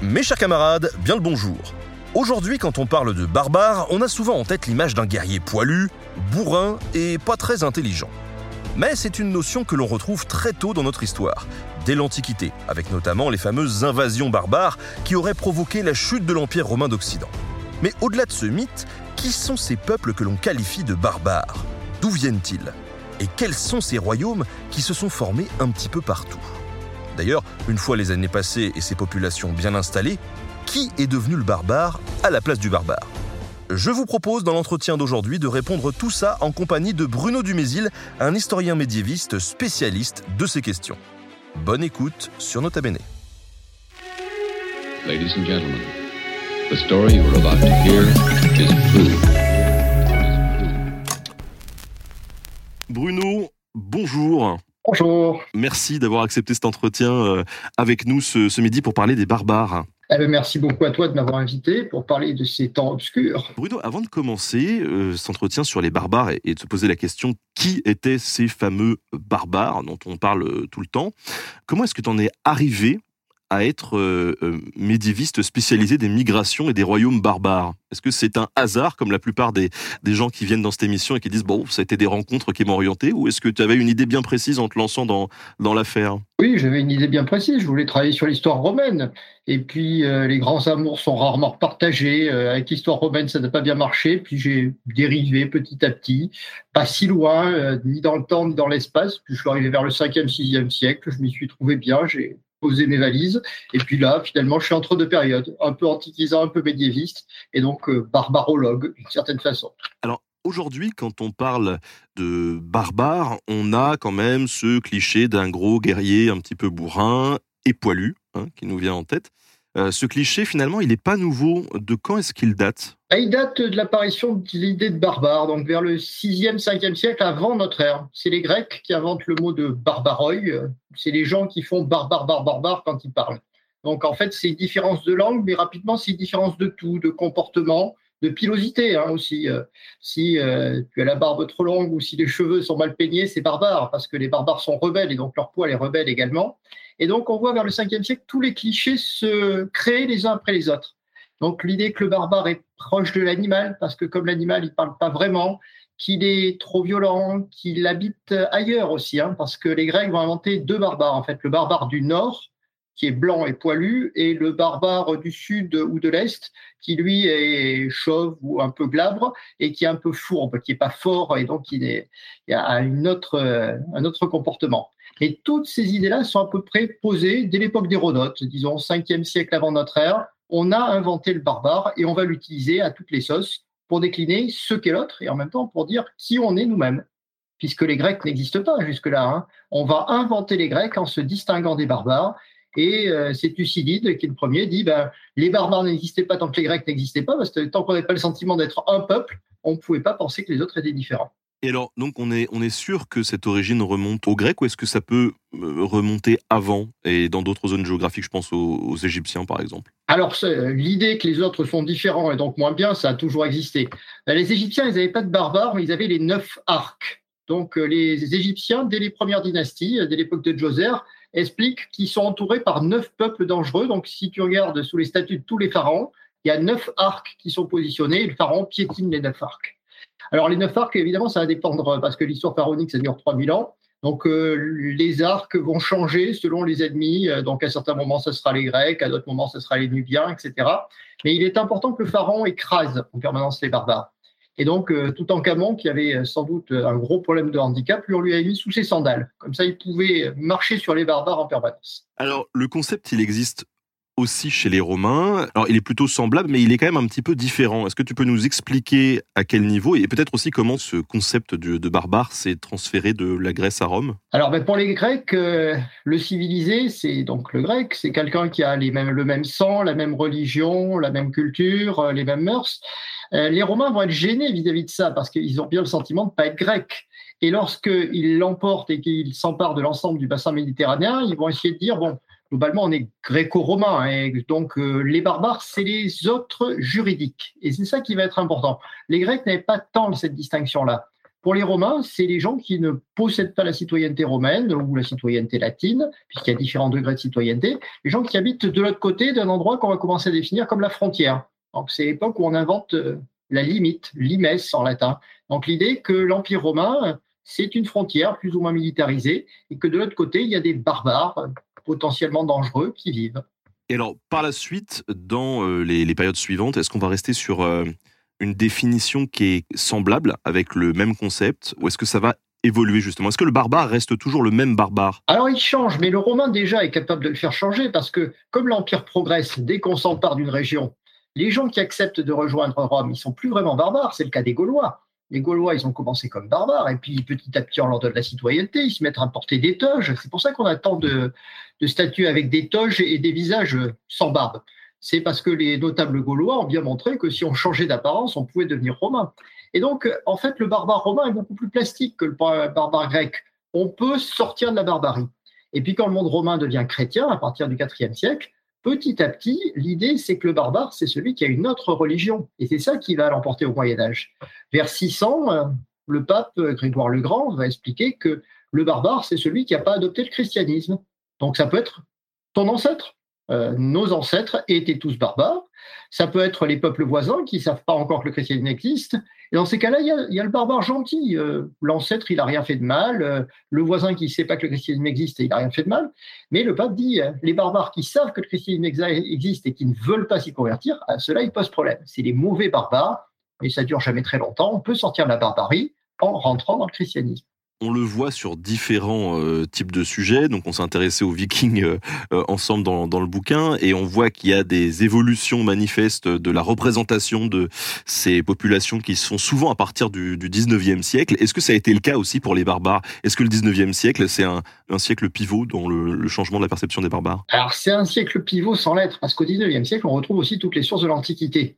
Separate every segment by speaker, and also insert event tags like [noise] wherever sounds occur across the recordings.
Speaker 1: Mes chers camarades, bien le bonjour. Aujourd'hui, quand on parle de barbare, on a souvent en tête l'image d'un guerrier poilu, bourrin et pas très intelligent. Mais c'est une notion que l'on retrouve très tôt dans notre histoire, dès l'Antiquité, avec notamment les fameuses invasions barbares qui auraient provoqué la chute de l'Empire romain d'Occident. Mais au-delà de ce mythe, qui sont ces peuples que l'on qualifie de barbares? D'où viennent-ils? Et quels sont ces royaumes qui se sont formés un petit peu partout? D'ailleurs, une fois les années passées et ces populations bien installées, qui est devenu le barbare à la place du barbare? Je vous propose dans l'entretien d'aujourd'hui de répondre tout ça en compagnie de Bruno Dumézil, un historien médiéviste spécialiste de ces questions. Bonne écoute sur Nota Bene.
Speaker 2: Ladies and gentlemen, the story you are about to hear is true.
Speaker 1: Bruno, bonjour.
Speaker 3: Bonjour.
Speaker 1: Merci d'avoir accepté cet entretien euh, avec nous ce, ce midi pour parler des barbares.
Speaker 3: Eh bien, merci beaucoup à toi de m'avoir invité pour parler de ces temps obscurs.
Speaker 1: Bruno, avant de commencer euh, cet entretien sur les barbares et, et de se poser la question qui étaient ces fameux barbares dont on parle euh, tout le temps, comment est-ce que tu en es arrivé à être euh, euh, médiéviste spécialisé des migrations et des royaumes barbares Est-ce que c'est un hasard, comme la plupart des, des gens qui viennent dans cette émission et qui disent bon, ça a été des rencontres qui m'ont orienté, ou est-ce que tu avais une idée bien précise en te lançant dans, dans l'affaire?
Speaker 3: Oui, j'avais une idée bien précise. Je voulais travailler sur l'histoire romaine. Et puis, euh, les grands amours sont rarement partagés. Euh, avec l'histoire romaine, ça n'a pas bien marché. Puis, j'ai dérivé petit à petit, pas si loin, ni dans le temps, ni dans l'espace. Puis, je suis arrivé vers le 5e, 6e siècle. Je m'y suis trouvé bien. J'ai posé mes valises. Et puis là, finalement, je suis entre deux périodes, un peu antiquisant, un peu médiéviste, et donc euh, barbarologue, d'une certaine façon.
Speaker 1: Alors, Aujourd'hui, quand on parle de barbare, on a quand même ce cliché d'un gros guerrier un petit peu bourrin et poilu, hein, qui nous vient en tête. Euh, ce cliché, finalement, il n'est pas nouveau. De quand est-ce qu'il date?
Speaker 3: Ah, Il date de l'apparition de l'idée de barbare, donc vers le 6e, 5e siècle avant notre ère. C'est les Grecs qui inventent le mot de barbaroi. C'est les gens qui font barbare, barbare, barbare quand ils parlent. Donc en fait, c'est une différence de langue, mais rapidement, c'est une différence de tout, de comportement, de pilosité hein, aussi. Euh, si euh, tu as la barbe trop longue ou si les cheveux sont mal peignés, c'est barbare, parce que les barbares sont rebelles et donc leur poil est rebelle également. Et donc on voit vers le 5e siècle tous les clichés se créer les uns après les autres. Donc l'idée que le barbare est proche de l'animal, parce que comme l'animal, il parle pas vraiment, qu'il est trop violent, qu'il habite ailleurs aussi, hein, parce que les Grecs vont inventer deux barbares, en fait, le barbare du nord, qui est blanc et poilu, et le barbare du sud ou de l'est, qui lui est chauve ou un peu glabre, et qui est un peu fourbe, qui est pas fort, et donc il, a un autre comportement. Et toutes ces idées-là sont à peu près posées dès l'époque d'Hérodote, disons 5e siècle avant notre ère. On a inventé le barbare et on va l'utiliser à toutes les sauces pour décliner ce qu'est l'autre et en même temps pour dire qui on est nous-mêmes, puisque les Grecs n'existent pas jusque-là. hein. On va inventer les Grecs en se distinguant des barbares. Et euh, c'est Thucydide qui est le premier, dit ben, les barbares n'existaient pas tant que les Grecs n'existaient pas, parce que tant qu'on n'avait pas le sentiment d'être un peuple, on ne pouvait pas penser que les autres étaient différents.
Speaker 1: Et alors, donc, on est, sûr que cette origine remonte aux Grecs ou est-ce que ça peut euh, remonter avant et dans d'autres zones géographiques, je pense aux, Égyptiens par exemple?
Speaker 3: Alors, c'est- l'idée que les autres sont différents et donc moins bien, ça a toujours existé. Euh, Les Égyptiens, ils n'avaient pas de barbares, mais ils avaient les neuf arcs. Donc, euh, les Égyptiens, dès les premières dynasties, euh, dès l'époque de Djoser, expliquent qu'ils sont entourés par neuf peuples dangereux. Donc, si tu regardes sous les statuts de tous les pharaons, il y a neuf arcs qui sont positionnés et le pharaon piétine les neuf arcs. Alors, les neuf arcs, évidemment, ça va dépendre parce que l'histoire pharaonique, ça dure 3000 ans. Donc, euh, les arcs vont changer selon les ennemis. Euh, Donc, à certains moments, ce sera les Grecs, à d'autres moments, ce sera les Nubiens, etc. Mais il est important que le pharaon écrase en permanence les barbares. Et donc, euh, tout en Camon, qui avait euh, sans doute un gros problème de handicap, lui, on lui a mis sous ses sandales. Comme ça, il pouvait marcher sur les barbares en permanence.
Speaker 1: Alors, le concept, il existe
Speaker 4: aussi chez les Romains. Alors, il est plutôt semblable, mais il est quand même un petit peu différent. Est-ce que tu peux nous expliquer à quel niveau et peut-être aussi comment ce concept de, barbare s'est transféré de la Grèce à Rome?
Speaker 3: Alors, ben, pour les Grecs, euh, le civilisé, c'est donc le grec, c'est quelqu'un qui a le même sang, la même religion, la même culture, euh, les mêmes mœurs. Euh, les Romains vont être gênés vis-à-vis de ça parce qu'ils ont bien le sentiment de ne pas être grecs. Et lorsqu'ils l'emportent et qu'ils s'emparent de l'ensemble du bassin méditerranéen, ils vont essayer de dire, bon, globalement, on est gréco-romain. et hein, donc, euh, les barbares, c'est les autres juridiques. Et c'est ça qui va être important. Les Grecs n'avaient pas tant cette distinction-là. Pour les Romains, c'est les gens qui ne possèdent pas la citoyenneté romaine ou la citoyenneté latine, puisqu'il y a différents degrés de citoyenneté, les gens qui habitent de l'autre côté d'un endroit qu'on va commencer à définir comme la frontière. Donc, c'est l'époque où on invente euh, la limite, limes en latin. Donc, l'idée que l'Empire romain, c'est une frontière plus ou moins militarisée, et que de l'autre côté, il y a des barbares potentiellement dangereux qui vivent.
Speaker 4: Et alors, par la suite, dans euh, les, périodes suivantes, est-ce qu'on va rester sur euh, une définition qui est semblable avec le même concept ou est-ce que ça va évoluer justement? Est-ce que le barbare reste toujours le même barbare?
Speaker 3: Alors il change, mais le romain déjà est capable de le faire changer parce que comme l'Empire progresse, dès qu'on s'empare d'une région, les gens qui acceptent de rejoindre Rome, ils sont plus vraiment barbares, c'est le cas des Gaulois les Gaulois, ils ont commencé comme barbares, et puis petit à petit, on leur donne la citoyenneté, ils se mettent à porter des toges. C'est pour ça qu'on a tant de, statues avec des toges et des visages sans barbe. C'est parce que les notables gaulois ont bien montré que si on changeait d'apparence, on pouvait devenir romain. Et donc, en fait, le barbare romain est beaucoup plus plastique que le barbare grec. On peut sortir de la barbarie. Et puis, quand le monde romain devient chrétien, à partir du IVe siècle, petit à petit, l'idée, c'est que le barbare, c'est celui qui a une autre religion. Et c'est ça qui va l'emporter au Moyen Âge. Vers 600, euh, le pape euh, Grégoire le Grand va expliquer que le barbare, c'est celui qui n'a pas adopté le christianisme. Donc ça peut être ton ancêtre. Euh, nos ancêtres étaient tous barbares. Ça peut être les peuples voisins qui ne savent pas encore que le christianisme existe. Et dans ces cas-là, il y, a le barbare gentil. Euh, l'ancêtre, il n'a rien fait de mal. Euh, le voisin qui ne sait pas que le christianisme existe, il n'a rien fait de mal. Mais le pape dit, les barbares qui savent que le christianisme existe et qui ne veulent pas s'y convertir, à cela, il pose problème. C'est les mauvais barbares, et ça dure jamais très longtemps. On peut sortir de la barbarie en rentrant dans le christianisme
Speaker 4: on le voit sur différents euh, types de sujets. Donc, on s'est intéressé aux Vikings euh, euh, ensemble dans, le bouquin, et on voit qu'il y a des évolutions manifestes de la représentation de ces populations qui sont souvent à partir du, du 19e siècle. Est-ce que ça a été le cas aussi pour les barbares? Est-ce que le 19e siècle, c'est un, siècle pivot dans le, le, changement de la perception des barbares?
Speaker 3: Alors, c'est un siècle pivot sans l'être, parce qu'au 19e siècle, on retrouve aussi toutes les sources de l'Antiquité.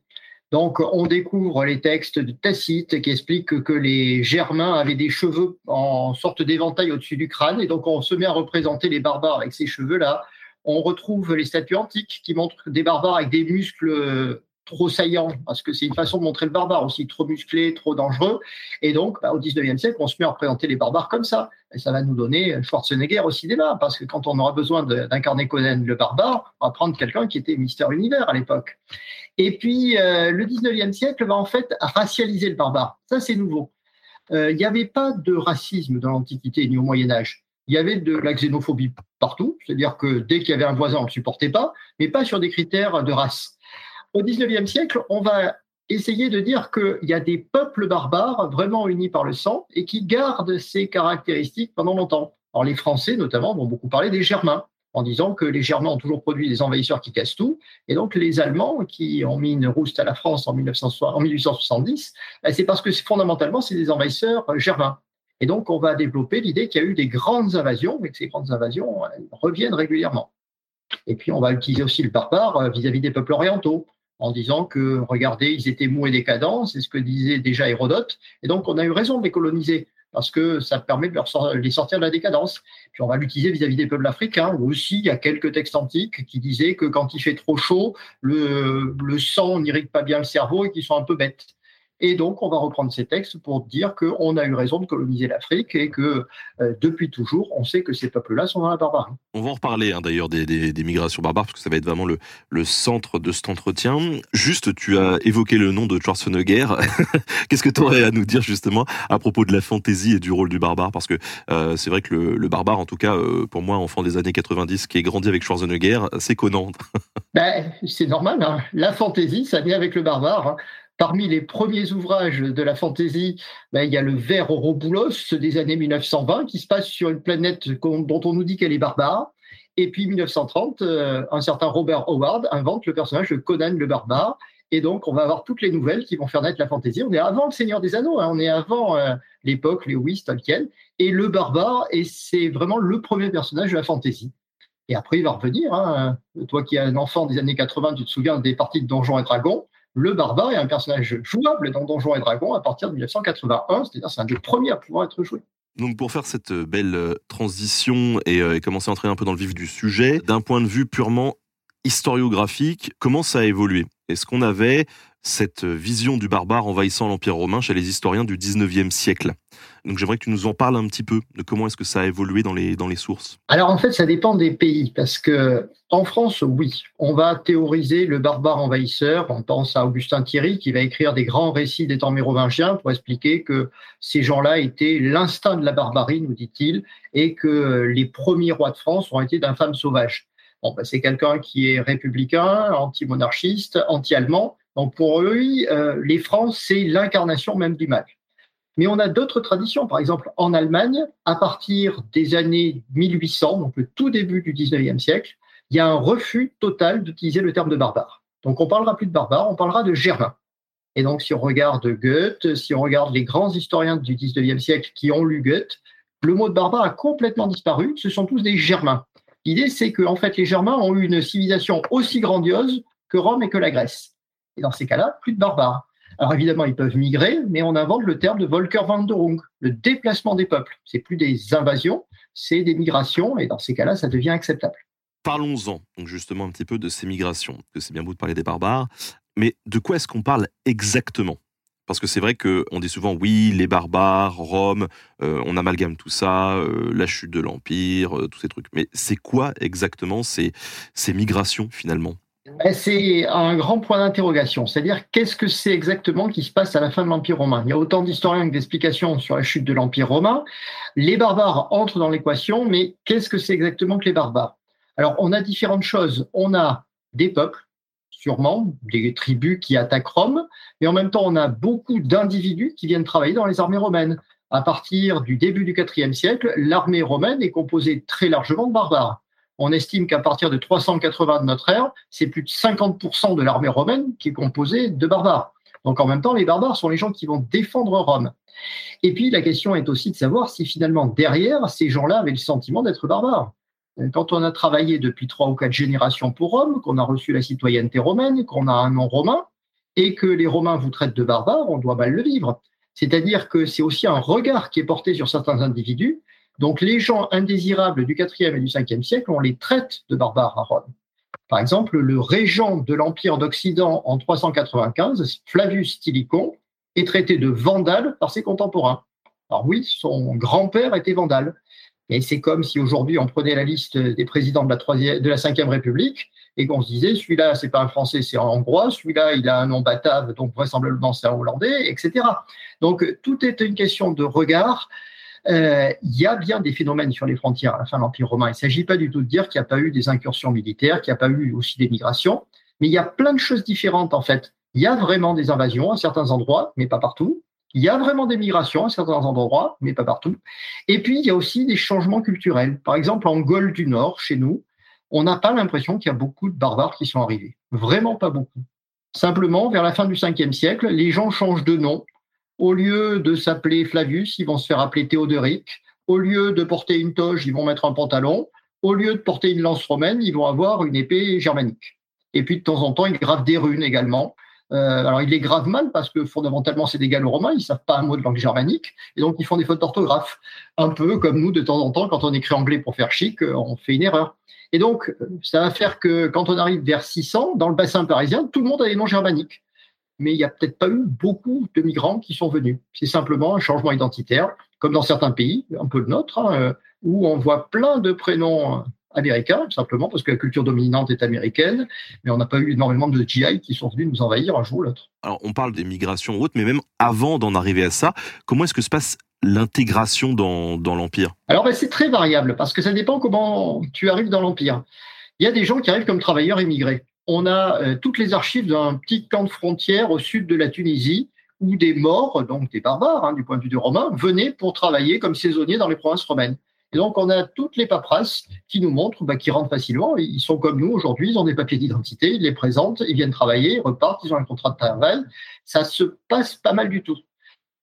Speaker 3: Donc, on découvre les textes de Tacite qui expliquent que les Germains avaient des cheveux en sorte d'éventail au-dessus du crâne, et donc on se met à représenter les barbares avec ces cheveux-là. On retrouve les statues antiques qui montrent des barbares avec des muscles trop saillant, parce que c'est une façon de montrer le barbare aussi, trop musclé, trop dangereux. Et donc, bah, au 19e siècle, on se met à représenter les barbares comme ça. Et ça va nous donner Schwarzenegger au cinéma, parce que quand on aura besoin d'incarner Conan le barbare, on va prendre quelqu'un qui était Mister Univers à l'époque. Et puis, euh, le 19e siècle va en fait racialiser le barbare. Ça, c'est nouveau. Euh, il n'y avait pas de racisme dans l'Antiquité ni au Moyen Âge. Il y avait de la xénophobie partout, c'est-à-dire que dès qu'il y avait un voisin, on ne supportait pas, mais pas sur des critères de race au XIXe siècle, on va essayer de dire qu'il y a des peuples barbares vraiment unis par le sang et qui gardent ces caractéristiques pendant longtemps. Alors les Français, notamment, vont beaucoup parler des Germains, en disant que les Germains ont toujours produit des envahisseurs qui cassent tout, et donc les Allemands, qui ont mis une rouste à la France en, 1870, ben, c'est parce que fondamentalement, c'est des envahisseurs euh, germains. Et donc, on va développer l'idée qu'il y a eu des grandes invasions, et que ces grandes invasions reviennent régulièrement. Et puis, on va utiliser aussi le barbare euh, vis à -vis des peuples orientaux en disant que, regardez, ils étaient mous et décadents, c'est ce que disait déjà Hérodote, et donc on a eu raison de les coloniser, parce que ça permet de les sortir de la décadence. Puis on va l'utiliser vis-à-vis des peuples africains, où aussi il y a quelques textes antiques qui disaient que quand il fait trop chaud, le, sang n'irrite pas bien le cerveau et qu'ils sont un peu bêtes. Et donc, on va reprendre ces textes pour dire qu'on a eu raison de coloniser l'Afrique et que euh, depuis toujours, on sait que ces peuples-là sont dans la barbarie.
Speaker 4: On va en reparler hein, d'ailleurs des, migrations barbares, parce que ça va être vraiment le, le centre de cet entretien. Juste, tu as évoqué le nom de Schwarzenegger. [laughs] Qu'est-ce que tu aurais à nous dire justement à propos de la fantaisie et du rôle du barbare? Parce que euh, c'est vrai que le, barbare, en tout cas, euh, pour moi, enfant des années 90, qui est grandi avec Schwarzenegger, c'est Conan. [laughs]
Speaker 3: Ben, c'est normal. Hein. La fantaisie, ça vient avec le barbare. Hein. Parmi les premiers ouvrages de la fantaisie, ben, il y a le Vers des années 1920 qui se passe sur une planète dont on nous dit qu'elle est barbare. Et puis 1930, euh, un certain Robert Howard invente le personnage de Conan le barbare. Et donc, on va avoir toutes les nouvelles qui vont faire naître la fantaisie. On est avant le Seigneur des Anneaux, hein. on est avant euh, l'époque Lewis, Tolkien. Et le barbare, et c'est vraiment le premier personnage de la fantaisie. Et après, il va revenir. Hein. Toi qui es un enfant des années 80, tu te souviens des parties de Donjons et Dragons. Le barbare est un personnage jouable dans Donjons et Dragons à partir de 1981, c'est-à-dire c'est un des premiers à pouvoir être joué.
Speaker 1: Donc pour faire cette belle euh, transition euh, et, commencer à entrer un peu dans le vif du sujet, d'un point de vue purement historiographique, comment ça a évolué? Est-ce qu'on avait cette vision du barbare envahissant l'Empire romain chez les historiens du 19e siècle. Donc j'aimerais que tu nous en parles un petit peu de comment est-ce que ça a évolué dans les, dans les sources.
Speaker 3: Alors en fait, ça dépend des pays, parce que en France, oui, on va théoriser le barbare envahisseur. On pense à Augustin Thierry qui va écrire des grands récits des temps mérovingiens pour expliquer que ces gens-là étaient l'instinct de la barbarie, nous dit-il, et que les premiers rois de France ont été d'infâmes sauvages. Bon, ben, c'est quelqu'un qui est républicain, anti-monarchiste, anti-allemand, donc pour eux, les Francs, c'est l'incarnation même du mal. Mais on a d'autres traditions. Par exemple, en Allemagne, à partir des années 1800, donc le tout début du 19e siècle, il y a un refus total d'utiliser le terme de barbare. Donc on parlera plus de barbare, on parlera de germain. Et donc si on regarde Goethe, si on regarde les grands historiens du 19e siècle qui ont lu Goethe, le mot de barbare a complètement disparu. Ce sont tous des germains. L'idée, c'est que en fait, les Germains ont eu une civilisation aussi grandiose que Rome et que la Grèce. Et dans ces cas-là, plus de barbares. Alors évidemment, ils peuvent migrer, mais on invente le terme de Volkerwanderung, le déplacement des peuples. C'est plus des invasions, c'est des migrations, et dans ces cas-là, ça devient acceptable.
Speaker 1: Parlons-en donc justement un petit peu de ces migrations, que c'est bien beau de parler des barbares, mais de quoi est-ce qu'on parle exactement? Parce que c'est vrai qu'on dit souvent oui, les barbares, Rome, euh, on amalgame tout ça, euh, la chute de l'Empire, euh, tous ces trucs. Mais c'est quoi exactement ces migrations finalement?
Speaker 3: C'est un grand point d'interrogation. C'est-à-dire, qu'est-ce que c'est exactement qui se passe à la fin de l'Empire romain? Il y a autant d'historiens que d'explications sur la chute de l'Empire romain. Les barbares entrent dans l'équation, mais qu'est-ce que c'est exactement que les barbares? Alors, on a différentes choses. On a des peuples, sûrement, des tribus qui attaquent Rome, mais en même temps, on a beaucoup d'individus qui viennent travailler dans les armées romaines. À partir du début du IVe siècle, l'armée romaine est composée très largement de barbares on estime qu'à partir de 380 de notre ère, c'est plus de 50% de l'armée romaine qui est composée de barbares. Donc en même temps, les barbares sont les gens qui vont défendre Rome. Et puis la question est aussi de savoir si finalement derrière, ces gens-là avaient le sentiment d'être barbares. Quand on a travaillé depuis trois ou quatre générations pour Rome, qu'on a reçu la citoyenneté romaine, qu'on a un nom romain, et que les Romains vous traitent de barbares, on doit mal le vivre. C'est-à-dire que c'est aussi un regard qui est porté sur certains individus donc les gens indésirables du IVe et du Ve siècle, on les traite de barbares à Rome. Par exemple, le régent de l'Empire d'Occident en 395, Flavius Stilicon, est traité de vandale par ses contemporains. Alors oui, son grand-père était vandale. Mais c'est comme si aujourd'hui on prenait la liste des présidents de la, troisième, de la Ve République et qu'on se disait celui-là, c'est pas un Français, c'est un Hongrois, celui-là, il a un nom batave, donc vraisemblablement c'est un Hollandais, etc. Donc tout est une question de regard il y a bien des phénomènes sur les frontières à la fin de l'Empire romain. Il ne s'agit pas du tout de dire qu'il n'y a pas eu des incursions militaires, qu'il n'y a pas eu aussi des migrations, mais il y a plein de choses différentes en fait. Il y a vraiment des invasions à certains endroits, mais pas partout. Il y a vraiment des migrations à certains endroits, mais pas partout. Et puis, il y a aussi des changements culturels. Par exemple, en Gaule du Nord, chez nous, on n'a pas l'impression qu'il y a beaucoup de barbares qui sont arrivés. Vraiment pas beaucoup. Simplement, vers la fin du 5e siècle, les gens changent de nom au lieu de s'appeler Flavius, ils vont se faire appeler Théodoric. Au lieu de porter une toge, ils vont mettre un pantalon. Au lieu de porter une lance romaine, ils vont avoir une épée germanique. Et puis de temps en temps, ils gravent des runes également. Euh, alors, ils les gravent mal parce que fondamentalement, c'est des gallo-romains, ils ne savent pas un mot de langue germanique, et donc ils font des fautes d'orthographe. Un peu comme nous, de temps en temps, quand on écrit anglais pour faire chic, euh, on fait une erreur. Et donc, ça va faire que quand on arrive vers 600, dans le bassin parisien, tout le monde a des noms germaniques mais il n'y a peut-être pas eu beaucoup de migrants qui sont venus. C'est simplement un changement identitaire, comme dans certains pays, un peu le nôtre, hein, euh, où on voit plein de prénoms euh, américains, simplement parce que la culture dominante est américaine, mais on n'a pas eu énormément de GI qui sont venus nous envahir un jour ou l'autre.
Speaker 1: Alors, on parle des migrations hautes, mais même avant d'en arriver à ça, comment est-ce que se passe l'intégration dans, l'Empire?
Speaker 3: Alors, ben, c'est très variable, parce que ça dépend comment tu arrives dans l'Empire. Il y a des gens qui arrivent comme travailleurs immigrés on a euh, toutes les archives d'un petit camp de frontière au sud de la Tunisie où des morts, donc des barbares hein, du point de vue des Romains, venaient pour travailler comme saisonniers dans les provinces romaines. Et donc on a toutes les paperasses qui nous montrent bah, qu'ils rentrent facilement. Ils sont comme nous aujourd'hui, ils ont des papiers d'identité, ils les présentent, ils viennent travailler, ils repartent, ils ont un contrat de travail. Ça se passe pas mal du tout.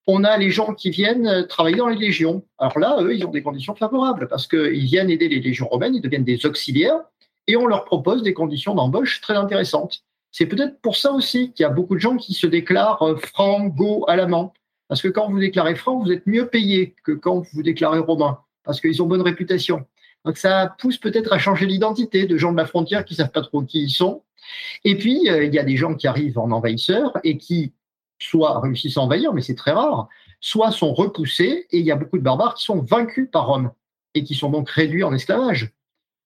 Speaker 3: On a les gens qui viennent travailler dans les légions. Alors là, eux, ils ont des conditions favorables parce qu'ils viennent aider les légions romaines, ils deviennent des auxiliaires et on leur propose des conditions d'embauche très intéressantes. C'est peut-être pour ça aussi qu'il y a beaucoup de gens qui se déclarent euh, francs, go, alamans. Parce que quand vous déclarez franc, vous êtes mieux payé que quand vous déclarez romain, parce qu'ils ont bonne réputation. Donc ça pousse peut-être à changer l'identité de gens de la frontière qui savent pas trop qui ils sont. Et puis, euh, il y a des gens qui arrivent en envahisseurs et qui soit réussissent à envahir, mais c'est très rare, soit sont repoussés, et il y a beaucoup de barbares qui sont vaincus par Rome et qui sont donc réduits en esclavage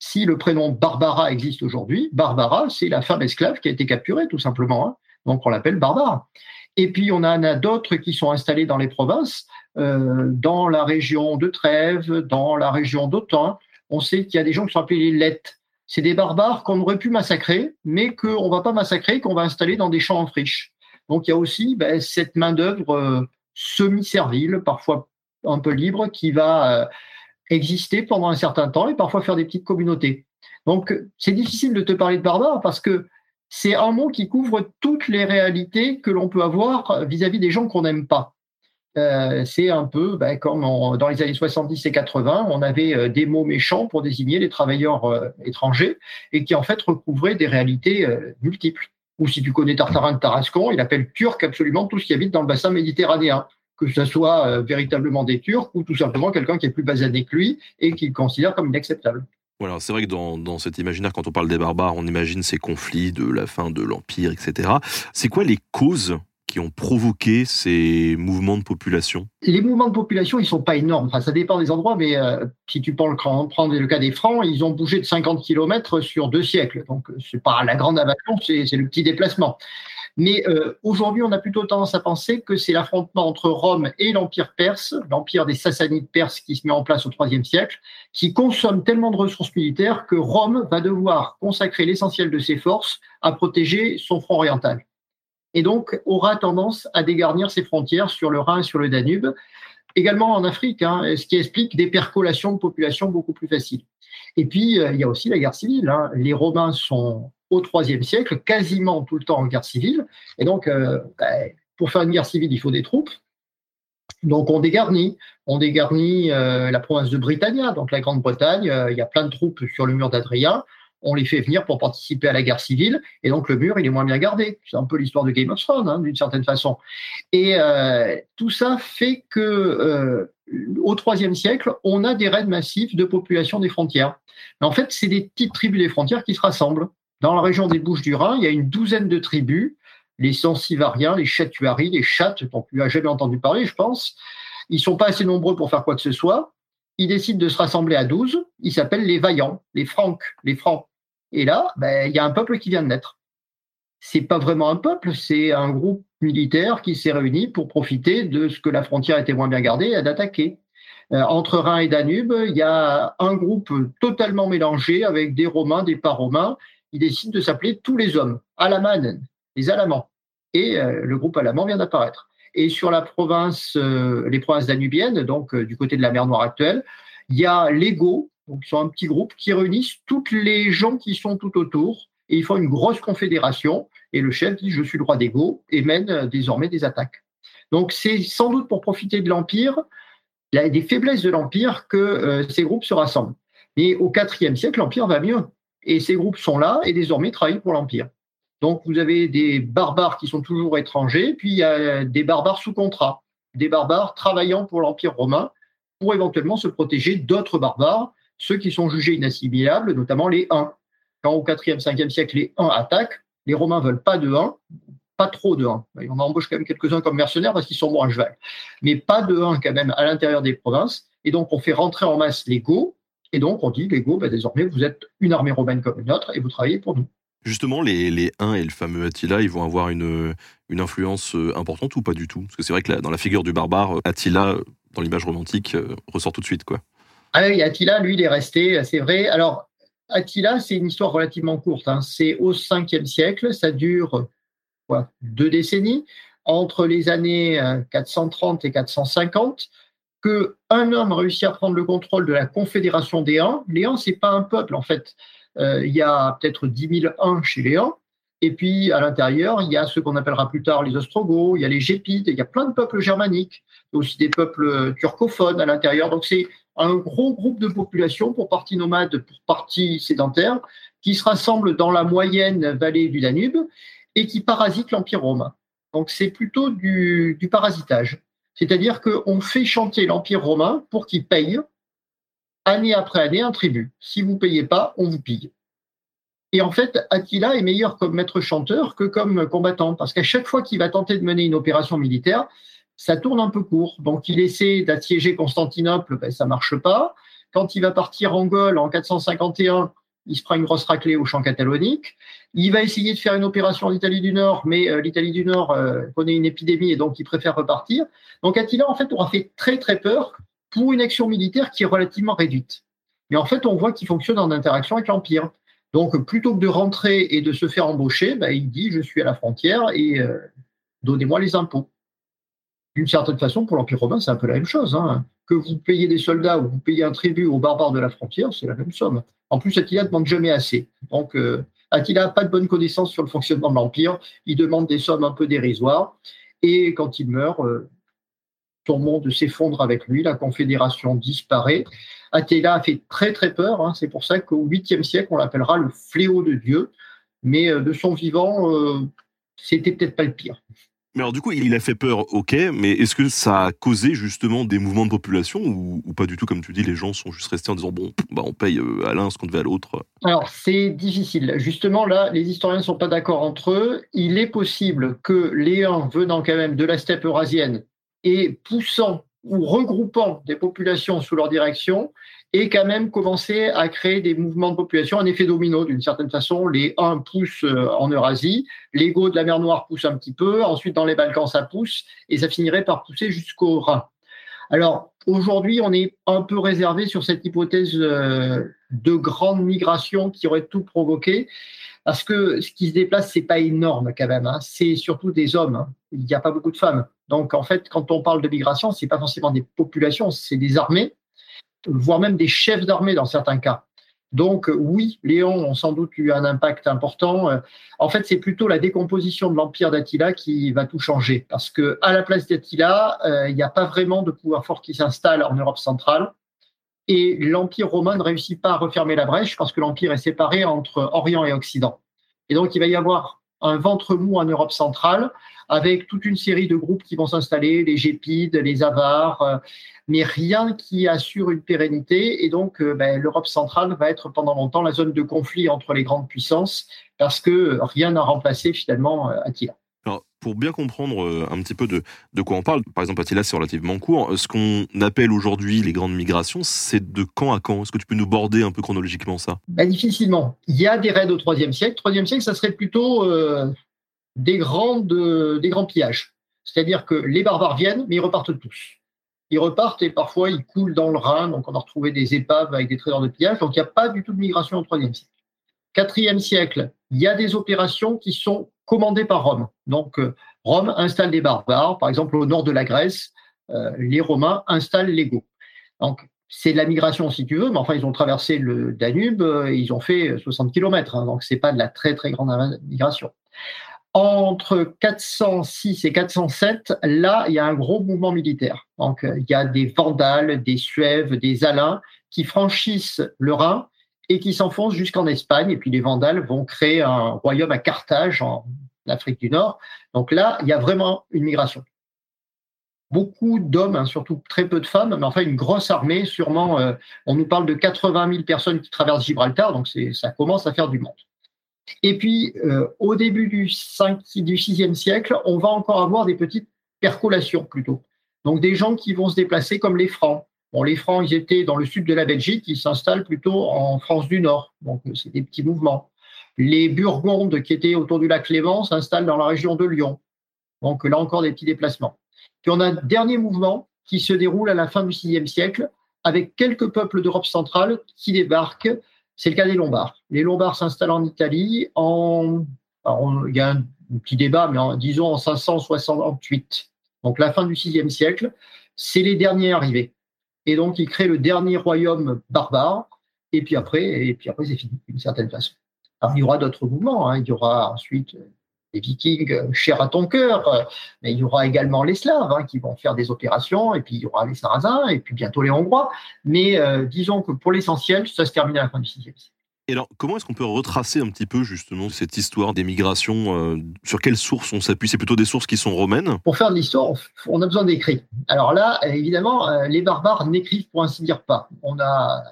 Speaker 3: si le prénom Barbara existe aujourd'hui, Barbara, c'est la femme esclave qui a été capturée, tout simplement. Hein. Donc on l'appelle Barbara. Et puis on en a d'autres qui sont installés dans les provinces, euh, dans la région de Trèves, dans la région d'Autun. On sait qu'il y a des gens qui sont appelés les Lettes. C'est des barbares qu'on aurait pu massacrer, mais qu'on ne va pas massacrer, qu'on va installer dans des champs en friche. Donc il y a aussi ben, cette main-d'œuvre euh, semi-servile, parfois un peu libre, qui va euh, exister pendant un certain temps et parfois faire des petites communautés. Donc, c'est difficile de te parler de barbare parce que c'est un mot qui couvre toutes les réalités que l'on peut avoir vis-à-vis des gens qu'on n'aime pas. Euh, c'est un peu ben, comme dans les années 70 et 80, on avait euh, des mots méchants pour désigner les travailleurs euh, étrangers et qui en fait recouvraient des réalités multiples. Ou si tu connais Tartarin de Tarascon, il appelle turc absolument tout ce qui habite dans le bassin méditerranéen que ce soit euh, véritablement des Turcs ou tout simplement quelqu'un qui est plus basané que lui et qu'il considère comme inacceptable.
Speaker 1: Voilà, c'est vrai que dans, dans, cet imaginaire, quand on parle des barbares, on imagine ces conflits de la fin de l'Empire, etc. C'est quoi les causes qui ont provoqué ces mouvements de population?
Speaker 3: Les mouvements de population, ils sont pas énormes. Enfin, ça dépend des endroits, mais euh, si tu prends le, le cas des Francs, ils ont bougé de 50 km sur deux siècles. Donc, c'est pas la grande invasion, c'est le petit déplacement. Mais euh, aujourd'hui, on a plutôt tendance à penser que c'est l'affrontement entre Rome et l'Empire perse, l'Empire des Sassanides perses qui se met en place au IIIe siècle, qui consomme tellement de ressources militaires que Rome va devoir consacrer l'essentiel de ses forces à protéger son front oriental. Et donc aura tendance à dégarnir ses frontières sur le Rhin et sur le Danube, également en Afrique, hein, ce qui explique des percolations de population beaucoup plus faciles. Et puis, euh, il y a aussi la guerre civile. Hein. Les Romains sont au IIIe siècle, quasiment tout le temps en guerre civile. Et donc, euh, ben, pour faire une guerre civile, il faut des troupes. Donc, on dégarnit. On dégarnit euh, la province de Britannia, donc la Grande-Bretagne. Il y a plein de troupes sur le mur d'Adrien. On les fait venir pour participer à la guerre civile. Et donc, le mur, il est moins bien gardé. C'est un peu l'histoire de Game of Thrones, hein, d'une certaine façon. Et tout ça fait que au IIIe siècle, on a des raids massifs de population des frontières. En fait, c'est des petites tribus des frontières qui se rassemblent. Dans la région des Bouches-du-Rhin, il y a une douzaine de tribus, les Sansivariens, les Chatuaris, les Chattes, dont tu n'as jamais entendu parler, je pense. Ils sont pas assez nombreux pour faire quoi que ce soit. Ils décident de se rassembler à 12. Ils s'appellent les Vaillants, les Francs, les Francs. Et là, ben, il y a un peuple qui vient de naître. C'est pas vraiment un peuple, c'est un groupe militaire qui s'est réuni pour profiter de ce que la frontière était moins bien gardée et d'attaquer. Euh, entre Rhin et Danube, il y a un groupe totalement mélangé avec des Romains, des pas-Romains, il décide de s'appeler Tous les hommes, Alamanen, les Alamans. Et euh, le groupe Alaman vient d'apparaître. Et sur la province, euh, les provinces danubiennes, donc du côté de la mer Noire actuelle, il y a les Go, donc sont un petit groupe qui réunissent toutes les gens qui sont tout autour et ils font une grosse confédération. Et le chef dit Je suis le roi des et mène désormais des attaques. Donc c'est sans doute pour profiter de l'Empire, des faiblesses de l'Empire, que ces groupes se rassemblent. Mais au IVe siècle, l'Empire va mieux. Et ces groupes sont là et désormais travaillent pour l'Empire. Donc vous avez des barbares qui sont toujours étrangers, puis il y a des barbares sous contrat, des barbares travaillant pour l'Empire romain pour éventuellement se protéger d'autres barbares, ceux qui sont jugés inassimilables, notamment les Huns. Quand au 4e, 5e siècle, les Huns attaquent, les Romains veulent pas de Huns, pas trop de Huns. On embauche quand même quelques-uns comme mercenaires parce qu'ils sont bons à cheval, mais pas de Huns quand même à l'intérieur des provinces. Et donc on fait rentrer en masse les Goths, et donc, on dit, les Go, bah, désormais, vous êtes une armée romaine comme une autre et vous travaillez pour nous.
Speaker 1: Justement, les, les Huns et le fameux Attila, ils vont avoir une, influence euh, importante ou pas du tout? Parce que c'est vrai que dans la figure du barbare, Attila, dans l'image romantique, euh, ressort tout de suite. quoi.
Speaker 3: Ah Attila, lui, il est resté, c'est vrai. Alors, Attila, c'est une histoire relativement courte. Hein. C'est au 5e siècle, ça dure quoi, deux décennies. Entre les années 430 euh, et 450, qu'un homme réussit à prendre le contrôle de la confédération des Huns. Les Huns, c'est pas un peuple, en fait. Euh, il y a peut-être 10 000 Huns chez les Huns. Et puis, à l'intérieur, il y a ce qu'on appellera plus tard les Ostrogoths, il y a les Gépides, il y a plein de peuples germaniques, aussi des peuples turcophones à l'intérieur. Donc, c'est un gros groupe de population, pour partie nomade, pour partie sédentaire, qui se rassemblent dans la moyenne vallée du Danube et qui parasitent l'Empire romain. Donc, c'est plutôt du, du parasitage. C'est-à-dire qu'on fait chanter l'Empire romain pour qu'il paye année après année un tribut. Si vous ne payez pas, on vous pille. Et en fait, Attila est meilleur comme maître chanteur que comme combattant, parce qu'à chaque fois qu'il va tenter de mener une opération militaire, ça tourne un peu court. Donc il essaie d'assiéger Constantinople, ben, ça marche pas. Quand il va partir en Gaule en 451, il se prend une grosse raclée au champ catalonique. Il va essayer de faire une opération en Italie du Nord, mais euh, l'Italie du Nord euh, connaît une épidémie et donc il préfère repartir. Donc Attila, en fait, aura fait très très peur pour une action militaire qui est relativement réduite. Mais en fait, on voit qu'il fonctionne en interaction avec l'Empire. Donc, plutôt que de rentrer et de se faire embaucher, ben, il dit je suis à la frontière et euh, donnez-moi les impôts. D'une certaine façon, pour l'Empire romain, c'est un peu la même chose. Hein. Que vous payez des soldats ou vous payez un tribut aux barbares de la frontière, c'est la même somme. En plus, Attila ne demande jamais assez. Donc, euh, Attila n'a pas de bonne connaissance sur le fonctionnement de l'Empire. Il demande des sommes un peu dérisoires. Et quand il meurt, euh, son monde s'effondre avec lui, la confédération disparaît. Attila a fait très très peur. Hein. C'est pour ça qu'au 8e siècle, on l'appellera le fléau de Dieu. Mais euh, de son vivant, euh, c'était peut-être pas le pire.
Speaker 4: Mais alors du coup, il a fait peur, ok, mais est-ce que ça a causé justement des mouvements de population ou, pas du tout, comme tu dis, les gens sont juste restés en disant, bon, bah, on paye euh, à l'un ce qu'on devait à l'autre
Speaker 3: Alors c'est difficile. Justement, là, les historiens ne sont pas d'accord entre eux. Il est possible que les uns venant quand même de la steppe eurasienne et poussant ou regroupant des populations sous leur direction et quand même commencer à créer des mouvements de population, un effet domino d'une certaine façon. Les uns poussent euh, en Eurasie, les Goths de la mer Noire poussent un petit peu, ensuite dans les Balkans ça pousse, et ça finirait par pousser jusqu'au Rhin. Alors aujourd'hui, on est un peu réservé sur cette hypothèse euh, de grande migration qui aurait tout provoqué, parce que ce qui se déplace, c'est pas énorme quand même. Hein. C'est surtout des hommes. Hein. Il n'y a pas beaucoup de femmes. Donc, en fait, quand on parle de migration, ce n'est pas forcément des populations, c'est des armées, voire même des chefs d'armée dans certains cas. Donc, oui, Léon ont sans doute eu un impact important. En fait, c'est plutôt la décomposition de l'empire d'Attila qui va tout changer, parce que à la place d'Attila, euh, il n'y a pas vraiment de pouvoir fort qui s'installe en Europe centrale. Et l'empire romain ne réussit pas à refermer la brèche parce que l'empire est séparé entre Orient et Occident. Et donc, il va y avoir un ventre mou en Europe centrale, avec toute une série de groupes qui vont s'installer, les Gépides, les Avars, euh, mais rien qui assure une pérennité. Et donc, euh, ben, l'Europe centrale va être pendant longtemps la zone de conflit entre les grandes puissances, parce que rien n'a remplacé finalement euh, Attila.
Speaker 4: Pour bien comprendre un petit peu de, quoi on parle, par exemple, Attila, c'est relativement court. Ce qu'on appelle aujourd'hui les grandes migrations, c'est de quand à quand? Est-ce que tu peux nous border un peu chronologiquement ça?
Speaker 3: Ben, Difficilement. Il y a des raids au IIIe siècle. IIIe siècle, ça serait plutôt des, grandes, des grands pillages. C'est-à-dire que les barbares viennent, mais ils repartent tous. Ils repartent et parfois ils coulent dans le Rhin, donc on a retrouvé des épaves avec des trésors de pillage, donc il n'y a pas du tout de migration au IIIe siècle. IVe siècle, il y a des opérations qui sont commandées par Rome. Donc euh, Rome installe des barbares, par exemple au nord de la Grèce, euh, les Romains installent les Goths. Donc c'est de la migration si tu veux, mais enfin ils ont traversé le Danube, euh, ils ont fait 60 km, hein, donc c'est pas de la très très grande migration. Entre 406 et 407, là, il y a un gros mouvement militaire. Donc, il y a des Vandales, des Suèves, des Alains qui franchissent le Rhin et qui s'enfoncent jusqu'en Espagne. Et puis, les Vandales vont créer un royaume à Carthage, en Afrique du Nord. Donc là, il y a vraiment une migration. Beaucoup d'hommes, hein, surtout très peu de femmes, mais enfin une grosse armée, sûrement, euh, on nous parle de 80 000 personnes qui traversent Gibraltar, donc ça commence à faire du monde. Et puis, euh, au début du, 5, du 6e siècle, on va encore avoir des petites percolations plutôt. Donc, des gens qui vont se déplacer comme les Francs. Les Francs, ils étaient dans le sud de la Belgique, ils s'installent plutôt en France du Nord. Donc, c'est des petits mouvements. Les Burgondes, qui étaient autour du lac Léman, s'installent dans la région de Lyon. Donc, là encore, des petits déplacements. Puis, on a un dernier mouvement qui se déroule à la fin du 6e siècle, avec quelques peuples d'Europe centrale qui débarquent c'est le cas des Lombards. Les Lombards s'installent en Italie en. il y a un petit débat, mais disons en 568. Donc la fin du VIe siècle. c'est les derniers arrivés. Et donc, ils créent le dernier royaume barbare. Et puis après, et puis après, c'est fini d'une certaine façon. Alors, il y aura d'autres mouvements. Hein. Il y aura ensuite les Vikings euh, chers à ton cœur, euh, mais il y aura également les Slaves hein, qui vont faire des opérations, et puis il y aura les Sarrasins, et puis bientôt les Hongrois. Mais euh, disons que pour l'essentiel, ça se termine à la fin du VIe siècle.
Speaker 4: Alors, comment est-ce qu'on peut retracer un petit peu justement cette histoire des migrations Sur quelles sources on s'appuie? C'est plutôt des sources qui sont romaines?
Speaker 3: Pour faire de l'histoire, on a besoin d'écrits. Alors là, évidemment, les barbares n'écrivent pour ainsi dire pas. On a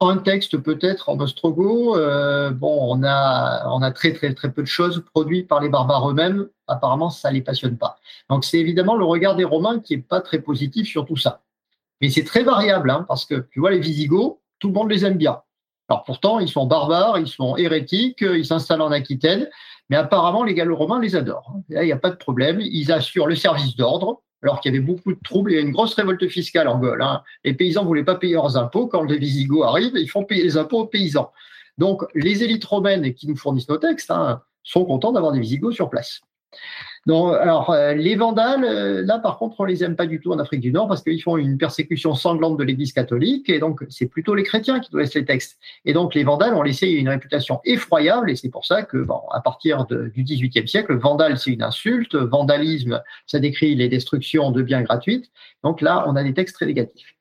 Speaker 3: un texte peut-être en ostrogo. Euh, bon, on a, on a très, très, très peu de choses produites par les barbares eux-mêmes. Apparemment, ça ne les passionne pas. Donc, c'est évidemment le regard des Romains qui n'est pas très positif sur tout ça. Mais c'est très variable, hein, parce que tu vois, les Visigoths, tout le monde les aime bien. Alors pourtant, ils sont barbares, ils sont hérétiques, ils s'installent en Aquitaine, mais apparemment, les Gallo-Romains les adorent. Là, il n'y a pas de problème. Ils assurent le service d'ordre, alors qu'il y avait beaucoup de troubles. Il y a une grosse révolte fiscale en Gaule. Hein. Les paysans ne voulaient pas payer leurs impôts. Quand les Visigoths arrivent, ils font payer les impôts aux paysans. Donc, les élites romaines qui nous fournissent nos textes hein, sont contents d'avoir des Visigoths sur place. Donc, alors, euh, les Vandales, euh, là, par contre, on les aime pas du tout en Afrique du Nord parce qu'ils font une persécution sanglante de l'Église catholique et donc c'est plutôt les chrétiens qui laissent les textes. Et donc, les Vandales ont laissé une réputation effroyable et c'est pour ça que, bon, à partir du XVIIIe siècle, Vandale, c'est une insulte. Vandalisme, ça décrit les destructions de biens gratuites. Donc là, on a des textes très négatifs.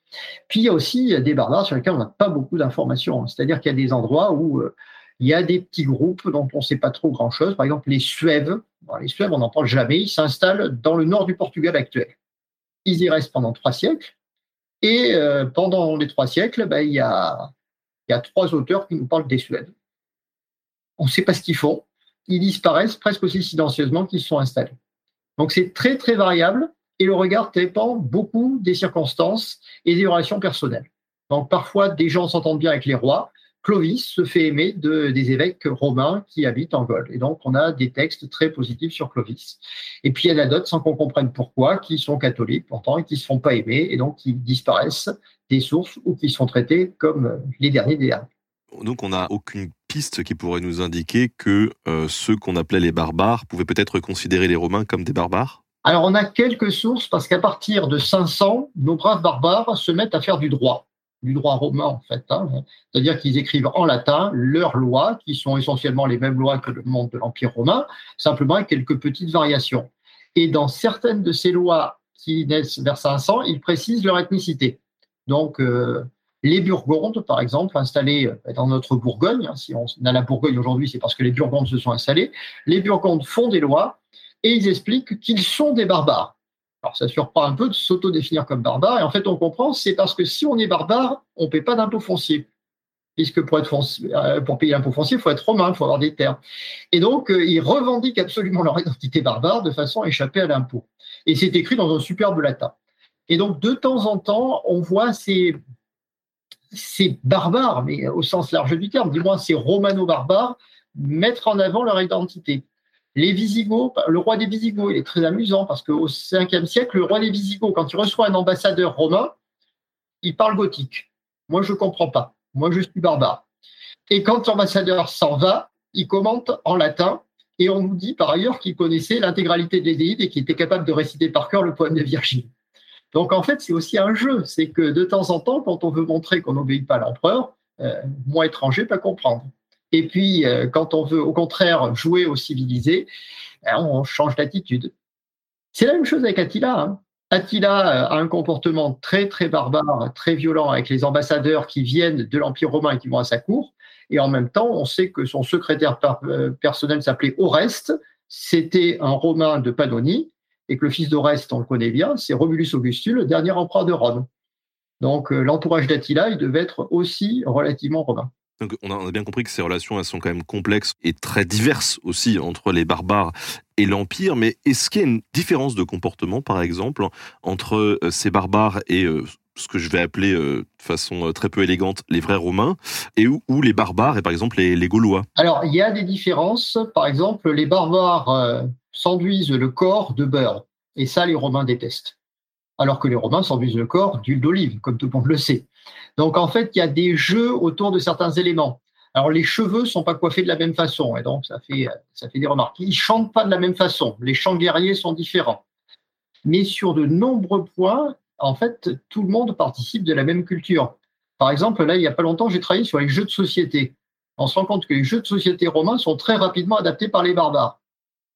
Speaker 3: Puis il y a aussi des barbares sur lesquels on n'a pas beaucoup d'informations. C'est-à-dire qu'il y a des endroits où euh, il y a des petits groupes dont on ne sait pas trop grand-chose. Par exemple, les Suèves. les Suèves, on n'en parle jamais. Ils s'installent dans le nord du Portugal actuel. Ils y restent pendant trois siècles. Et euh, pendant les trois siècles, ben, il, y a, il y a trois auteurs qui nous parlent des Suèves. On ne sait pas ce qu'ils font. Ils disparaissent presque aussi silencieusement qu'ils sont installés. Donc c'est très très variable et le regard dépend beaucoup des circonstances et des relations personnelles. Donc parfois des gens s'entendent bien avec les rois, Clovis se fait aimer de, des évêques romains qui habitent en Gaule. Et donc, on a des textes très positifs sur Clovis. Et puis, il y en a d'autres, sans qu'on comprenne pourquoi, qui sont catholiques pourtant et qui ne se font pas aimer et donc qui disparaissent des sources ou qui sont traités comme les derniers des derniers.
Speaker 4: Donc, on n'a aucune piste qui pourrait nous indiquer que euh, ceux qu'on appelait les barbares pouvaient peut-être considérer les Romains comme des barbares?
Speaker 3: Alors, on a quelques sources parce qu'à partir de 500, nos braves barbares se mettent à faire du droit du droit romain, en fait. Hein. C'est-à-dire qu'ils écrivent en latin leurs lois, qui sont essentiellement les mêmes lois que le monde de l'Empire romain, simplement avec quelques petites variations. Et dans certaines de ces lois qui naissent vers 500, ils précisent leur ethnicité. Donc, euh, les Burgondes, par exemple, installés euh, dans notre Bourgogne, hein, si on a la Bourgogne aujourd'hui, c'est parce que les Burgondes se sont installés, les Burgondes font des lois et ils expliquent qu'ils sont des barbares. Alors ça surprend un peu de s'auto-définir comme barbare. Et en fait, on comprend, c'est parce que si on est barbare, on ne paie pas d'impôt foncier. Puisque euh, pour payer l'impôt foncier, il faut être romain, il faut avoir des terres. Et donc, euh, ils revendiquent absolument leur identité barbare de façon à échapper à l'impôt. Et c'est écrit dans un superbe latin. Et donc, de temps en temps, on voit ces, ces barbares, mais au sens large du terme, du moins ces romano-barbares, mettre en avant leur identité. Les Visigoths, le roi des Visigoths, il est très amusant parce qu'au 5e siècle, le roi des Visigoths, quand il reçoit un ambassadeur romain, il parle gothique. Moi, je ne comprends pas. Moi, je suis barbare. Et quand l'ambassadeur s'en va, il commente en latin et on nous dit par ailleurs qu'il connaissait l'intégralité des l'Énéide et qu'il était capable de réciter par cœur le poème de Virgile. Donc en fait, c'est aussi un jeu. C'est que de temps en temps, quand on veut montrer qu'on n'obéit pas à l'empereur, euh, moi étranger peut comprendre. Et puis, euh, quand on veut au contraire jouer au civilisé, ben, on change d'attitude. C'est la même chose avec Attila. Hein. Attila euh, a un comportement très, très barbare, très violent avec les ambassadeurs qui viennent de l'Empire romain et qui vont à sa cour. Et en même temps, on sait que son secrétaire euh, personnel s'appelait Oreste. C'était un Romain de Pannonie. Et que le fils d'Oreste, on le connaît bien, c'est Romulus Augustus, le dernier empereur de Rome. Donc, l'entourage d'Attila, il devait être aussi relativement romain.
Speaker 4: On a, bien compris que ces relations elles sont quand même complexes et très diverses aussi entre les barbares et l'Empire, mais est-ce qu'il y a une différence de comportement, par exemple, entre euh, ces barbares et euh, ce que je vais appeler euh, de façon très peu élégante les vrais Romains, et où, les barbares et par exemple les, Gaulois?
Speaker 3: Alors il y a des différences. Par exemple, les barbares s'enduisent le corps de beurre, et ça les Romains détestent alors que les Romains s'enduisent le corps d'huile d'olive, comme tout le monde le sait. Donc en fait, il y a des jeux autour de certains éléments. Alors les cheveux sont pas coiffés de la même façon, et donc ça fait ça fait des remarques. Ils chantent pas de la même façon. Les chants guerriers sont différents. mais sur de nombreux points, en fait, tout le monde participe de la même culture. Par exemple, là, il n'y a pas longtemps, j'ai travaillé sur les jeux de société. On se rend compte que les jeux de société romains sont très rapidement adaptés par les barbares.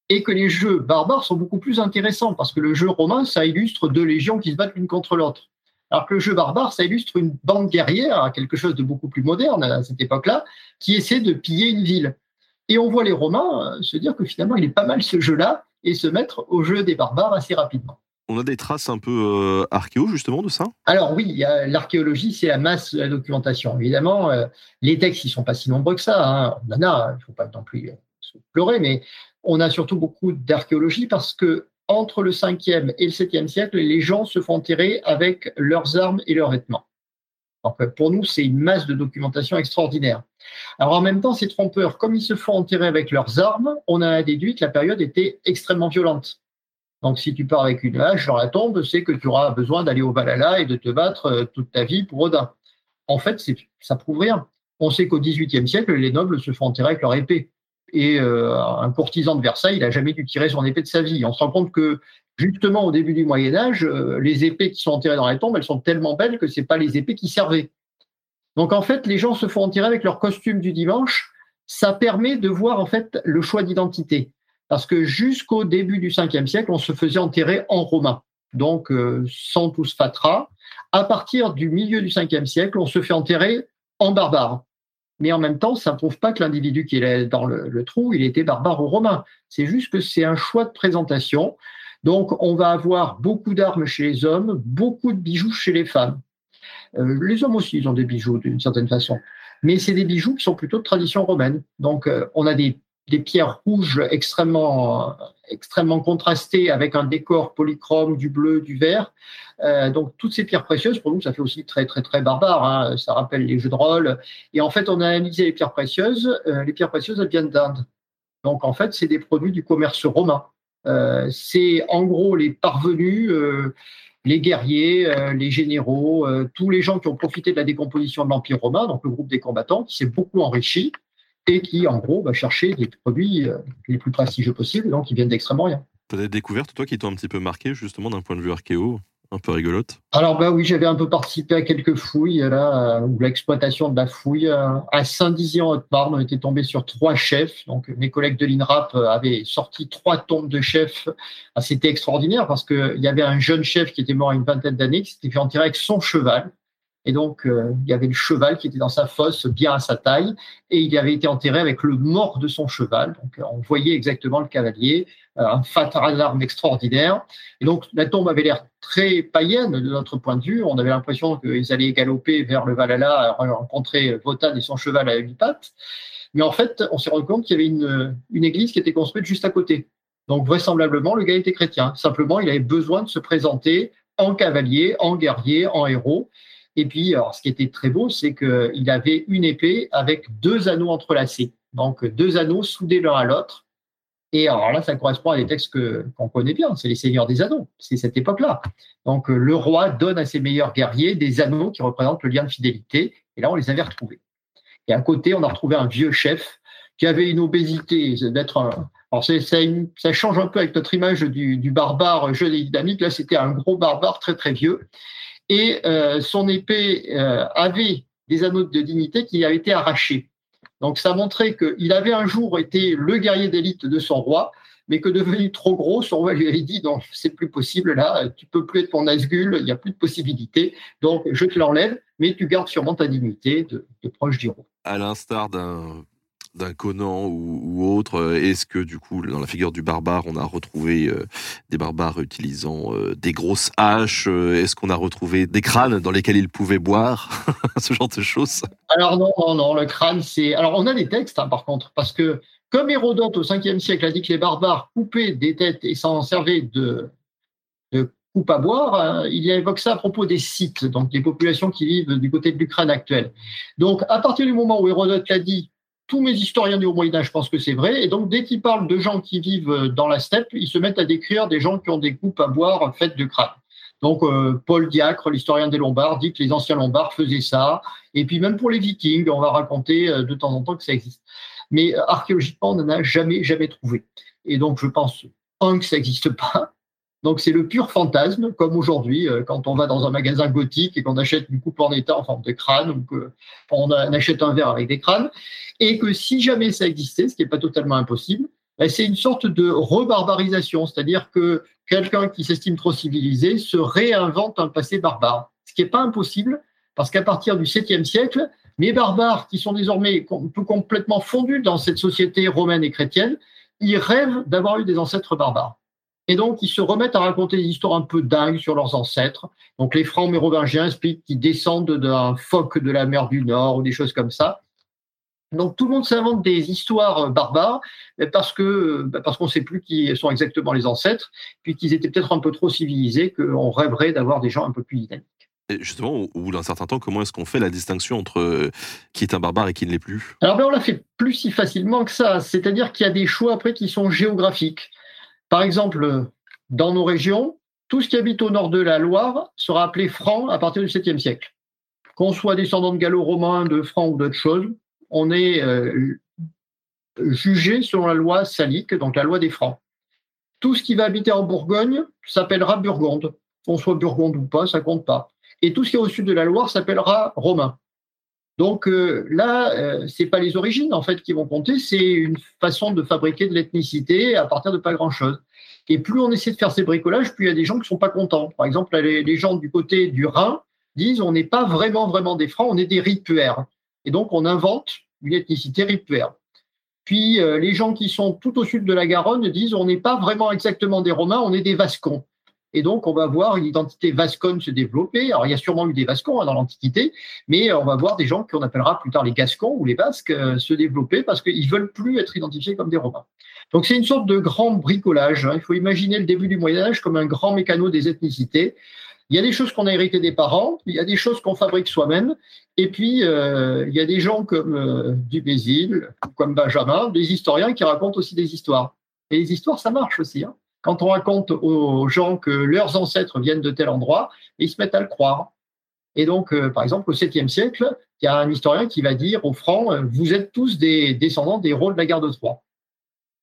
Speaker 3: Et que les jeux barbares sont beaucoup plus intéressants parce que le jeu romain, ça illustre deux légions qui se battent l'une contre l'autre. Alors que le jeu barbare, ça illustre une bande guerrière, quelque chose de beaucoup plus moderne à cette époque-là, qui essaie de piller une ville. Et on voit les Romains euh, se dire que finalement, il est pas mal ce jeu-là et se mettre au jeu des barbares assez rapidement.
Speaker 4: On a des traces un peu euh, archéo justement de ça?
Speaker 3: Alors oui, l'archéologie, c'est la masse de la documentation. Évidemment, euh, les textes, ils sont pas si nombreux que ça. Hein. On en a, il ne faut pas non plus se pleurer, mais on a surtout beaucoup d'archéologie parce que entre le 5e et le 7e siècle, les gens se font enterrer avec leurs armes et leurs vêtements. Donc, pour nous, c'est une masse de documentation extraordinaire. Alors en même temps, ces trompeurs, comme ils se font enterrer avec leurs armes, on a déduit que la période était extrêmement violente. Donc si tu pars avec une hache dans la tombe, c'est que tu auras besoin d'aller au Valhalla et de te battre euh, toute ta vie pour Odin. En fait, ça prouve rien. On sait qu'au XVIIIe siècle, les nobles se font enterrer avec leur épée. Et euh, un courtisan de Versailles, il n'a jamais dû tirer son épée de sa vie. On se rend compte que justement au début du Moyen Âge, euh, les épées qui sont enterrées dans les tombes, elles sont tellement belles que c'est pas les épées qui servaient. Donc en fait, les gens se font enterrer avec leur costume du dimanche. Ça permet de voir en fait le choix d'identité, parce que jusqu'au début du 5e siècle, on se faisait enterrer en romain, donc euh, sans tous fatras. À partir du milieu du 5e siècle, on se fait enterrer en barbare mais en même temps, ça ne prouve pas que l'individu qui est dans le, trou, il était barbare ou romain. C'est juste que c'est un choix de présentation. Donc, on va avoir beaucoup d'armes chez les hommes, beaucoup de bijoux chez les femmes. Euh, les hommes aussi, ils ont des bijoux d'une certaine façon. Mais c'est des bijoux qui sont plutôt de tradition romaine. Donc, euh, on a des des pierres rouges extrêmement, extrêmement contrastées avec un décor polychrome, du bleu, du vert. Euh, donc toutes ces pierres précieuses, pour nous, ça fait aussi très très très barbare. Hein. Ça rappelle les jeux de rôle. Et en fait, on a analysé les pierres précieuses. Euh, les pierres précieuses, elles viennent d'Inde. Donc en fait, c'est des produits du commerce romain. Euh, c'est en gros les parvenus, les guerriers, les généraux, tous les gens qui ont profité de la décomposition de l'Empire romain, donc le groupe des combattants, qui s'est beaucoup enrichi et qui, en gros, va chercher des produits euh, les plus prestigieux possibles, donc qui viennent d'Extrême-Orient.
Speaker 4: Tu as des découvertes, toi, qui t'ont un petit peu marqué, justement, d'un point de vue archéo un peu rigolote?
Speaker 3: Alors bah oui, j'avais un peu participé à quelques fouilles là, où l'exploitation de la fouille euh, à Saint-Dizier en Haute-Marne, on était tombé sur trois chefs. Donc mes collègues de l'INRAP euh, avaient sorti trois tombes de chefs. Ah, c'était extraordinaire parce qu'il y avait un jeune chef qui était mort à une vingtaine d'années qui s'était fait enterrer avec son cheval. Et donc, euh, il y avait le cheval qui était dans sa fosse, bien à sa taille, et il avait été enterré avec le mort de son cheval. Donc, euh, on voyait exactement le cavalier, euh, un fatal arme extraordinaire. Et donc, la tombe avait l'air très païenne de notre point de vue. On avait l'impression qu'ils allaient galoper vers le Valhalla, rencontrer Wotan et son cheval à huit pattes. Mais en fait, on s'est rendu compte qu'il y avait une, une église qui était construite juste à côté. Donc, vraisemblablement, le gars était chrétien. Simplement, il avait besoin de se présenter en cavalier, en guerrier, en héros. Et puis, alors, ce qui était très beau, c'est qu'il avait une épée avec deux anneaux entrelacés. Donc, deux anneaux soudés l'un à l'autre. Et alors là, ça correspond à des textes qu'on connaît bien, c'est les seigneurs des anneaux, c'est cette époque-là. Donc, le roi donne à ses meilleurs guerriers des anneaux qui représentent le lien de fidélité. Et là, on les avait retrouvés. Et à côté, on a retrouvé un vieux chef qui avait une obésité, d'être alors ça, change un peu avec notre image du barbare jeune et dynamique. Là, c'était un gros barbare très très vieux et euh, son épée euh, avait des anneaux de dignité qui avaient été arrachés. Donc ça montrait qu'il avait un jour été le guerrier d'élite de son roi, mais que devenu trop gros, son roi lui avait dit non, c'est plus possible là, tu peux plus être mon Asgul, il n'y a plus de possibilité, donc je te l'enlève, mais tu gardes sûrement ta dignité de, de proche du roi.
Speaker 4: À l'instar d'un d'un Conan ou, autre euh, Est-ce que du coup, dans la figure du barbare, on a retrouvé euh, des barbares utilisant euh, des grosses haches Est-ce qu'on a retrouvé des crânes dans lesquels ils pouvaient boire [laughs] Ce genre de choses?
Speaker 3: Alors non, non, non, le crâne, c'est... Alors on a des textes, hein, par contre, parce que comme Hérodote au 5e siècle a dit que les barbares coupaient des têtes et s'en servaient de, de coupe à boire, hein, il évoque ça à propos des sites, donc des populations qui vivent du côté de l'Ukraine actuelle. Donc à partir du moment où Hérodote l'a dit, tous mes historiens du Haut Moyen Âge pensent que c'est vrai. Et donc, dès qu'ils parlent de gens qui vivent dans la steppe, ils se mettent à décrire des gens qui ont des coupes à boire faites de crâne. Donc, euh, Paul Diacre, l'historien des Lombards, dit que les anciens Lombards faisaient ça. Et puis, même pour les Vikings, on va raconter euh, de temps en temps que ça existe. Mais euh, archéologiquement, on n'en a jamais, jamais trouvé. Et donc, je pense, un, que ça n'existe pas. Donc c'est le pur fantasme, comme aujourd'hui, euh, quand on va dans un magasin gothique et qu'on achète une coupe en état en forme de crâne, ou qu'on achète un verre avec des crânes, et que si jamais ça existait, ce qui n'est pas totalement impossible, ben, c'est une sorte de rebarbarisation, c'est-à-dire que quelqu'un qui s'estime trop civilisé se réinvente un passé barbare, ce qui n'est pas impossible, parce qu'à partir du 7e siècle, les barbares qui sont désormais complètement fondus dans cette société romaine et chrétienne, ils rêvent d'avoir eu des ancêtres barbares. Et donc, ils se remettent à raconter des histoires un peu dingues sur leurs ancêtres. Donc, les francs mérovingiens expliquent qu'ils descendent d'un phoque de la mer du Nord ou des choses comme ça. Donc, tout le monde s'invente des histoires barbares parce que bah, parce qu'on ne sait plus qui sont exactement les ancêtres, puis qu'ils étaient peut-être un peu trop civilisés, qu'on rêverait d'avoir des gens un peu plus dynamiques.
Speaker 4: Et justement, au bout d'un certain temps, comment est-ce qu'on fait la distinction entre euh, qui est un barbare et qui ne l'est plus?
Speaker 3: Alors, ben, on la fait plus si facilement que ça. C'est-à-dire qu'il y a des choix après qui sont géographiques. Par exemple, dans nos régions, tout ce qui habite au nord de la Loire sera appelé franc à partir du 7e siècle. Qu'on soit descendant de gallo-romains, de francs ou d'autres choses, on est euh, jugé selon la loi salique, donc la loi des francs. Tout ce qui va habiter en Bourgogne s'appellera Burgonde. Qu'on soit Burgonde ou pas, ça compte pas. Et tout ce qui est au sud de la Loire s'appellera romain. Donc euh, là, euh, c'est pas les origines en fait qui vont compter, c'est une façon de fabriquer de l'ethnicité à partir de pas grand chose. Et plus on essaie de faire ces bricolages, plus il y a des gens qui sont pas contents. Par exemple, les, gens du côté du Rhin disent on n'est pas vraiment vraiment des Francs, on est des Ripuaires. Et donc on invente une ethnicité Ripuaire. Puis euh, les gens qui sont tout au sud de la Garonne disent on n'est pas vraiment exactement des Romains, on est des Vascons. Et donc, on va voir une identité vasconne se développer. Alors, il y a sûrement eu des Vascons hein, dans l'Antiquité, mais on va voir des gens qu'on appellera plus tard les Gascons ou les Basques euh, se développer parce qu'ils veulent plus être identifiés comme des Romains. Donc, c'est une sorte de grand bricolage. Hein. Il faut imaginer le début du Moyen Âge comme un grand mécano des ethnicités. Il y a des choses qu'on a héritées des parents, il y a des choses qu'on fabrique soi-même, et puis euh, il y a des gens comme euh, Dubézil, comme Benjamin, des historiens qui racontent aussi des histoires. Et les histoires, ça marche aussi. Hein quand on raconte aux gens que leurs ancêtres viennent de tel endroit, ils se mettent à le croire. Et donc, euh, par exemple, au 7e siècle, il y a un historien qui va dire aux Francs, euh, vous êtes tous des descendants des héros de la guerre de Troie.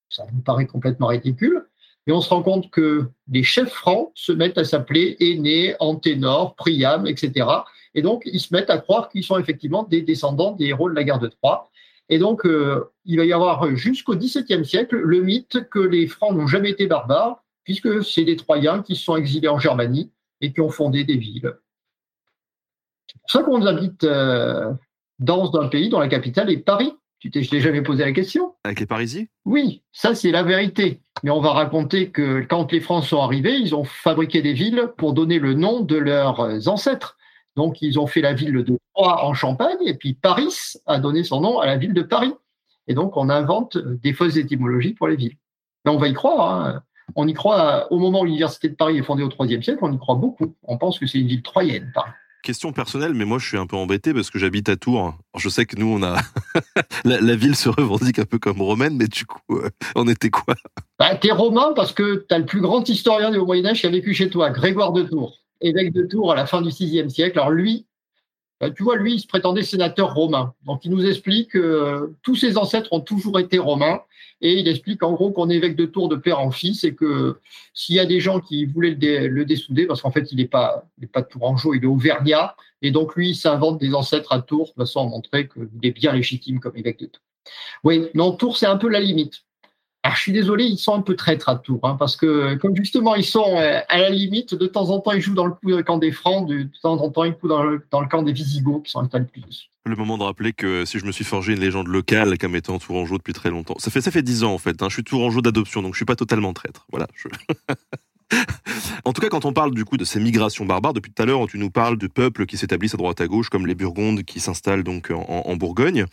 Speaker 3: Ça nous paraît complètement ridicule, mais on se rend compte que les chefs francs se mettent à s'appeler Aîné, Anténor, Priam, etc. Et donc, ils se mettent à croire qu'ils sont effectivement des descendants des héros de la guerre de Troie. Et donc, euh, il va y avoir jusqu'au XVIIe siècle le mythe que les Francs n'ont jamais été barbares, puisque c'est des Troyens qui se sont exilés en Germanie et qui ont fondé des villes. C'est pour ça qu'on habite euh, dans un pays dont la capitale est Paris. Tu t'es jamais posé la question
Speaker 4: Avec les Parisiens?
Speaker 3: Oui, ça c'est la vérité. Mais on va raconter que quand les Francs sont arrivés, ils ont fabriqué des villes pour donner le nom de leurs ancêtres. Donc, ils ont fait la ville de Troyes en Champagne, et puis Paris a donné son nom à la ville de Paris. Et donc, on invente des fausses étymologies pour les villes. Mais on va y croire. Hein. On y croit au moment où l'université de Paris est fondée au IIIe siècle, on y croit beaucoup. On pense que c'est une ville troyenne, Paris.
Speaker 4: Question personnelle, mais moi je suis un peu embêté parce que j'habite à Tours. je sais que nous, on a [laughs] la, ville se revendique un peu comme romaine, mais du coup, euh, on était quoi?
Speaker 3: Bah, T'es romain parce que tu as le plus grand historien du Moyen Âge qui a vécu chez toi, Grégoire de Tours évêque de Tours à la fin du VIe siècle. Alors lui, euh, tu vois, lui, il se prétendait sénateur romain. Donc il nous explique que euh, tous ses ancêtres ont toujours été romains. Et il explique en gros qu'on est évêque de Tours de père en fils et que s'il y a des gens qui voulaient le, dessouder, parce qu'en fait il n'est pas, pas tourangeau, il est auvergnat, et donc lui il s'invente des ancêtres à Tours de façon à montrer qu'il est bien légitime comme évêque de Tours. Oui, non, Tours c'est un peu la limite. Alors, je suis désolé, ils sont un peu traîtres à Tours, hein, parce que comme justement ils sont euh, à la limite, de temps en temps ils jouent dans le camp des Francs, de, temps en temps ils jouent dans le, camp des Visigoths qui sont installés plus dessus.
Speaker 4: Le moment de rappeler que si je me suis forgé une légende locale comme étant Tourangeau depuis très longtemps, ça fait ça fait dix ans en fait. Hein, je suis Tourangeau d'adoption, donc je suis pas totalement traître. Voilà. [laughs] en tout cas, quand on parle du coup de ces migrations barbares, depuis tout à l'heure, tu nous parles de peuples qui s'établissent à droite à gauche, comme les Burgondes qui s'installent donc en Bourgogne.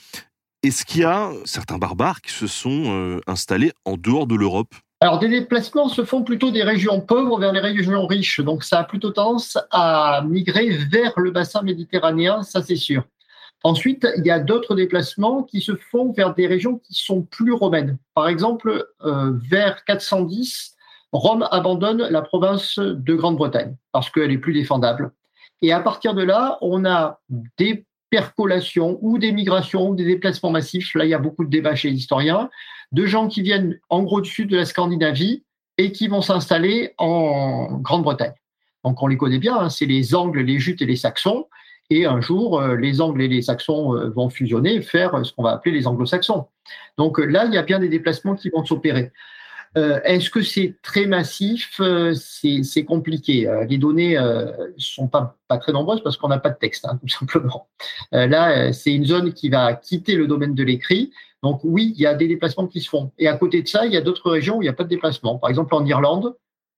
Speaker 4: Est-ce qu'il y a certains barbares qui se sont euh, installés en dehors de l'Europe?
Speaker 3: Alors, des déplacements se font plutôt des régions pauvres vers les régions riches. Donc, ça a plutôt tendance à migrer vers le bassin méditerranéen, ça c'est sûr. Ensuite, il y a d'autres déplacements qui se font vers des régions qui sont plus romaines. Par exemple, euh, vers 410, Rome abandonne la province de Grande-Bretagne parce qu'elle est plus défendable. Et à partir de là, on a des ou des migrations ou des déplacements massifs. Là, il y a beaucoup de débats chez les historiens, de gens qui viennent en gros du sud de la Scandinavie et qui vont s'installer en Grande-Bretagne. Donc on les connaît bien, hein, c'est les Angles, les Jutes et les Saxons. Et un jour, euh, les Angles et les Saxons euh, vont fusionner et faire ce qu'on va appeler les Anglo-Saxons. Donc là, il y a bien des déplacements qui vont s'opérer. Euh, est-ce que c'est très massif? C'est compliqué. les données sont pas, pas très nombreuses parce qu'on n'a pas de texte, hein, [laughs] tout simplement. là, c'est une zone qui va quitter le domaine de l'écrit. Donc oui, il y a des déplacements qui se font. Et à côté de ça, il y a d'autres régions où il n'y a pas de déplacement. Par exemple, en Irlande,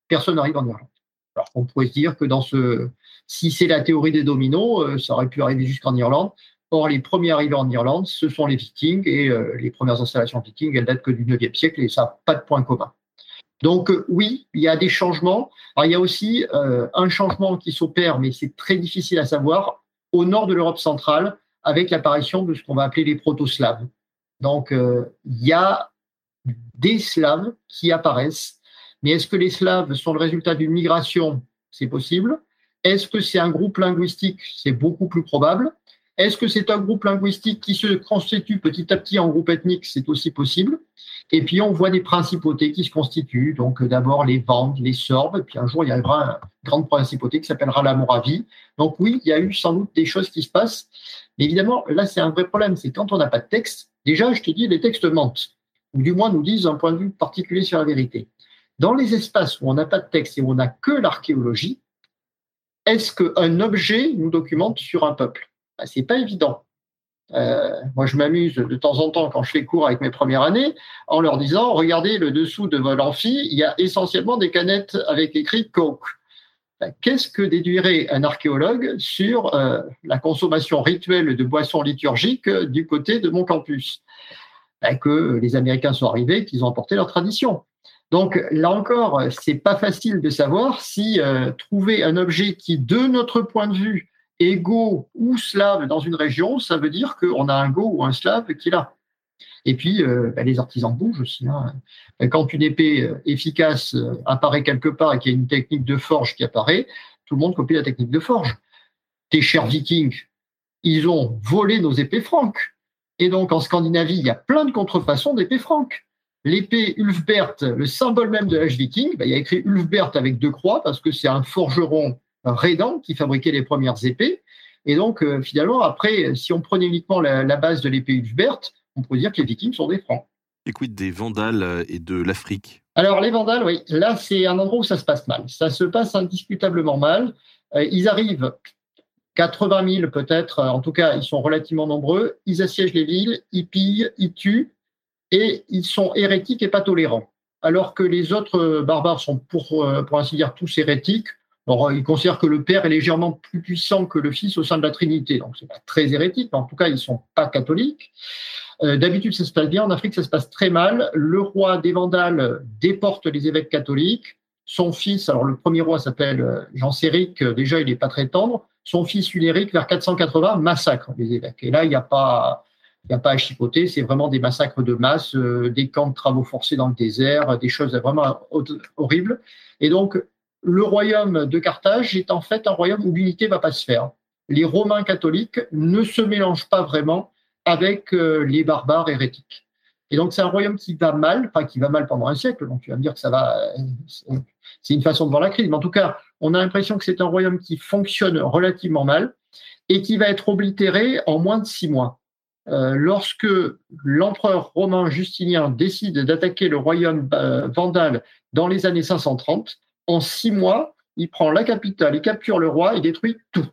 Speaker 3: personne n'arrive en Irlande. Alors on pourrait se dire que dans ce, si c'est la théorie des dominos, euh, ça aurait pu arriver jusqu'en Irlande. Or, les premiers arrivés en Irlande, ce sont les Vikings et euh, les premières installations vikings, elles datent que du 9e siècle et ça n'a pas de point commun. Donc euh, oui, il y a des changements. Alors, il y a aussi un changement qui s'opère, mais c'est très difficile à savoir, au nord de l'Europe centrale, avec l'apparition de ce qu'on va appeler les proto-slaves. Donc il y a des Slaves qui apparaissent, mais est-ce que les Slaves sont le résultat d'une migration? C'est possible. Est-ce que c'est un groupe linguistique? C'est beaucoup plus probable. Est-ce que c'est un groupe linguistique qui se constitue petit à petit en groupe ethnique? C'est aussi possible. Et puis on voit des principautés qui se constituent. Donc d'abord les Vandes, les Sorbes, et puis un jour il y aura une grande principauté qui s'appellera la Moravie. Donc oui, il y a eu sans doute des choses qui se passent. Mais évidemment, là c'est un vrai problème, c'est quand on n'a pas de texte. Déjà, je te dis, les textes mentent, ou du moins nous disent un point de vue particulier sur la vérité. Dans les espaces où on n'a pas de texte et où on n'a que l'archéologie, est-ce qu'un objet nous documente sur un peuple? Ben, C'est pas évident. Euh, moi, je m'amuse de temps en temps quand je fais cours avec mes premières années en leur disant regardez le dessous de votre amphi, il y a essentiellement des canettes avec écrit Coke. Ben, qu'est-ce que déduirait un archéologue sur euh, la consommation rituelle de boissons liturgiques du côté de mon campus? Ben, Que les Américains sont arrivés, qu'ils ont emporté leur tradition. Donc là encore, c'est pas facile de savoir si euh, trouver un objet qui, de notre point de vue, go ou slave dans une région, ça veut dire qu'on a un go ou un slave qui est là. Et puis, euh, ben, les artisans bougent aussi. Hein. Quand une épée euh, efficace apparaît quelque part et qu'il y a une technique de forge qui apparaît, tout le monde copie la technique de forge. Tes chers vikings, ils ont volé nos épées franques. Et donc, en Scandinavie, il y a plein de contrefaçons d'épées franques l'épée Ulfbert, le symbole même de l'âge viking, bah, il y a écrit Ulfbert avec deux croix parce que c'est un forgeron rédant qui fabriquait les premières épées. Et donc, euh, finalement, après, si on prenait uniquement la, base de l'épée Ulfbert, on pourrait dire que les vikings sont des francs.
Speaker 4: Et quid des Vandales euh, et de l'Afrique?
Speaker 3: Alors, les Vandales, oui, là, c'est un endroit où ça se passe mal. Ça se passe indiscutablement mal. Euh, ils arrivent 80 000 peut-être, en tout cas, ils sont relativement nombreux. Ils assiègent les villes, ils pillent, ils tuent et ils sont hérétiques et pas tolérants. Alors que les autres barbares sont, pour, pour ainsi dire, tous hérétiques. Alors, ils considèrent que le Père est légèrement plus puissant que le Fils au sein de la Trinité. Donc, c'est pas très hérétique, mais en tout cas, ils sont pas catholiques. Euh, d'habitude, ça se passe bien. En Afrique, ça se passe très mal. Le roi des Vandales déporte les évêques catholiques. Son fils, alors le premier roi s'appelle euh, Jean Séric, déjà, il n'est pas très tendre. Son fils Uléric, vers 480, massacre les évêques. Et là, il n'y a pas, il n'y a pas à chipoter, c'est vraiment des massacres de masse, euh, des camps de travaux forcés dans le désert, des choses vraiment horribles. Et donc, le royaume de Carthage est en fait un royaume où l'unité ne va pas se faire. Les Romains catholiques ne se mélangent pas vraiment avec euh, les barbares hérétiques. Et donc, c'est un royaume qui va mal, enfin qui va mal pendant un siècle. Donc, tu vas me dire que ça va. C'est une façon de voir la crise. Mais en tout cas, on a l'impression que c'est un royaume qui fonctionne relativement mal et qui va être oblitéré en moins de six mois. Euh, lorsque l'empereur romain Justinien décide d'attaquer le royaume euh, vandale dans les années 530, en six mois, il prend la capitale, il capture le roi et détruit tout.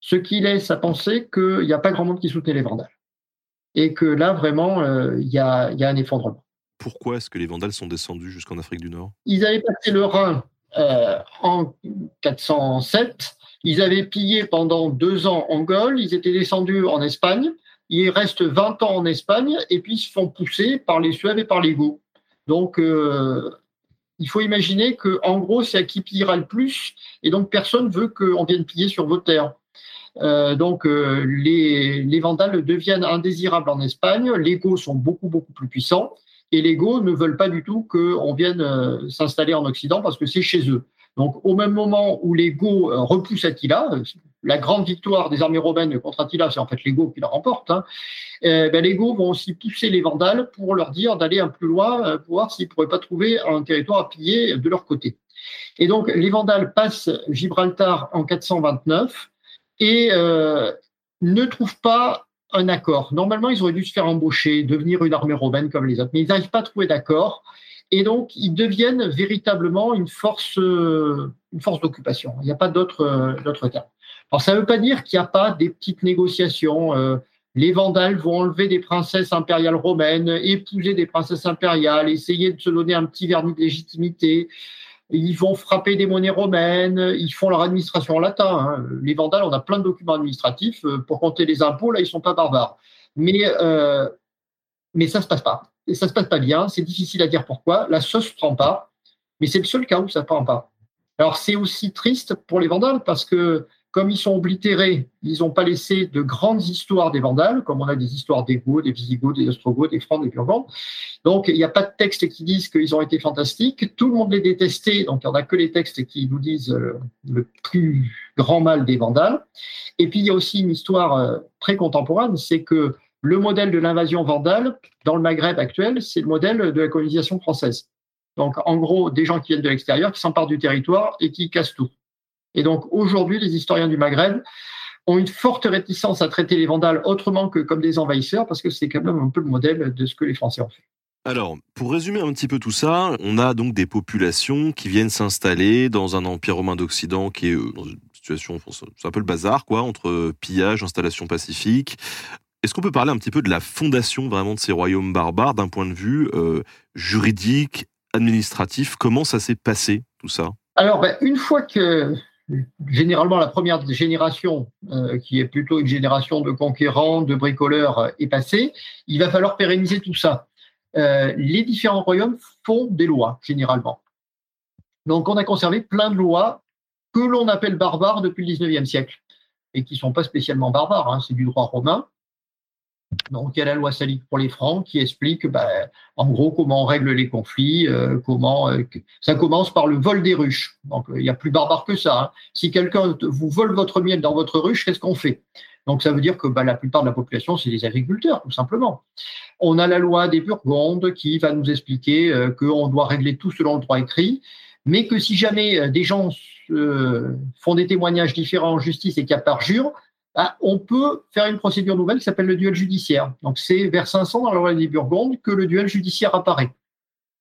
Speaker 3: Ce qui laisse à penser qu'il n'y a pas grand monde qui soutenait les Vandales. Et que là, vraiment, euh, il y, a, un effondrement.
Speaker 4: Pourquoi est-ce que les Vandales sont descendus jusqu'en Afrique du Nord?
Speaker 3: Ils avaient passé le Rhin en 407. Ils avaient pillé pendant deux ans Angola. Ils étaient descendus en Espagne ils restent 20 ans en Espagne et puis ils se font pousser par les Suèves et par les Goths. Donc, euh, il faut imaginer que, en gros, c'est à qui pillera le plus, et donc personne veut qu'on vienne piller sur vos terres. Euh, donc, euh, les, les, Vandales deviennent indésirables en Espagne, les Goths sont beaucoup, beaucoup plus puissants, et les Goths ne veulent pas du tout qu'on vienne s'installer en Occident parce que c'est chez eux. Donc, au même moment où les Goths repoussent Attila, la grande victoire des armées romaines contre Attila, c'est en fait les Goths qui la remportent, hein, euh, ben, les Goths vont aussi pousser les Vandales pour leur dire d'aller un peu plus loin, euh, pour voir s'ils ne pourraient pas trouver un territoire à piller de leur côté. Et donc, les Vandales passent Gibraltar en 429 et euh, ne trouvent pas un accord. Normalement, ils auraient dû se faire embaucher, devenir une armée romaine comme les autres, mais ils n'arrivent pas à trouver d'accord. Et donc, ils deviennent véritablement une force, une force d'occupation. Il n'y a pas d'autre, d'autre terme. Alors, ça ne veut pas dire qu'il n'y a pas des petites négociations. Euh, les Vandales vont enlever des princesses impériales romaines, épouser des princesses impériales, essayer de se donner un petit vernis de légitimité. Ils vont frapper des monnaies romaines, ils font leur administration en latin. Hein. Les Vandales, on a plein de documents administratifs. Euh, pour compter les impôts, là, ils sont pas barbares. Mais, euh, mais ça se passe pas. Et ça se passe pas bien. C'est difficile à dire pourquoi. La sauce ne prend pas. Mais c'est le seul cas où ça ne prend pas. Alors, c'est aussi triste pour les Vandales parce que comme ils sont oblitérés, ils n'ont pas laissé de grandes histoires des Vandales, comme on a des histoires des Goths, des Visigoths, des Ostrogoths, des Francs, des Burgondes. Donc, il n'y a pas de textes qui disent qu'ils ont été fantastiques. Tout le monde les détestait, donc il n'y en a que les textes qui nous disent euh, le plus grand mal des Vandales. Et puis, il y a aussi une histoire euh, très contemporaine, c'est que le modèle de l'invasion vandale dans le Maghreb actuel, c'est le modèle de la colonisation française. Donc, en gros, des gens qui viennent de l'extérieur, qui s'emparent du territoire et qui cassent tout. Et donc aujourd'hui, les historiens du Maghreb ont une forte réticence à traiter les Vandales autrement que comme des envahisseurs, parce que c'est quand même un peu le modèle de ce que les Français ont fait.
Speaker 4: Alors, pour résumer un petit peu tout ça, on a donc des populations qui viennent s'installer dans un empire romain d'Occident qui est euh, dans une situation, c'est un peu le bazar, quoi, entre pillage, installation pacifique. Est-ce qu'on peut parler un petit peu de la fondation vraiment de ces royaumes barbares d'un point de vue euh, juridique, administratif? Comment ça s'est passé, tout ça?
Speaker 3: Alors, ben, une fois que généralement la première génération, euh, qui est plutôt une génération de conquérants, de bricoleurs, est passée. Il va falloir pérenniser tout ça. Euh, les différents royaumes font des lois, généralement. Donc on a conservé plein de lois que l'on appelle barbares depuis le 19e siècle, et qui ne sont pas spécialement barbares, hein. c'est du droit romain, donc, il y a la loi salique pour les Francs qui explique, bah, en gros, comment on règle les conflits, euh, comment. Euh, ça commence par le vol des ruches. Donc, il y a plus barbare que ça. Hein. Si quelqu'un vous vole votre miel dans votre ruche, qu'est-ce qu'on fait? Donc, ça veut dire que bah, la plupart de la population, c'est des agriculteurs, tout simplement. On a la loi des Burgondes qui va nous expliquer euh, qu'on doit régler tout selon le droit écrit, mais que si jamais des gens font des témoignages différents en justice et qu'il y a parjure, bah, on peut faire une procédure nouvelle qui s'appelle le duel judiciaire. Donc c'est vers 500 dans la loi des Burgondes que le duel judiciaire apparaît.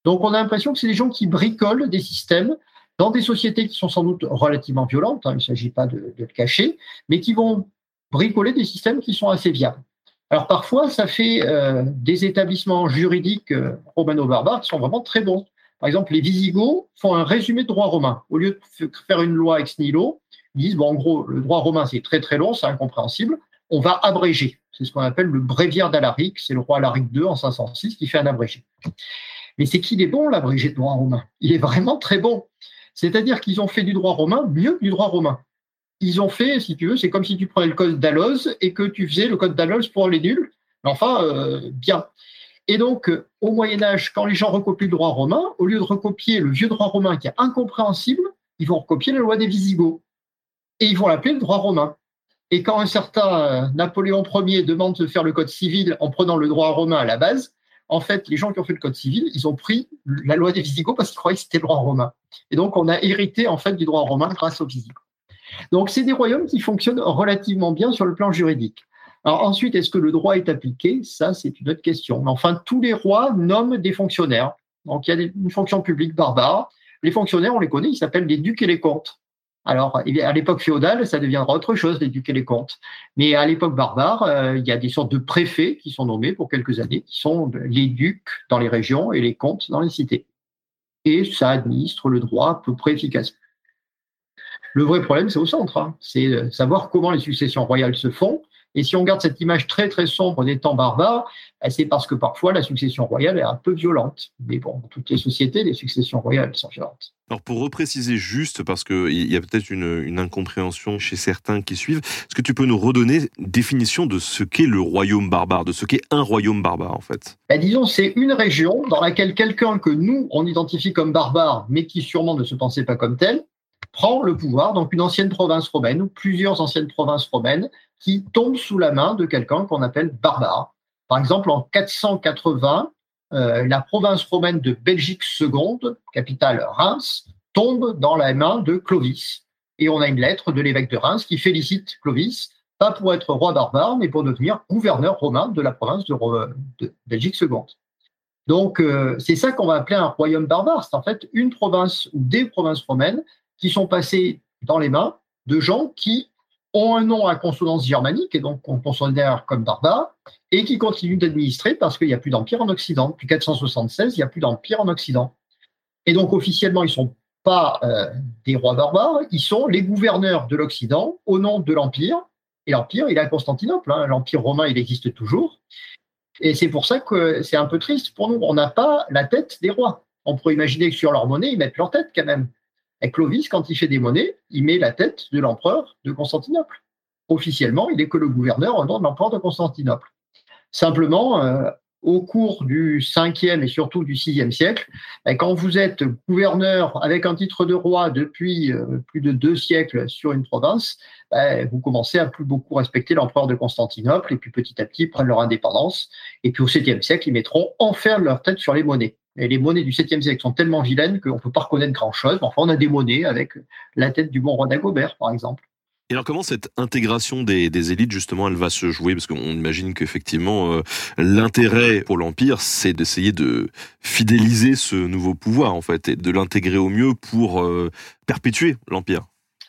Speaker 3: Donc on a l'impression que c'est des gens qui bricolent des systèmes dans des sociétés qui sont sans doute relativement violentes, hein, il ne s'agit pas de, le cacher, mais qui vont bricoler des systèmes qui sont assez viables. Alors parfois, ça fait euh, des établissements juridiques euh, romano-barbares qui sont vraiment très bons. Par exemple, les Visigoths font un résumé de droit romain. Au lieu de faire une loi ex nihilo, ils disent, bon, en gros, le droit romain, c'est très très long, c'est incompréhensible, on va abréger. C'est ce qu'on appelle le bréviaire d'Alaric, c'est le roi Alaric II en 506 qui fait un abrégé. Mais c'est qu'il est bon, l'abrégé de droit romain. Il est vraiment très bon. C'est-à-dire qu'ils ont fait du droit romain mieux que du droit romain. Ils ont fait, si tu veux, c'est comme si tu prenais le code d'Aloz et que tu faisais le code d'Aloz pour les nuls, mais enfin, euh, bien. Et donc, euh, au Moyen Âge, quand les gens recopient le droit romain, au lieu de recopier le vieux droit romain qui est incompréhensible, ils vont recopier la loi des Visigoths et ils vont l'appeler le droit romain. Et quand un certain euh, Napoléon Ier demande de faire le code civil en prenant le droit romain à la base, en fait, les gens qui ont fait le code civil, ils ont pris la loi des Visigoths parce qu'ils croyaient que c'était le droit romain. Et donc, on a hérité en fait du droit romain grâce aux Visigoths. Donc, c'est des royaumes qui fonctionnent relativement bien sur le plan juridique. Alors ensuite, est-ce que le droit est appliqué? Ça, c'est une autre question. Mais enfin, tous les rois nomment des fonctionnaires. Donc, il y a une fonction publique barbare. Les fonctionnaires, on les connaît, ils s'appellent les ducs et les comtes. Alors, à l'époque féodale, ça deviendra autre chose, et les comtes. Mais à l'époque barbare, euh, il y a des sortes de préfets qui sont nommés pour quelques années, qui sont les ducs dans les régions et les comtes dans les cités. Et ça administre le droit à peu près efficacement. Le vrai problème, c'est au centre. Hein. C'est savoir comment les successions royales se font et si on garde cette image très très sombre des temps barbares, ben, c'est parce que parfois la succession royale est un peu violente. Mais bon, dans toutes les sociétés, les successions royales sont violentes.
Speaker 4: Alors pour repréciser juste, parce qu'il y a peut-être une, incompréhension chez certains qui suivent, est-ce que tu peux nous redonner une définition de ce qu'est le royaume barbare, de ce qu'est un royaume barbare en fait?
Speaker 3: Ben, Disons, c'est une région dans laquelle quelqu'un que nous, on identifie comme barbare, mais qui sûrement ne se pensait pas comme tel, prend le pouvoir, donc une ancienne province romaine ou plusieurs anciennes provinces romaines qui tombent sous la main de quelqu'un qu'on appelle barbare. Par exemple, en 480, euh, la province romaine de Belgique seconde, capitale Reims, tombe dans la main de Clovis. Et on a une lettre de l'évêque de Reims qui félicite Clovis, pas pour être roi barbare, mais pour devenir gouverneur romain de la province de, Belgique seconde. Donc, euh, c'est ça qu'on va appeler un royaume barbare. C'est en fait une province ou des provinces romaines qui sont passées dans les mains de gens qui ont un nom à consonance germanique et donc qu'on considère comme barbares et qui continuent d'administrer parce qu'il n'y a plus d'empire en Occident. Depuis 476, il n'y a plus d'empire en Occident. Et donc, officiellement, ils ne sont pas euh, des rois barbares, ils sont les gouverneurs de l'Occident au nom de l'Empire. Et l'Empire, il est à Constantinople. Hein. L'Empire romain, il existe toujours. Et c'est pour ça que c'est un peu triste pour nous. On n'a pas la tête des rois. On pourrait imaginer que sur leur monnaie, ils mettent leur tête quand même. Et Clovis, quand il fait des monnaies, il met la tête de l'empereur de Constantinople. Officiellement, il est que le gouverneur au nom de l'empereur de Constantinople. Simplement, euh, au cours du 5e et surtout du 6e siècle, ben, quand vous êtes gouverneur avec un titre de roi depuis euh, plus de deux siècles sur une province, ben, vous commencez à plus beaucoup respecter l'empereur de Constantinople et puis petit à petit prennent leur indépendance. Et puis au 7e siècle, ils mettront enfin leur tête sur les monnaies. Et les monnaies du 7e siècle sont tellement vilaines qu'on ne peut pas reconnaître grand-chose. Enfin, on a des monnaies avec la tête du bon roi d'Agobert, par exemple.
Speaker 4: Et alors comment cette intégration des, élites justement elle va se jouer? Parce qu'on imagine qu'effectivement euh, l'intérêt pour l'empire c'est d'essayer de fidéliser ce nouveau pouvoir en fait et de l'intégrer au mieux pour euh, perpétuer l'empire.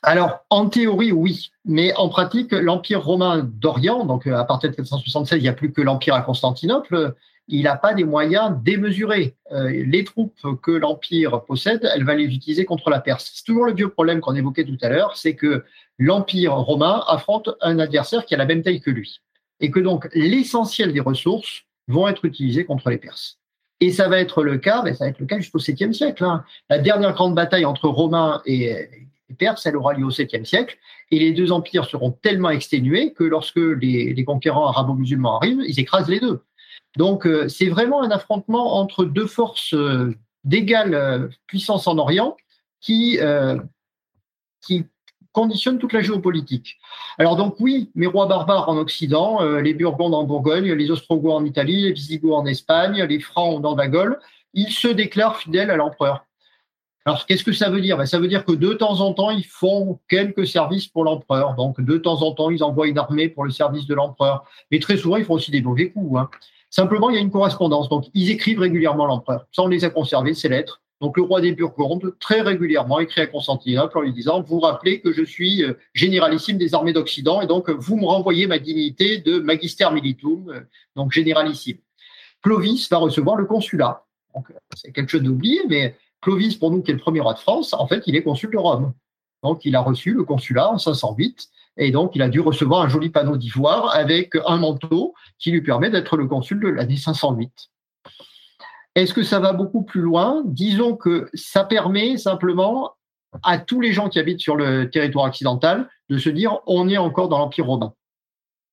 Speaker 3: Alors en théorie oui, mais en pratique l'empire romain d'Orient donc à partir de 476 il n'y a plus que l'empire à Constantinople il n'a pas des moyens démesurés. Euh, les troupes que l'Empire possède, elle va les utiliser contre la Perse. C'est toujours le vieux problème qu'on évoquait tout à l'heure, c'est que l'Empire romain affronte un adversaire qui a la même taille que lui. Et que donc l'essentiel des ressources vont être utilisées contre les Perses. Et ça va être le cas, ça va être le cas jusqu'au 7e siècle. Hein. La dernière grande bataille entre Romains et, Perses, elle aura lieu au 7e siècle. Et les deux empires seront tellement exténués que lorsque les, les conquérants arabo-musulmans arrivent, ils écrasent les deux. Donc euh, c'est vraiment un affrontement entre deux forces euh, d'égale euh, puissance en Orient qui, qui toute la géopolitique. Alors donc oui, mes rois barbares en Occident, les Burgondes en Bourgogne, les Ostrogoths en Italie, les Visigoths en Espagne, les Francs dans la Gaule, ils se déclarent fidèles à l'empereur. Alors, qu'est-ce que ça veut dire? Ben, Ça veut dire que de temps en temps, ils font quelques services pour l'empereur. Donc, de temps en temps, ils envoient une armée pour le service de l'empereur. Mais très souvent, ils font aussi des mauvais coups. Hein. Simplement, il y a une correspondance. Donc, ils écrivent régulièrement l'empereur. Ça, on les a conservés, ces lettres. Donc, le roi des Burgondes, très régulièrement, écrit à Constantinople en lui disant Vous rappelez que je suis euh, généralissime des armées d'Occident et donc vous me renvoyez ma dignité de magister militum, euh, donc généralissime. Clovis va recevoir le consulat. C'est quelque chose d'oublié, mais Clovis, pour nous, qui est le premier roi de France, en fait, il est consul de Rome. Donc, il a reçu le consulat en 508 et donc, il a dû recevoir un joli panneau d'ivoire avec un manteau qui lui permet d'être le consul de l'année 508. Est-ce que ça va beaucoup plus loin? Disons que ça permet simplement à tous les gens qui habitent sur le territoire occidental de se dire on est encore dans l'Empire romain.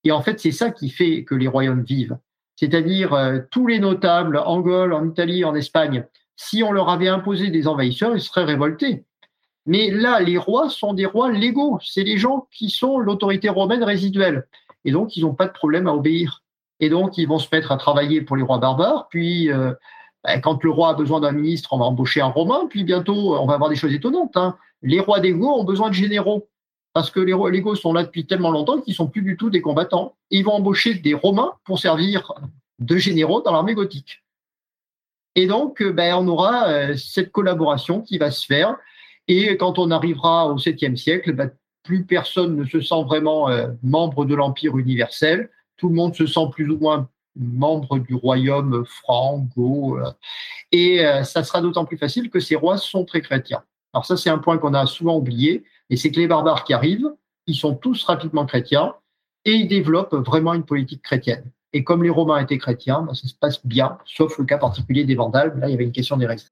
Speaker 3: Et en fait, c'est ça qui fait que les royaumes vivent. C'est-à-dire euh, tous les notables en Gaule, en Italie, en Espagne, si on leur avait imposé des envahisseurs, ils seraient révoltés. Mais là, les rois sont des rois légaux. C'est les gens qui sont l'autorité romaine résiduelle. Et donc, ils n'ont pas de problème à obéir. Et donc, ils vont se mettre à travailler pour les rois barbares. Puis, euh, ben, quand le roi a besoin d'un ministre, on va embaucher un romain. Puis bientôt, on va avoir des choses étonnantes. Hein. Les rois d'Ego ont besoin de généraux. Parce que les rois légaux sont là depuis tellement longtemps qu'ils sont plus du tout des combattants. ils vont embaucher des romains pour servir de généraux dans l'armée gothique. Et donc, ben, on aura euh, cette collaboration qui va se faire. Et quand on arrivera au 7e siècle, bah, plus personne ne se sent vraiment euh, membre de l'Empire universel. Tout le monde se sent plus ou moins membre du royaume franc. Euh, et euh, ça sera d'autant plus facile que ces rois sont très chrétiens. Alors ça, c'est un point qu'on a souvent oublié, et c'est que les barbares qui arrivent, ils sont tous rapidement chrétiens, et ils développent vraiment une politique chrétienne. Et comme les Romains étaient chrétiens, bah, ça se passe bien, sauf le cas particulier des Vandales. Là, il y avait une question des restes.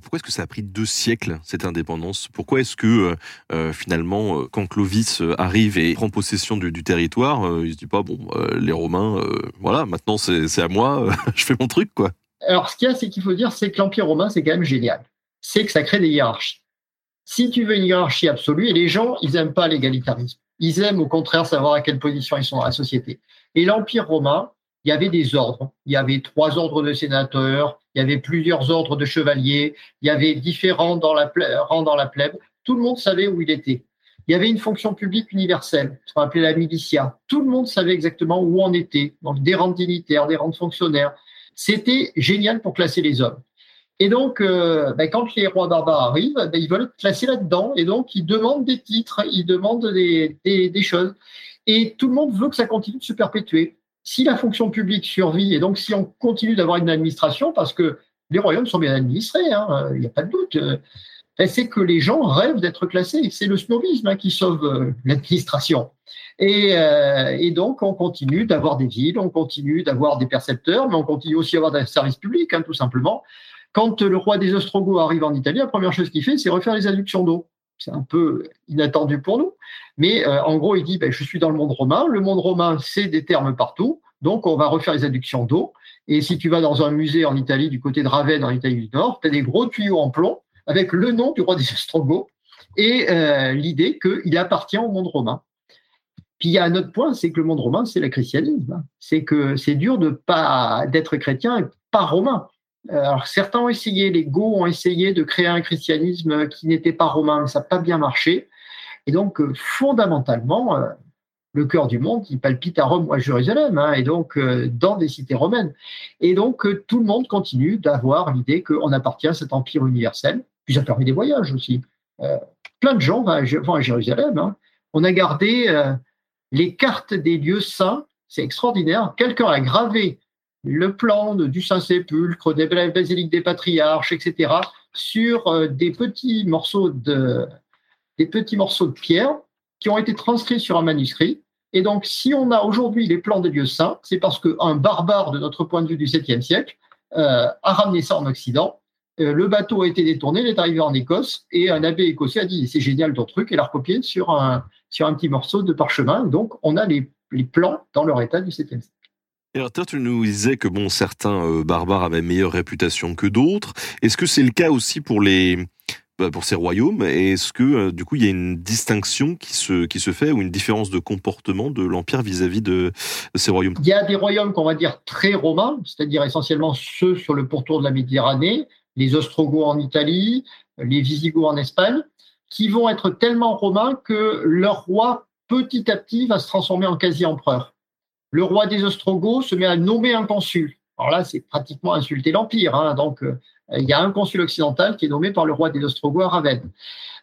Speaker 4: Pourquoi est-ce que ça a pris deux siècles, cette indépendance? Pourquoi est-ce que, euh, euh, finalement, euh, quand Clovis arrive et prend possession du, territoire, euh, il se dit pas, bon, les Romains, voilà, maintenant c'est à moi, [laughs] je fais mon truc, quoi.
Speaker 3: Alors, ce qu'il y a, c'est qu'il faut dire, c'est que l'Empire romain, c'est quand même génial. C'est que ça crée des hiérarchies. Si tu veux une hiérarchie absolue, et les gens, ils aiment pas l'égalitarisme. Ils aiment, au contraire, savoir à quelle position ils sont dans la société. Et l'Empire romain, il y avait des ordres. Il y avait trois ordres de sénateurs, il y avait plusieurs ordres de chevaliers, il y avait différents dans la rangs dans la plèbe. Tout le monde savait où il était. Il y avait une fonction publique universelle, ce qu'on appelait la militia. Tout le monde savait exactement où on était, donc des rangs de dignitaires, des rangs fonctionnaires. C'était génial pour classer les hommes. Et donc, euh, ben, quand les rois barbares arrivent, ben, ils veulent classés là-dedans, et donc ils demandent des titres, ils demandent des, des, des choses. Et tout le monde veut que ça continue de se perpétuer. Si la fonction publique survit, et donc si on continue d'avoir une administration, parce que les royaumes sont bien administrés, hein, il n'y a pas de doute, euh, c'est que les gens rêvent d'être classés. C'est le snobisme hein, qui sauve euh, l'administration. Et, euh, et donc, on continue d'avoir des villes, on continue d'avoir des percepteurs, mais on continue aussi d'avoir des services publics, hein, tout simplement. Quand le roi des Ostrogoths arrive en Italie, la première chose qu'il fait, c'est refaire les adductions d'eau. C'est un peu inattendu pour nous, mais euh, en gros, il dit ben, Je suis dans le monde romain. Le monde romain, c'est des termes partout, donc on va refaire les adductions d'eau. Et si tu vas dans un musée en Italie, du côté de Ravenne, en Italie du Nord, tu as des gros tuyaux en plomb avec le nom du roi des Ostrogoths et euh, l'idée qu'il appartient au monde romain. Puis il y a un autre point, c'est que le monde romain, c'est le christianisme. C'est que c'est dur de pas d'être chrétien et pas romain. Euh, Alors certains ont essayé, les Goths ont essayé de créer un christianisme qui n'était pas romain, mais ça n'a pas bien marché. Et donc euh, fondamentalement, euh, le cœur du monde, il palpite à Rome ou à Jérusalem, hein, et donc dans des cités romaines. Et donc tout le monde continue d'avoir l'idée qu'on appartient à cet empire universel. Puis ça permet des voyages aussi. Plein de gens vont à, Jérusalem. hein. On a gardé les cartes des lieux saints, c'est extraordinaire. Quelqu'un a gravé le plan du Saint-Sépulcre, des la basilique des patriarches, etc., sur euh, des petits morceaux de pierre qui ont été transcrits sur un manuscrit. Et donc, si on a aujourd'hui les plans des lieux saints, c'est parce qu'un barbare, de notre point de vue du 7e siècle, euh, a ramené ça en Occident. Euh, le bateau a été détourné, il est arrivé en Écosse, et un abbé écossais a dit c'est génial ton truc, et l'a recopié sur un, sur un petit morceau de parchemin. Donc, on a les, les plans dans leur état du 7e siècle.
Speaker 4: Et alors, tu nous disais que bon, certains euh, barbares avaient meilleure réputation que d'autres. Est-ce que c'est le cas aussi pour les bah, pour ces royaumes? Est-ce que euh, du coup, il y a une distinction qui se qui se fait ou une différence de comportement de l'empire vis-à-vis de ces royaumes?
Speaker 3: Il y a des royaumes qu'on va dire très romains, c'est-à-dire essentiellement ceux sur le pourtour de la Méditerranée, les Ostrogoths en Italie, les Visigoths en Espagne, qui vont être tellement romains que leur roi, petit à petit, va se transformer en quasi-empereur. Le roi des Ostrogoths se met à nommer un consul. Alors là, c'est pratiquement insulter l'Empire. hein. Donc, euh, il y a un consul occidental qui est nommé par le roi des Ostrogoths à Ravenne.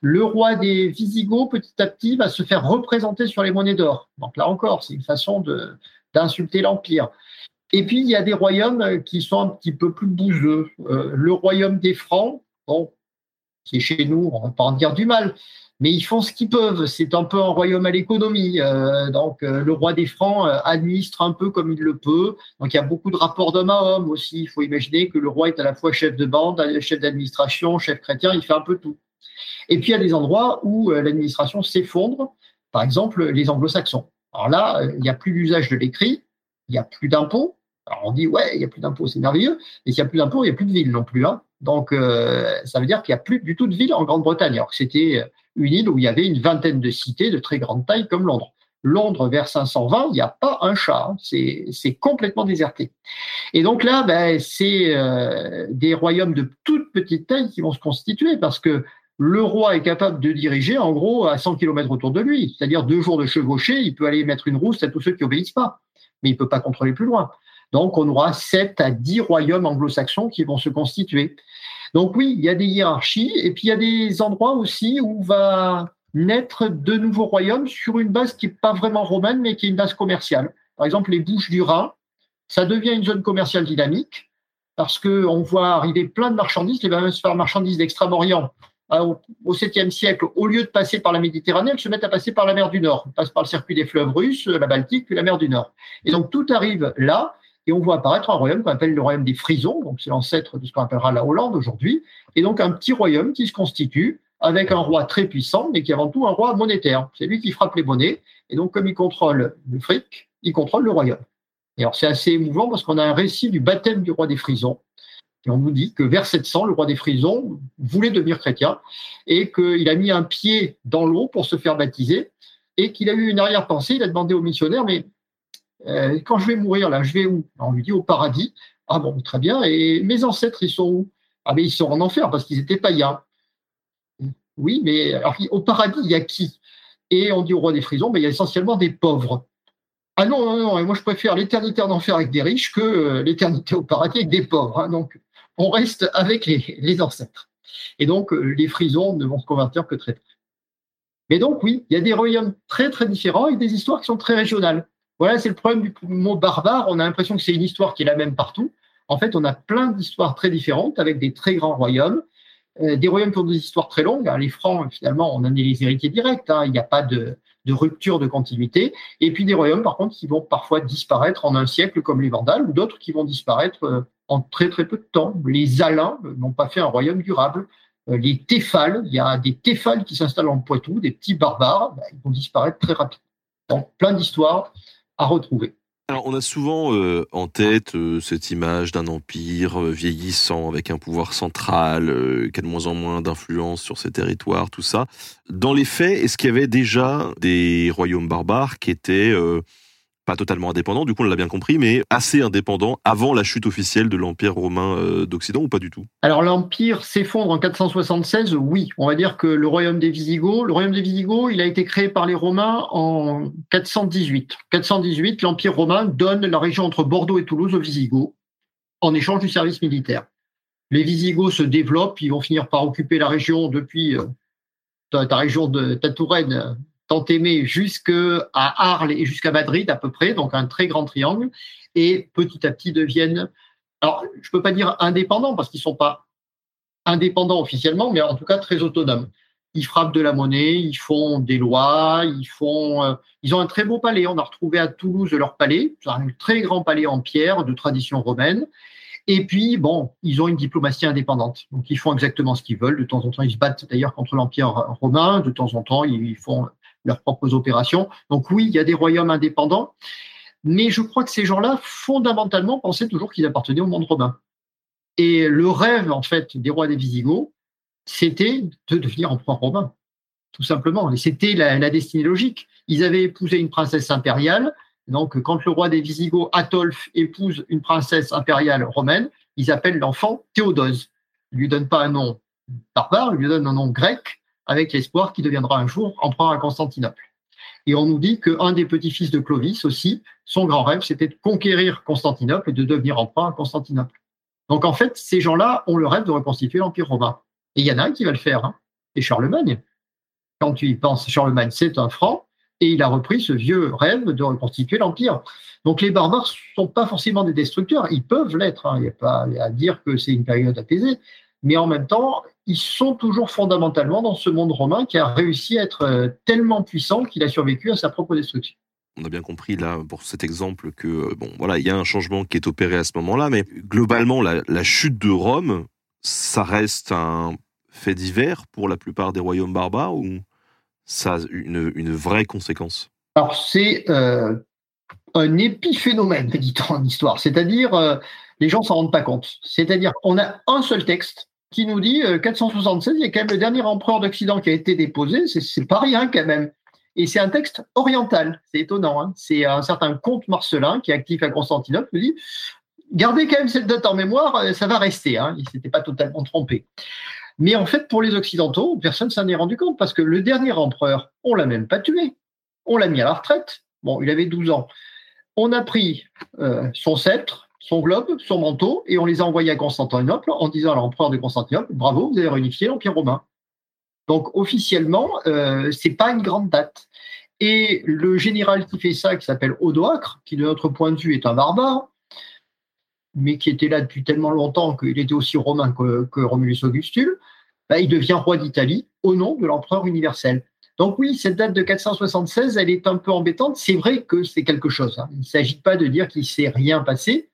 Speaker 3: Le roi des Visigoths, petit à petit, va se faire représenter sur les monnaies d'or. Donc là encore, c'est une façon d'insulter l'Empire. Et puis, il y a des royaumes euh, qui sont un petit peu plus bouseux. Euh, le royaume des Francs, bon, qui est chez nous, on va pas en dire du mal, mais ils font ce qu'ils peuvent. C'est un peu un royaume à l'économie. Euh, donc, euh, le roi des Francs euh, administre un peu comme il le peut. Donc, il y a beaucoup de rapports d'homme à homme aussi. Il faut imaginer que le roi est à la fois chef de bande, chef d'administration, chef chrétien, il fait un peu tout. Et puis, il y a des endroits où l'administration s'effondre, par exemple les anglo-saxons. Alors là, il n'y a plus d'usage de l'écrit, il n'y a plus d'impôts. Alors on dit, ouais, il n'y a plus d'impôts, c'est merveilleux, mais s'il n'y a plus d'impôts, il n'y a plus de villes non plus. Hein. Donc, euh, ça veut dire qu'il n'y a plus du tout de villes en Grande-Bretagne, alors que c'était une île où il y avait une vingtaine de cités de très grande taille comme Londres. Londres, vers 520, il n'y a pas un chat, hein. c'est complètement déserté. Et donc là, ben, c'est euh, des royaumes de toute petite taille qui vont se constituer parce que le roi est capable de diriger en gros à 100 km autour de lui, c'est-à-dire deux jours de chevauchée, il peut aller mettre une rousse à tous ceux qui obéissent pas, mais il peut pas contrôler plus loin. Donc on aura 7 à 10 royaumes anglo-saxons qui vont se constituer. Donc oui, il y a des hiérarchies et puis il y a des endroits aussi où va naître de nouveaux royaumes sur une base qui n'est pas vraiment romaine, mais qui est une base commerciale. Par exemple, les Bouches du Rhin, ça devient une zone commerciale dynamique parce qu'on voit arriver plein de marchandises, les fameuses marchandises d'Extrême-Orient. Ah, au 7e siècle, au lieu de passer par la Méditerranée, elles se mettent à passer par la mer du Nord. Elles passent par le circuit des fleuves russes, la Baltique, puis la mer du Nord. Et donc tout arrive là, et on voit apparaître un royaume qu'on appelle le royaume des Frisons, donc c'est l'ancêtre de ce qu'on appellera la Hollande aujourd'hui, et donc un petit royaume qui se constitue avec un roi très puissant, mais qui est avant tout un roi monétaire. C'est lui qui frappe les monnaies, et donc comme il contrôle le fric, il contrôle le royaume. Et alors c'est assez émouvant parce qu'on a un récit du baptême du roi des Frisons, et on nous dit que vers 700, le roi des Frisons voulait devenir chrétien et qu'il a mis un pied dans l'eau pour se faire baptiser et qu'il a eu une arrière-pensée. Il a demandé au missionnaire, mais euh, quand je vais mourir, là, je vais où? On lui dit au paradis. Ah bon, très bien. Et mes ancêtres, ils sont où? Ah mais ils sont en enfer parce qu'ils étaient païens. Oui, mais au paradis, il y a qui? Et on dit au roi des Frisons, mais il y a essentiellement des pauvres. Ah non, non, non, et moi je préfère l'éternité en enfer avec des riches que euh, l'éternité au paradis avec des pauvres. Hein. donc on reste avec les, ancêtres. Et donc, euh, les frisons ne vont se convertir que très tard. Mais donc, oui, il y a des royaumes très, très différents et des histoires qui sont très régionales. Voilà, c'est le problème du mot barbare. On a l'impression que c'est une histoire qui est la même partout. En fait, on a plein d'histoires très différentes avec des très grands royaumes. Euh, des royaumes qui ont des histoires très longues. Hein. Les Francs, finalement, on en est les héritiers directs. Hein. Il n'y a pas de, rupture de continuité. Et puis des royaumes, par contre, qui vont parfois disparaître en un siècle, comme les Vandales, ou d'autres qui vont disparaître euh, en très très peu de temps. Les Alains n'ont pas fait un royaume durable. Euh, les Téphales, il y a des Téphales qui s'installent en Poitou, des petits barbares, bah, ils vont disparaître très rapidement. Donc plein d'histoires à retrouver.
Speaker 4: Alors, on a souvent euh, en tête euh, cette image d'un empire vieillissant avec un pouvoir central qui a de moins en moins d'influence sur ses territoires, tout ça. Dans les faits, est-ce qu'il y avait déjà des royaumes barbares qui étaient pas totalement indépendant, du coup on l'a bien compris, mais assez indépendant avant la chute officielle de l'Empire romain euh, d'Occident ou pas du tout?
Speaker 3: Alors l'Empire s'effondre en 476, oui. On va dire que le royaume des Visigoths, le royaume des Visigoths, il a été créé par les Romains en 418. 418, l'Empire romain donne la région entre Bordeaux et Toulouse aux Visigoths en échange du service militaire. Les Visigoths se développent, ils vont finir par occuper la région depuis euh, ta, région de ta Touraine tant aimé jusqu'à Arles et jusqu'à Madrid à peu près, donc un très grand triangle, et petit à petit deviennent, alors je ne peux pas dire indépendants parce qu'ils ne sont pas indépendants officiellement, mais en tout cas très autonomes. Ils frappent de la monnaie, ils font des lois, ils font, euh, ils ont un très beau palais. On a retrouvé à Toulouse leur palais, un très grand palais en pierre de tradition romaine. Et puis, bon, ils ont une diplomatie indépendante. Donc, ils font exactement ce qu'ils veulent. De temps en temps, ils se battent d'ailleurs contre l'Empire romain. De temps en temps, ils font leurs propres opérations. Donc oui, il y a des royaumes indépendants, mais je crois que ces gens-là, fondamentalement, pensaient toujours qu'ils appartenaient au monde romain. Et le rêve, en fait, des rois des Visigoths, c'était de devenir empereur romain, tout simplement. Et c'était la, destinée logique. Ils avaient épousé une princesse impériale. Donc, quand le roi des Visigoths, Atolphe, épouse une princesse impériale romaine, ils appellent l'enfant Théodose. Ils lui donnent pas un nom barbare, ils lui donnent un nom grec avec l'espoir qu'il deviendra un jour empereur à Constantinople. Et on nous dit qu'un des petits-fils de Clovis aussi, son grand rêve, c'était de conquérir Constantinople et de devenir empereur à Constantinople. Donc en fait, ces gens-là ont le rêve de reconstituer l'Empire romain. Et il y en a un qui va le faire, hein. c'est Charlemagne. Quand tu y penses, Charlemagne, c'est un franc, et il a repris ce vieux rêve de reconstituer l'Empire. Donc les barbares ne sont pas forcément des destructeurs, ils peuvent l'être, hein. il n'y a pas à dire que c'est une période apaisée, mais en même temps, ils sont toujours fondamentalement dans ce monde romain qui a réussi à être euh, tellement puissant qu'il a survécu à sa propre destruction.
Speaker 4: On a bien compris là pour cet exemple que euh, bon voilà il y a un changement qui est opéré à ce moment-là, mais globalement la, chute de Rome, ça reste un fait divers pour la plupart des royaumes barbares ou ça a une, vraie conséquence?
Speaker 3: Alors c'est euh, un épiphénomène, dit-on en histoire, c'est-à-dire les gens s'en rendent pas compte. C'est-à-dire on a un seul texte qui nous dit 476, euh, il y a quand même le dernier empereur d'Occident qui a été déposé, c'est pas rien quand même. Et c'est un texte oriental, c'est étonnant. Hein. c'est un certain comte Marcelin qui est actif à Constantinople, qui dit gardez quand même cette date en mémoire, euh, ça va rester. Hein. il ne s'était pas totalement trompé. Mais en fait, pour les Occidentaux, personne s'en est rendu compte parce que le dernier empereur, on l'a même pas tué. On l'a mis à la retraite. Bon, il avait 12 ans. On a pris euh, son sceptre, son globe, son manteau, et on les a envoyés à Constantinople en disant à l'empereur de Constantinople Bravo, vous avez réunifié l'Empire romain. Donc officiellement, euh, c'est pas une grande date. Et le général qui fait ça, qui s'appelle Odoacre, qui de notre point de vue est un barbare, mais qui était là depuis tellement longtemps qu'il était aussi romain que, Romulus Augustule, bah, il devient roi d'Italie au nom de l'empereur universel. Donc oui, cette date de 476, elle est un peu embêtante. C'est vrai que c'est quelque chose. Hein. Il ne s'agit pas de dire qu'il ne s'est rien passé.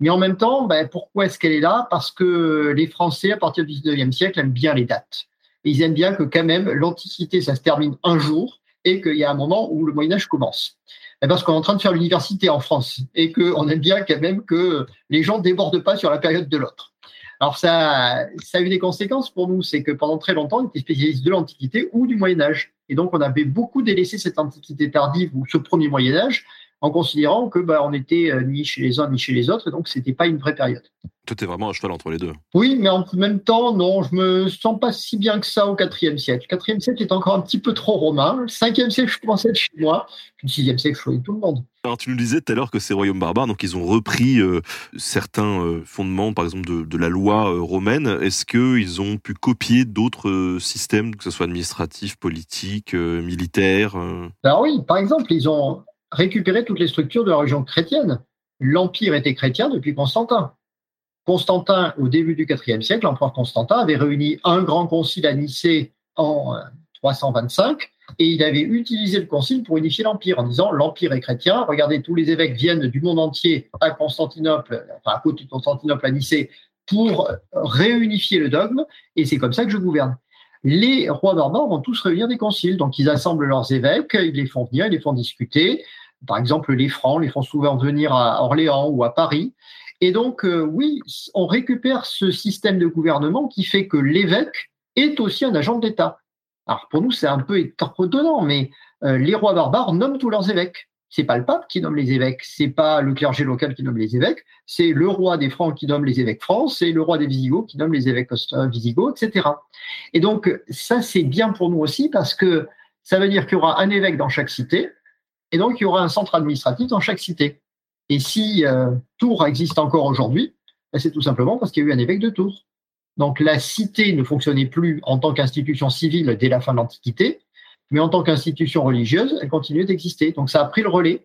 Speaker 3: Mais en même temps, bah, pourquoi est-ce qu'elle est là? Parce que les Français, à partir du 19e siècle, aiment bien les dates. Ils aiment bien que quand même l'Antiquité, ça se termine un jour et qu'il y a un moment où le Moyen Âge commence. Et parce qu'on est en train de faire l'université en France et qu'on aime bien quand même que les gens débordent pas sur la période de l'autre. Alors ça, ça a eu des conséquences pour nous, c'est que pendant très longtemps, on était spécialiste de l'Antiquité ou du Moyen Âge. Et donc on avait beaucoup délaissé cette Antiquité tardive ou ce premier Moyen Âge en considérant que bah, on était euh, ni chez les uns ni chez les autres, et donc c'était pas une vraie période.
Speaker 4: Tout est vraiment un cheval entre les deux.
Speaker 3: Oui, mais en même temps, non, je me sens pas si bien que ça au IVe siècle. Le IVe siècle est encore un petit peu trop romain. Le 5e siècle, je à être chez moi. Le 6e siècle, je voyais tout le monde.
Speaker 4: Alors, tu nous disais tout à l'heure que ces royaumes barbares, donc ils ont repris euh, certains euh, fondements, par exemple, de, la loi romaine. Est-ce qu'ils ont pu copier d'autres systèmes, que ce soit administratifs, politiques, militaires
Speaker 3: Alors oui, par exemple, ils ont récupérer toutes les structures de la religion chrétienne. L'Empire était chrétien depuis Constantin. Constantin, au début du IVe siècle, l'empereur Constantin avait réuni un grand concile à Nicée en 325 euh, et il avait utilisé le concile pour unifier l'Empire en disant l'Empire est chrétien, regardez, tous les évêques viennent du monde entier à Constantinople, enfin à côté de Constantinople, à Nicée, pour réunifier le dogme et c'est comme ça que je gouverne les rois barbares vont tous réunir des conciles. Donc, ils assemblent leurs évêques, ils les font venir, ils les font discuter. Par exemple, les Francs les font souvent venir à Orléans ou à Paris. Et donc, euh, oui, on récupère ce système de gouvernement qui fait que l'évêque est aussi un agent d'État. Alors, pour nous, c'est un peu étonnant, mais euh, les rois barbares nomment tous leurs évêques c'est pas le pape qui nomme les évêques, c'est pas le clergé local qui nomme les évêques, c'est le roi des Francs qui nomme les évêques francs, c'est le roi des Visigoths qui nomme les évêques visigoths, etc. Et donc ça c'est bien pour nous aussi parce que ça veut dire qu'il y aura un évêque dans chaque cité et donc il y aura un centre administratif dans chaque cité. Et si euh, Tours existe encore aujourd'hui, ben, c'est tout simplement parce qu'il y a eu un évêque de Tours. Donc la cité ne fonctionnait plus en tant qu'institution civile dès la fin de l'Antiquité, mais en tant qu'institution religieuse, elle continue d'exister. Donc ça a pris le relais.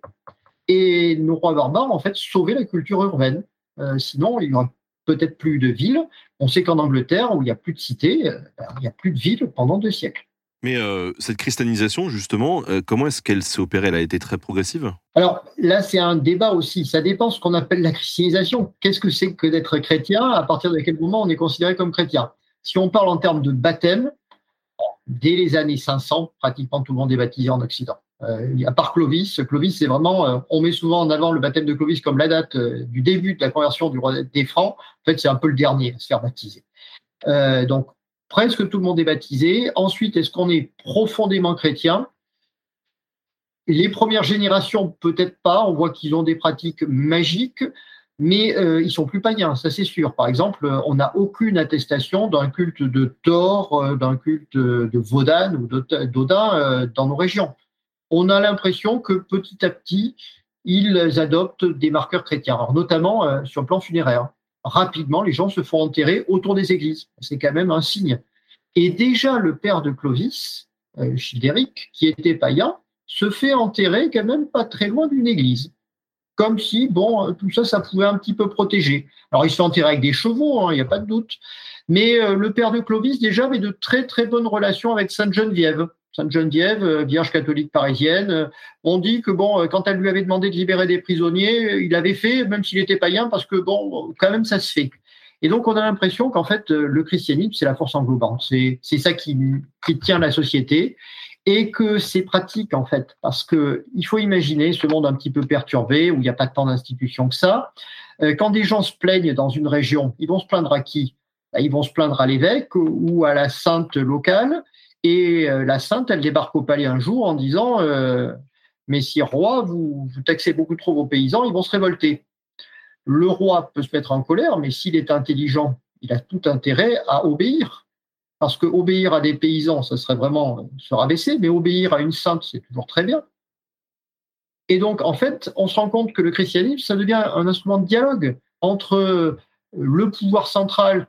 Speaker 3: Et nos rois barbares, en fait, sauvé la culture urbaine. Euh, sinon, il n'y aurait peut-être plus de villes. On sait qu'en Angleterre, où il n'y a plus de cités, euh, il n'y a plus de villes pendant deux siècles.
Speaker 4: Mais euh, cette christianisation, justement, comment est-ce qu'elle s'est opérée? Elle a été très progressive?
Speaker 3: Alors là, c'est un débat aussi. Ça dépend ce qu'on appelle la christianisation. Qu'est-ce que c'est que d'être chrétien? À partir de quel moment on est considéré comme chrétien? Si on parle en termes de baptême, dès les années 500, pratiquement tout le monde est baptisé en Occident. Euh, à part Clovis, Clovis, c'est vraiment, euh, on met souvent en avant le baptême de Clovis comme la date euh, du début de la conversion du roi des Francs. En fait, c'est un peu le dernier à se faire baptiser. donc, presque tout le monde est baptisé. Ensuite, est-ce qu'on est profondément chrétien? Les premières générations, peut-être pas. On voit qu'ils ont des pratiques magiques mais euh, ils sont plus païens, ça c'est sûr. Par exemple, on n'a aucune attestation d'un culte de Thor, euh, d'un culte de Vodan ou d'Odin euh, dans nos régions. On a l'impression que petit à petit, ils adoptent des marqueurs chrétiens, notamment euh, sur le plan funéraire. Rapidement, les gens se font enterrer autour des églises. C'est quand même un signe. Et déjà, le père de Clovis, Childéric, qui était païen, se fait enterrer quand même pas très loin d'une église comme si, bon, tout ça, ça pouvait un petit peu protéger. Alors, il se fait enterrer avec des chevaux, hein, il n'y a pas de doute. Mais euh, le père de Clovis, déjà, avait de très, très bonnes relations avec Sainte Geneviève. Sainte Geneviève, euh, vierge catholique parisienne. Euh, on dit que, bon, quand elle lui avait demandé de libérer des prisonniers, il avait fait, même s'il était païen, parce que, bon, quand même, ça se fait. Et donc, on a l'impression qu'en fait, le christianisme, c'est la force englobante. C'est ça qui, qui tient la société et que c'est pratique en fait, parce que il faut imaginer ce monde un petit peu perturbé où il n'y a pas tant d'institutions que ça. Euh, quand des gens se plaignent dans une région, ils vont se plaindre à qui? Bah, Ils vont se plaindre à l'évêque ou à la sainte locale. Et euh, la sainte, elle débarque au palais un jour en disant euh, Messire roi, vous, taxez beaucoup trop vos paysans, ils vont se révolter. Le roi peut se mettre en colère, mais s'il est intelligent, il a tout intérêt à obéir parce que obéir à des paysans, ça serait vraiment se rabaisser, mais obéir à une sainte, c'est toujours très bien. Et donc, en fait, on se rend compte que le christianisme, ça devient un instrument de dialogue entre le pouvoir central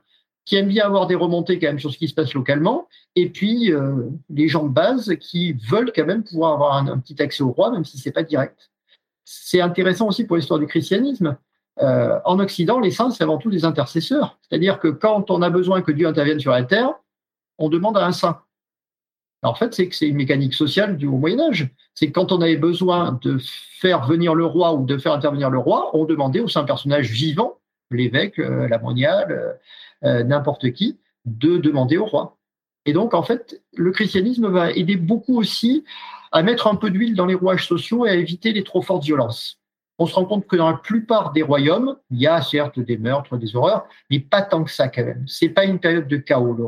Speaker 3: qui aiment bien avoir des remontées quand même sur ce qui se passe localement, et puis euh, les gens de base qui veulent quand même pouvoir avoir un, petit accès au roi, même si c'est pas direct. C'est intéressant aussi pour l'histoire du christianisme. Euh, en Occident, les saints, c'est avant tout des intercesseurs. C'est-à-dire que quand on a besoin que Dieu intervienne sur la terre, on demande à un saint. En fait, c'est une mécanique sociale du Haut Moyen Âge. C'est que quand on avait besoin de faire venir le roi ou de faire intervenir le roi, on demandait au saint personnage vivant, l'évêque, euh, la moniale, euh, n'importe qui, de demander au roi. Et donc, en fait, le christianisme va aider beaucoup aussi à mettre un peu d'huile dans les rouages sociaux et à éviter les trop fortes violences. On se rend compte que dans la plupart des royaumes, il y a certes des meurtres, des horreurs, mais pas tant que ça quand même. C'est pas une période de chaos, le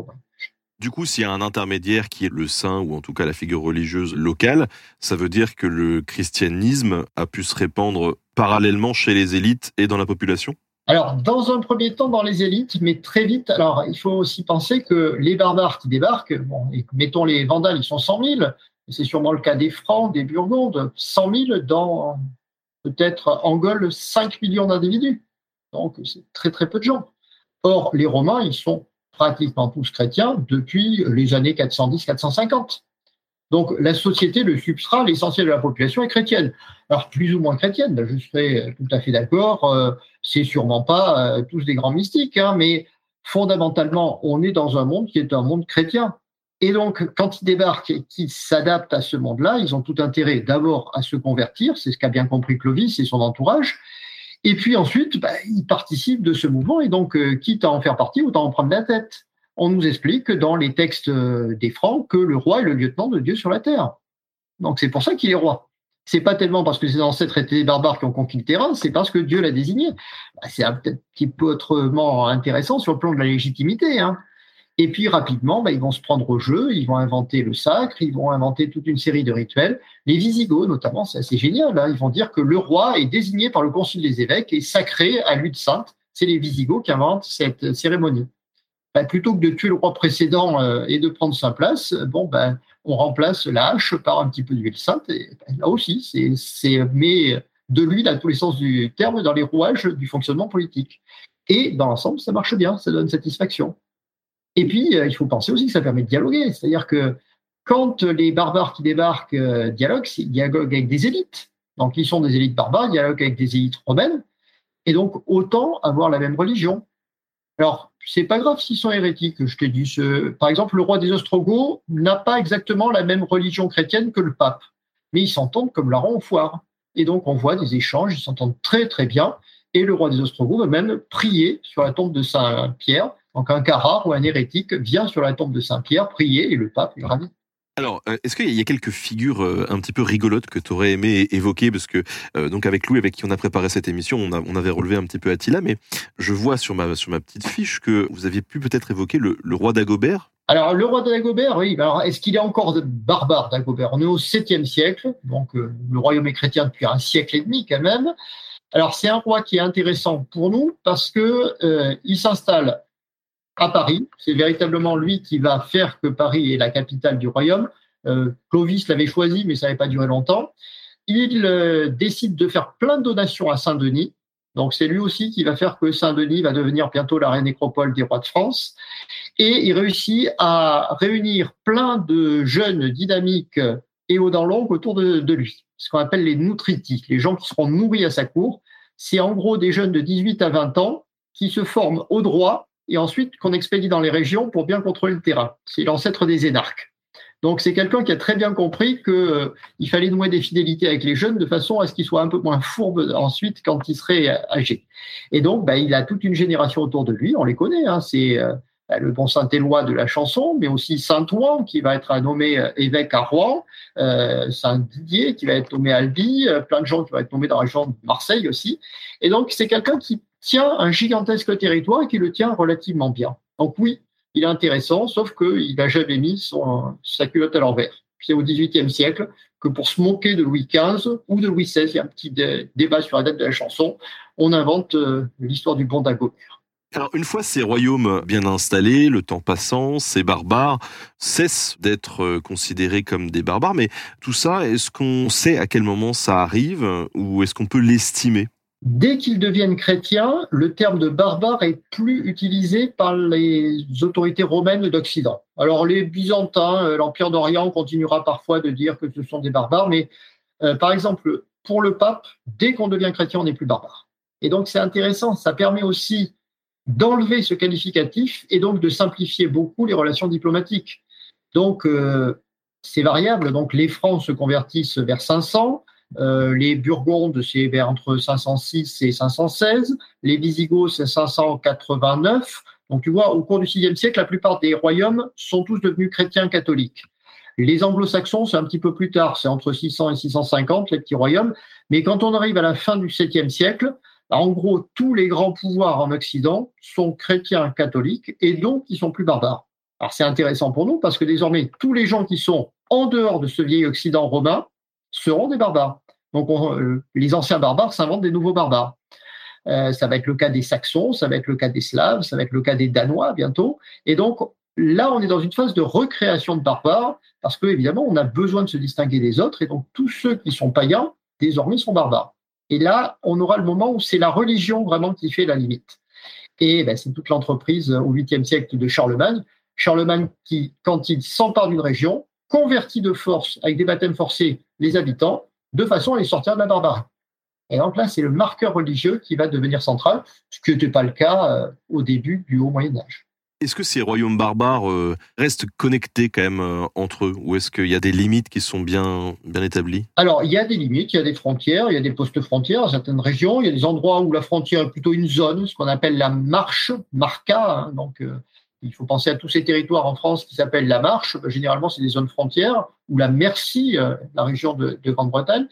Speaker 4: du coup, s'il y a un intermédiaire qui est le saint ou en tout cas la figure religieuse locale, ça veut dire que le christianisme a pu se répandre parallèlement chez les élites et dans la population?
Speaker 3: Alors, dans un premier temps, dans les élites, mais très vite, alors il faut aussi penser que les barbares qui débarquent, bon, mettons les Vandales, ils sont 100 000, c'est sûrement le cas des Francs, des Burgondes, 100 000 dans peut-être en Gaule 5 millions d'individus. Donc, c'est très très peu de gens. Or, les Romains, ils sont pratiquement tous chrétiens depuis les années 410-450. Donc la société, le substrat, l'essentiel de la population est chrétienne. Alors plus ou moins chrétienne, je serais tout à fait d'accord, euh, c'est sûrement pas euh, tous des grands mystiques, hein, mais fondamentalement, on est dans un monde qui est un monde chrétien. Et donc, quand ils débarquent et qu'ils s'adaptent à ce monde-là, ils ont tout intérêt d'abord à se convertir, c'est ce qu'a bien compris Clovis et son entourage, et puis ensuite, bah, ils participent de ce mouvement, et donc, euh, quitte à en faire partie, autant en prendre la tête on nous explique dans les textes euh, des Francs que le roi est le lieutenant de Dieu sur la terre. Donc c'est pour ça qu'il est roi. C'est pas tellement parce que ses ancêtres étaient des barbares qui ont conquis le terrain, c'est parce que Dieu l'a désigné. Bah, c'est un petit peu autrement intéressant sur le plan de la légitimité. Hein. Et puis rapidement, bah, ils vont se prendre au jeu, ils vont inventer le sacre, ils vont inventer toute une série de rituels. Les Visigoths, notamment, c'est assez génial. Hein. Ils vont dire que le roi est désigné par le concile des évêques et sacré à lui de sainte. C'est les Visigoths qui inventent cette cérémonie. Ben, plutôt que de tuer le roi précédent euh, et de prendre sa place, bon, ben, on remplace la hache par un petit peu d'huile sainte. Et ben, là aussi, c'est met de l'huile à tous les sens du terme dans les rouages du fonctionnement politique. Et dans l'ensemble, ça marche bien, ça donne satisfaction. Et puis, euh, il faut penser aussi que ça permet de dialoguer. C'est-à-dire que quand les barbares qui débarquent euh, dialoguent, ils dialoguent avec des élites. Donc, ils sont des élites barbares, ils dialoguent avec des élites romaines. Et donc, autant avoir la même religion. Alors, c'est pas grave s'ils sont hérétiques, je t'ai dit. Par exemple, le roi des Ostrogoths n'a pas exactement la même religion chrétienne que le pape, mais ils s'entendent comme larron au foire. Et donc, on voit des échanges, ils s'entendent très très bien. Et le roi des Ostrogoths va même prier sur la tombe de Saint-Pierre. Donc, un carrare ou un hérétique vient sur la tombe de Saint-Pierre prier et le pape est ravi.
Speaker 4: Alors, euh, est-ce qu'il y a quelques figures euh, un petit peu rigolotes que tu aurais aimé évoquer? Parce que, euh, donc, avec Louis, avec qui on a préparé cette émission, on, avait relevé un petit peu Attila, mais je vois sur ma, sur ma petite fiche que vous aviez pu peut-être évoquer le, roi d'Agobert.
Speaker 3: Alors, le roi d'Agobert, oui. Alors, est-ce qu'il est encore barbare d'Agobert? On est au 7e siècle, donc le royaume est chrétien depuis un siècle et demi quand même. Alors, c'est un roi qui est intéressant pour nous parce que il s'installe à Paris. C'est véritablement lui qui va faire que Paris est la capitale du royaume. Euh, Clovis l'avait choisi, mais ça n'avait pas duré longtemps. Il euh, décide de faire plein de donations à Saint-Denis. Donc c'est lui aussi qui va faire que Saint-Denis va devenir bientôt la reine nécropole des rois de France. Et il réussit à réunir plein de jeunes dynamiques et aux dents longues autour de, lui, ce qu'on appelle les nutritis, les gens qui seront nourris à sa cour. C'est en gros des jeunes de 18 à 20 ans qui se forment au droit et ensuite qu'on expédie dans les régions pour bien contrôler le terrain. C'est l'ancêtre des énarques. Donc c'est quelqu'un qui a très bien compris qu'il euh, fallait nouer des fidélités avec les jeunes de façon à ce qu'ils soient un peu moins fourbes ensuite quand ils seraient euh, âgés. Et donc bah, il a toute une génération autour de lui, on les connaît, hein, c'est euh, bah, le bon Saint-Éloi de la chanson, mais aussi Saint-Ouen qui va être nommé évêque à Rouen, Saint-Didier qui va être nommé à Albi, plein de gens qui vont être nommés dans la région de Marseille aussi. Et donc c'est quelqu'un qui tient un gigantesque territoire et qui le tient relativement bien. Donc oui, il est intéressant, sauf qu'il n'a jamais mis son, sa culotte à l'envers. C'est au XVIIIe siècle que pour se moquer de Louis XV ou de Louis XVI, il y a un petit débat sur la date de la chanson, on invente euh, l'histoire du bon d'Agobert.
Speaker 4: Alors une fois ces royaumes bien installés, le temps passant, ces barbares cessent d'être euh, considérés comme des barbares, mais tout ça, est-ce qu'on sait à quel moment ça arrive ou est-ce qu'on peut l'estimer?
Speaker 3: Dès qu'ils deviennent chrétiens, le terme de barbare est plus utilisé par les autorités romaines d'Occident. Alors les Byzantins, euh, l'Empire d'Orient continuera parfois de dire que ce sont des barbares, mais euh, par exemple, pour le pape, dès qu'on devient chrétien, on n'est plus barbare. Et donc c'est intéressant, ça permet aussi d'enlever ce qualificatif et donc de simplifier beaucoup les relations diplomatiques. Donc euh, c'est variable, donc les Francs se convertissent vers 500, euh, les Burgondes, c'est vers entre 506 et 516. Les Visigoths, c'est 589. Donc, tu vois, au cours du VIe siècle, la plupart des royaumes sont tous devenus chrétiens catholiques. Les anglo-saxons, c'est un petit peu plus tard, c'est entre 600 et 650, les petits royaumes. Mais quand on arrive à la fin du 7e siècle, en gros, tous les grands pouvoirs en Occident sont chrétiens catholiques et donc ils sont plus barbares. Alors c'est intéressant pour nous parce que désormais, tous les gens qui sont en dehors de ce vieil Occident romain seront des barbares. Donc euh, les anciens barbares s'inventent des nouveaux barbares. Euh, ça va être le cas des Saxons, ça va être le cas des Slaves, ça va être le cas des Danois bientôt. Et donc là, on est dans une phase de recréation de barbares parce que évidemment, on a besoin de se distinguer des autres. Et donc tous ceux qui sont païens désormais sont barbares. Et là, on aura le moment où c'est la religion vraiment qui fait la limite. Et ben, c'est toute l'entreprise au 8e siècle de Charlemagne. Charlemagne qui, quand il s'empare d'une région, convertit de force avec des baptêmes forcés les habitants de façon à les sortir de la barbarie. Et donc là, c'est le marqueur religieux qui va devenir central, ce qui n'était pas le cas euh, au début du Haut Moyen Âge.
Speaker 4: Est-ce que ces royaumes barbares euh, restent connectés quand même euh, entre eux ou est-ce qu'il y a des limites qui sont bien, bien établies?
Speaker 3: Alors, il y a des limites, il y a des frontières, il y a des postes frontières dans certaines régions. Il y a des endroits où la frontière est plutôt une zone, ce qu'on appelle la marche, marca. Hein, donc, il faut penser à tous ces territoires en France qui s'appellent la Marche. Généralement, c'est des zones frontières ou la Merci, euh, la région de, Grande-Bretagne.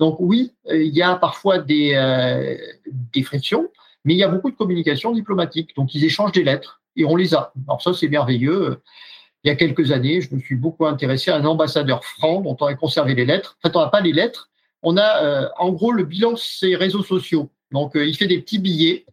Speaker 3: Donc oui, euh, il y a parfois des, euh, des frictions, mais il y a beaucoup de communication diplomatique. Donc ils échangent des lettres et on les a. Alors ça, c'est merveilleux. Il y a quelques années, je me suis beaucoup intéressé à un ambassadeur franc dont on a conservé les lettres. En fait, on n'a pas les lettres. On a, en gros, le bilan de ses réseaux sociaux. Donc, il fait des petits billets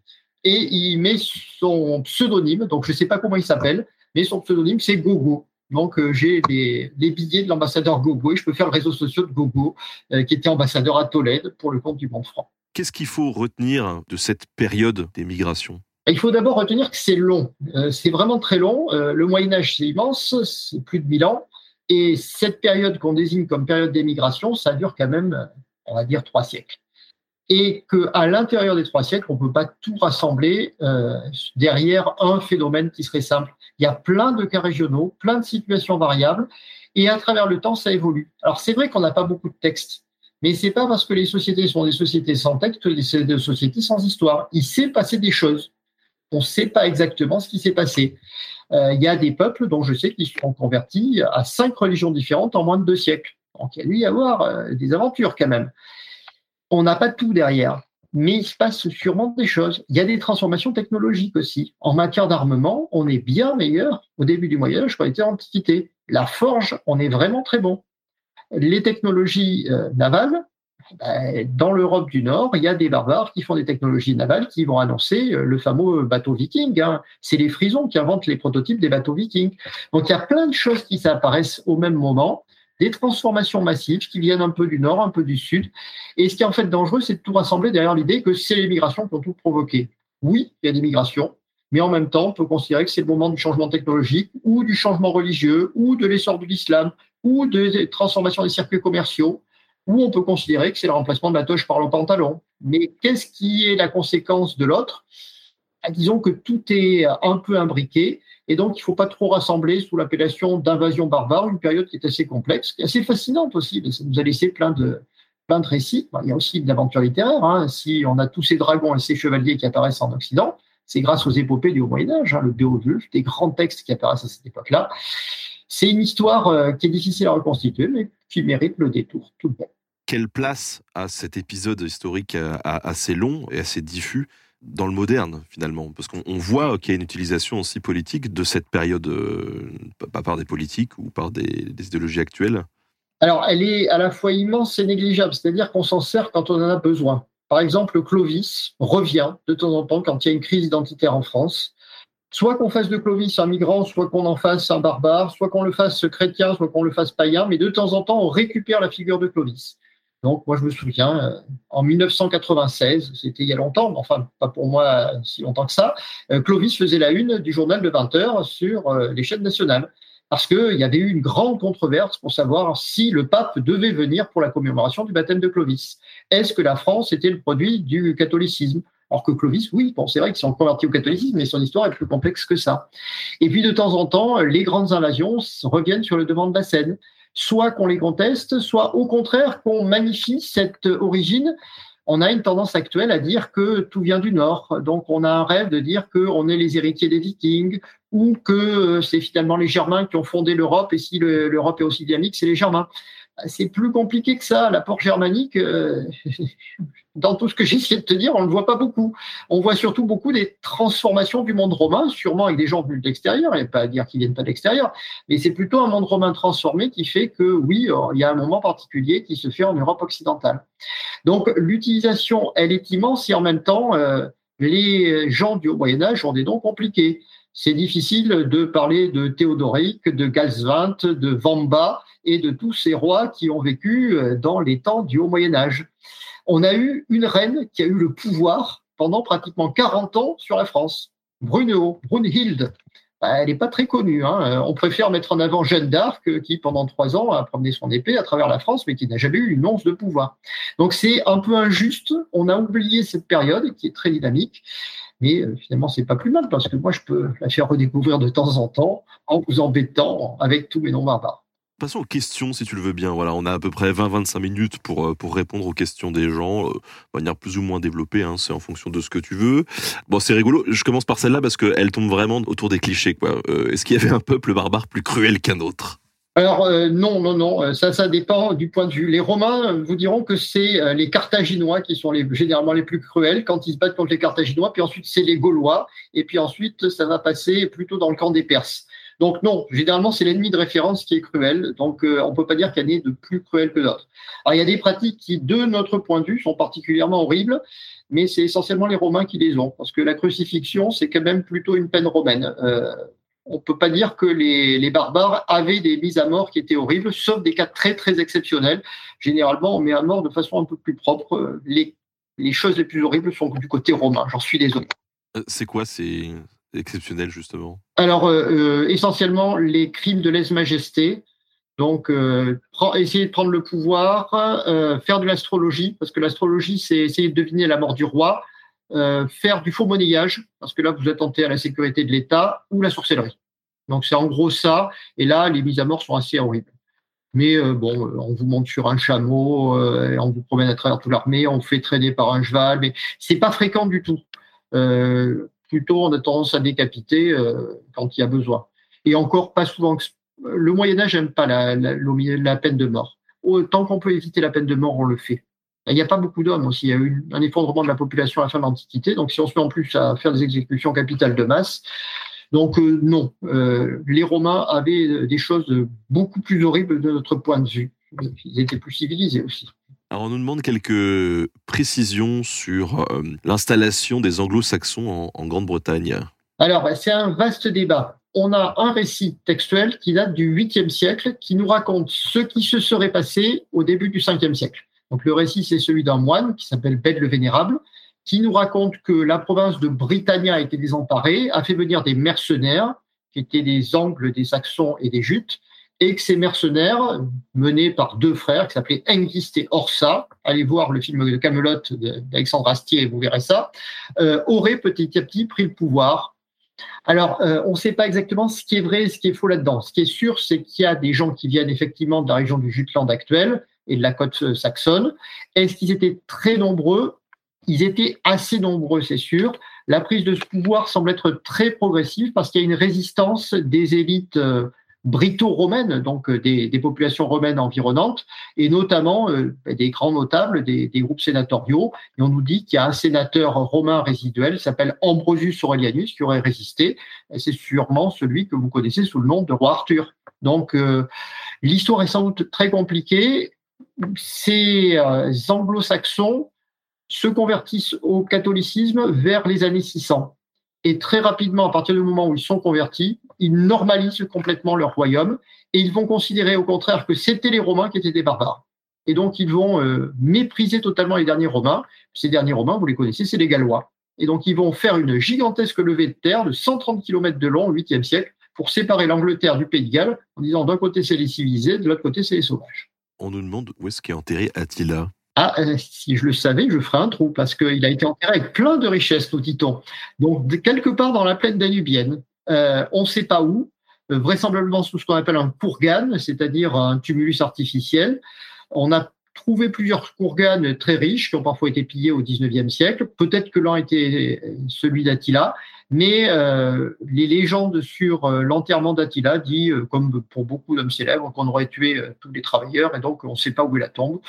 Speaker 3: et il met son pseudonyme, donc je ne sais pas comment il s'appelle, mais son pseudonyme c'est Gogo. Donc euh, j'ai des, billets de l'ambassadeur Gogo et je peux faire le réseau social de Gogo, euh, qui était ambassadeur à Tolède pour le compte du monde franc.
Speaker 4: Qu'est-ce qu'il faut retenir de cette période des migrations?
Speaker 3: Il faut d'abord retenir que c'est long. Euh, c'est vraiment très long. le Moyen Âge, c'est immense, c'est plus de 1000 ans. Et cette période qu'on désigne comme période d'émigration, ça dure quand même, on va dire, trois siècles et qu'à l'intérieur des trois siècles, on ne peut pas tout rassembler euh, derrière un phénomène qui serait simple. Il y a plein de cas régionaux, plein de situations variables, et à travers le temps, ça évolue. Alors c'est vrai qu'on n'a pas beaucoup de textes, mais c'est pas parce que les sociétés sont des sociétés sans texte que c'est des sociétés sans histoire. Il s'est passé des choses. On ne sait pas exactement ce qui s'est passé. Euh, il y a des peuples dont je sais qu'ils sont convertis à cinq religions différentes en moins de deux siècles. Donc il y a dû y avoir euh, des aventures quand même on n'a pas tout derrière, mais il se passe sûrement des choses. Il y a des transformations technologiques aussi. En matière d'armement, on est bien meilleur au début du Moyen Âge qu'on était en Antiquité. La forge, on est vraiment très bon. Les technologies euh, navales, ben, dans l'Europe du Nord, il y a des barbares qui font des technologies navales qui vont annoncer euh, le fameux bateau viking. Hein. C'est les frisons qui inventent les prototypes des bateaux vikings. Donc il y a plein de choses qui s'apparaissent au même moment des transformations massives qui viennent un peu du nord, un peu du sud. Et ce qui est en fait dangereux, c'est de tout rassembler derrière l'idée que c'est les migrations qui ont tout provoqué. Oui, il y a des migrations, mais en même temps, on peut considérer que c'est le moment du changement technologique ou du changement religieux ou de l'essor de l'islam ou de transformation des circuits commerciaux, ou on peut considérer que c'est le remplacement de la toche par le pantalon. Mais qu'est-ce qui est la conséquence de l'autre? Ah, Disons que tout est un peu imbriqué et donc, il ne faut pas trop rassembler sous l'appellation d'invasion barbare, une période qui est assez complexe, qui est assez fascinante aussi, ça nous a laissé plein de, plein de récits. Il y a aussi d'aventure littéraire. Hein. Si on a tous ces dragons et ces chevaliers qui apparaissent en Occident, c'est grâce aux épopées du Moyen Âge, hein, le Beowulf, des grands textes qui apparaissent à cette époque-là. C'est une histoire euh, qui est difficile à reconstituer, mais qui mérite le détour tout de même.
Speaker 4: Quelle place a cet épisode historique euh, assez long et assez diffus dans le moderne finalement Parce qu'on voit qu'il y a une utilisation aussi politique de cette période, euh, pas par des politiques ou par des, idéologies actuelles.
Speaker 3: Alors, elle est à la fois immense et négligeable, c'est-à-dire qu'on s'en sert quand on en a besoin. Par exemple, Clovis revient de temps en temps quand il y a une crise identitaire en France. Soit qu'on fasse de Clovis un migrant, soit qu'on en fasse un barbare, soit qu'on le fasse chrétien, soit qu'on le fasse païen, mais de temps en temps, on récupère la figure de Clovis. Donc, moi, je me souviens, euh, en 1996, c'était il y a longtemps, mais enfin, pas pour moi si longtemps que ça, euh, Clovis faisait la une du journal de 20 heures sur euh, les chaînes nationales. Parce qu'il y avait eu une grande controverse pour savoir si le pape devait venir pour la commémoration du baptême de Clovis. Est-ce que la France était le produit du catholicisme? Alors que Clovis, oui, bon, c'est vrai qu'ils sont convertis au catholicisme, mais son histoire est plus complexe que ça. Et puis de temps en temps, les grandes invasions reviennent sur le devant de la scène soit qu'on les conteste, soit au contraire qu'on magnifie cette origine. On a une tendance actuelle à dire que tout vient du Nord. Donc, on a un rêve de dire qu'on est les héritiers des Vikings ou que c'est finalement les Germains qui ont fondé l'Europe et si l'Europe est aussi dynamique, c'est les Germains c'est plus compliqué que ça. L'apport germanique, euh, [laughs] dans tout ce que j'essaie de te dire, on ne le voit pas beaucoup. On voit surtout beaucoup des transformations du monde romain, sûrement avec des gens venus de l'extérieur, et pas à dire qu'ils viennent pas de l'extérieur, mais c'est plutôt un monde romain transformé qui fait que, oui, euh, il y a un moment particulier qui se fait en Europe occidentale. Donc, l'utilisation, elle est immense et en même temps, euh, les gens du Haut Moyen Âge ont des noms compliqués. C'est difficile de parler de Théodoric, de Galsvant, de Vamba, et de tous ces rois qui ont vécu euh, dans les temps du Haut Moyen Âge. On a eu une reine qui a eu le pouvoir pendant pratiquement 40 ans sur la France, Brunehaut, Brunhilde. Bah, elle n'est pas très connue. Hein. On préfère mettre en avant Jeanne d'Arc, qui pendant trois ans a promené son épée à travers la France, mais qui n'a jamais eu une once de pouvoir. Donc c'est un peu injuste. On a oublié cette période qui est très dynamique. Mais euh, finalement, c'est pas plus mal parce que moi, je peux la faire redécouvrir de temps en temps en vous embêtant avec tous mes noms barbares.
Speaker 4: Passons aux questions, si tu le veux bien. Voilà, on a à peu près 20-25 minutes pour, euh, pour répondre aux questions des gens, euh, de manière plus ou moins développée, hein, c'est en fonction de ce que tu veux. Bon, c'est rigolo, je commence par celle-là parce qu'elle tombe vraiment autour des clichés. Euh, est-ce qu'il y avait un peuple barbare plus cruel qu'un autre?
Speaker 3: Alors non, non, non, ça, ça dépend du point de vue. Les Romains vous diront que c'est les Carthaginois qui sont généralement les plus cruels quand ils se battent contre les Carthaginois, puis ensuite c'est les Gaulois, et puis ensuite ça va passer plutôt dans le camp des Perses. Donc non, généralement c'est l'ennemi de référence qui est cruel. Donc euh, on peut pas dire qu'il y en ait de plus cruel que d'autres. Alors il y a des pratiques qui, de notre point de vue, sont particulièrement horribles, mais c'est essentiellement les Romains qui les ont, parce que la crucifixion c'est quand même plutôt une peine romaine. Euh, on peut pas dire que les, les, barbares avaient des mises à mort qui étaient horribles, sauf des cas très très exceptionnels. Généralement, on met à mort de façon un peu plus propre. Les, les choses les plus horribles sont du côté romain. J'en suis désolé.
Speaker 4: Euh, c'est quoi ces, exceptionnel, justement
Speaker 3: Alors, euh, euh, essentiellement, les crimes de lèse-majesté. Donc, euh, essayer de prendre le pouvoir, faire de l'astrologie, parce que l'astrologie, c'est essayer de deviner la mort du roi, faire du faux monnayage, parce que là, vous attentez à la sécurité de l'État, ou la sorcellerie. Donc, c'est en gros ça. Et là, les mises à mort sont assez horribles. Mais bon, on vous monte sur un chameau, on vous promène à travers toute l'armée, on vous fait traîner par un cheval, mais c'est pas fréquent du tout plutôt on a tendance à décapiter euh, quand il y a besoin. Et encore pas souvent. Le Moyen Âge n'aime pas la, peine de mort. Tant qu'on peut éviter la peine de mort, on le fait. Il n'y a pas beaucoup d'hommes aussi. Il y a eu un effondrement de la population à la fin de l'Antiquité. Donc, si on se met en plus à faire des exécutions capitales de masse, donc euh, non, euh, les Romains avaient des choses beaucoup plus horribles de notre point de vue. Ils étaient plus civilisés aussi.
Speaker 4: Alors on nous demande quelques précisions sur euh, l'installation des anglo-saxons en, Grande-Bretagne.
Speaker 3: Alors c'est un vaste débat. On a un récit textuel qui date du 8e siècle qui nous raconte ce qui se serait passé au début du 5e siècle. Donc le récit c'est celui d'un moine qui s'appelle Bède le Vénérable qui nous raconte que la province de Britannia a été désemparée, a fait venir des mercenaires qui étaient des Angles, des Saxons et des Jutes, et que ces mercenaires, menés par deux frères qui s'appelaient Hengist et Orsa, allez voir le film de Camelot d'Alexandre Astier et vous verrez ça, euh, auraient petit à petit pris le pouvoir. Alors, euh, on ne sait pas exactement ce qui est vrai et ce qui est faux là-dedans. Ce qui est sûr, c'est qu'il y a des gens qui viennent effectivement de la région du Jutland actuel et de la côte euh, saxonne. Est-ce qu'ils étaient très nombreux? Ils étaient assez nombreux, c'est sûr. La prise de ce pouvoir semble être très progressive parce qu'il y a une résistance des élites brito-romaines, donc euh, des, populations romaines environnantes, et notamment euh, des grands notables, des, groupes sénatoriaux. Et on nous dit qu'il y a un sénateur romain résiduel, s'appelle Ambrosius Aurelianus, qui aurait résisté. C'est sûrement celui que vous connaissez sous le nom de roi Arthur. Donc euh, l'histoire est sans doute très compliquée. Ces anglo-saxons se convertissent au catholicisme vers les années 600. Et très rapidement, à partir du moment où ils sont convertis, ils normalisent complètement leur royaume et ils vont considérer au contraire que c'était les Romains qui étaient des barbares. et donc ils vont euh, mépriser totalement les derniers Romains. Ces derniers Romains, vous les connaissez, c'est les Gallois. Et donc ils vont faire une gigantesque levée de terre de 130 km de long au 8e siècle pour séparer l'Angleterre du Pays de Galles en disant d'un côté c'est les civilisés, de l'autre côté c'est les sauvages.
Speaker 4: On nous demande où est-ce qu'est enterré Attila.
Speaker 3: Ah, euh, si je le savais, je ferais un trou, parce qu'il a été enterré avec plein de richesses, nous dit-on. Donc, quelque part dans la plaine danubienne, euh, on ne sait pas où, euh, vraisemblablement sous ce qu'on appelle un courgane, c'est-à-dire un tumulus artificiel. On a trouvé plusieurs courganes très riches qui ont parfois été pillés au XIXe siècle. Peut-être que l'un était celui d'Attila, mais les légendes sur l'enterrement d'Attila dit, comme pour beaucoup d'hommes célèbres, qu'on aurait tué tous les travailleurs et donc on ne sait pas où est la tombe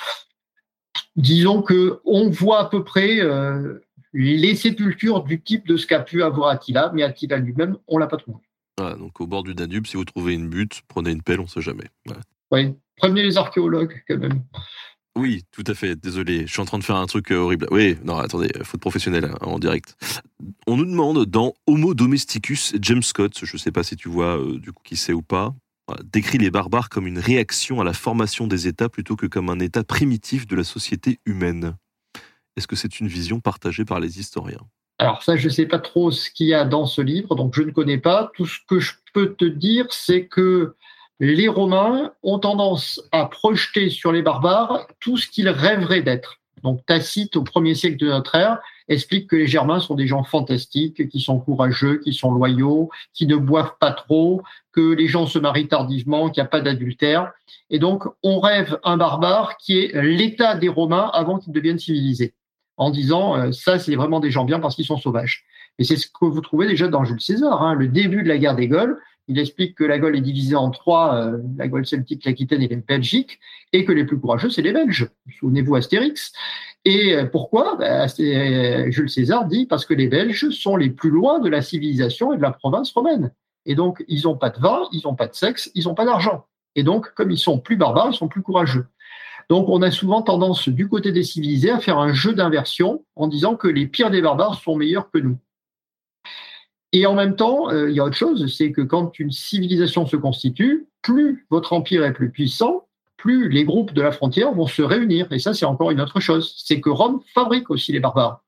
Speaker 3: disons que on voit à peu près euh, les sépultures du type de ce qu'a pu avoir Attila, mais Attila lui-même, on l'a pas trouvé.
Speaker 4: donc au bord du Danube, si vous trouvez une butte, prenez une pelle, on ne sait jamais.
Speaker 3: Oui, prenez les archéologues quand même.
Speaker 4: Oui, tout à fait. Désolé, je suis en train de faire un truc euh, horrible. Oui, non, attendez, faute professionnelle hein, en direct. On nous demande dans Homo domesticus, James Scott, je ne sais pas si tu vois euh, du coup qui c'est ou pas, décrit les barbares comme une réaction à la formation des États plutôt que comme un état primitif de la société humaine. Est-ce que c'est une vision partagée par les historiens?
Speaker 3: Alors ça, je ne sais pas trop ce qu'il y a dans ce livre, donc je ne connais pas. Tout ce que je peux te dire, c'est que les Romains ont tendance à projeter sur les barbares tout ce qu'ils rêveraient d'être. Donc Tacite, au premier siècle de notre ère, explique que les Germains sont des gens fantastiques, qui sont courageux, qui sont loyaux, qui ne boivent pas trop, que les gens se marient tardivement, qu'il n'y a pas d'adultère. Et donc, on rêve un barbare qui est l'état des Romains avant qu'ils deviennent civilisés, en disant euh, ça, c'est vraiment des gens bien parce qu'ils sont sauvages. Et c'est ce que vous trouvez déjà dans Jules César, hein, le début de la guerre des Gaules. Il explique que la Gaule est divisée en trois, euh, la Gaule celtique, l'Aquitaine et la Belgique, et que les plus courageux, c'est les Belges. Souvenez-vous Astérix. Et euh, pourquoi? Ben, Jules César dit parce que les Belges sont les plus loin de la civilisation et de la province romaine. Et donc, ils n'ont pas de vin, ils n'ont pas de sexe, ils n'ont pas d'argent. Et donc, comme ils sont plus barbares, ils sont plus courageux. Donc, on a souvent tendance, du côté des civilisés, à faire un jeu d'inversion en disant que les pires des barbares sont meilleurs que nous. Et en même temps, euh, il y a autre chose, c'est que quand une civilisation se constitue, plus votre empire est plus puissant, plus les groupes de la frontière vont se réunir. Et ça, c'est encore une autre chose. C'est que Rome fabrique aussi les barbares.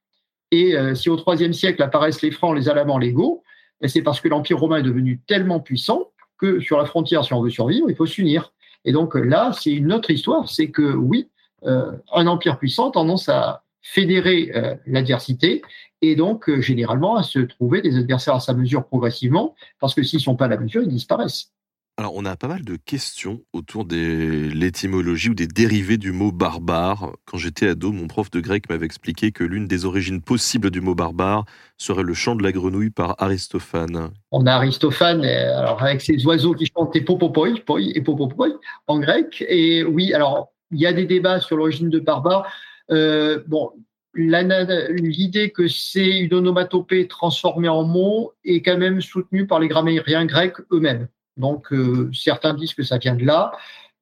Speaker 3: Et euh, si au IIIe siècle apparaissent les Francs, les Alamans, les Goths, ben, c'est parce que l'Empire romain est devenu tellement puissant que sur la frontière, si on veut survivre, il faut s'unir. Et donc là, c'est une autre histoire. C'est que oui, euh, un empire puissant tendance à fédérer l'adversité et donc euh, généralement à se trouver des adversaires à sa mesure progressivement, parce que s'ils ne sont pas à la mesure, ils disparaissent.
Speaker 4: Alors, on a pas mal de questions autour de l'étymologie ou des dérivés du mot barbare. Quand j'étais ado, mon prof de grec m'avait expliqué que l'une des origines possibles du mot barbare serait le chant de la grenouille par Aristophane.
Speaker 3: On a Aristophane, euh, alors avec ses oiseaux qui chantent popopoi, poi et popopoi en grec. Et oui, alors il y a des débats sur l'origine de barbare. Euh, bon, l'idée que c'est une onomatopée transformée en mot est quand même soutenue par les grammairiens grecs eux-mêmes. Donc euh, certains disent que ça vient de là.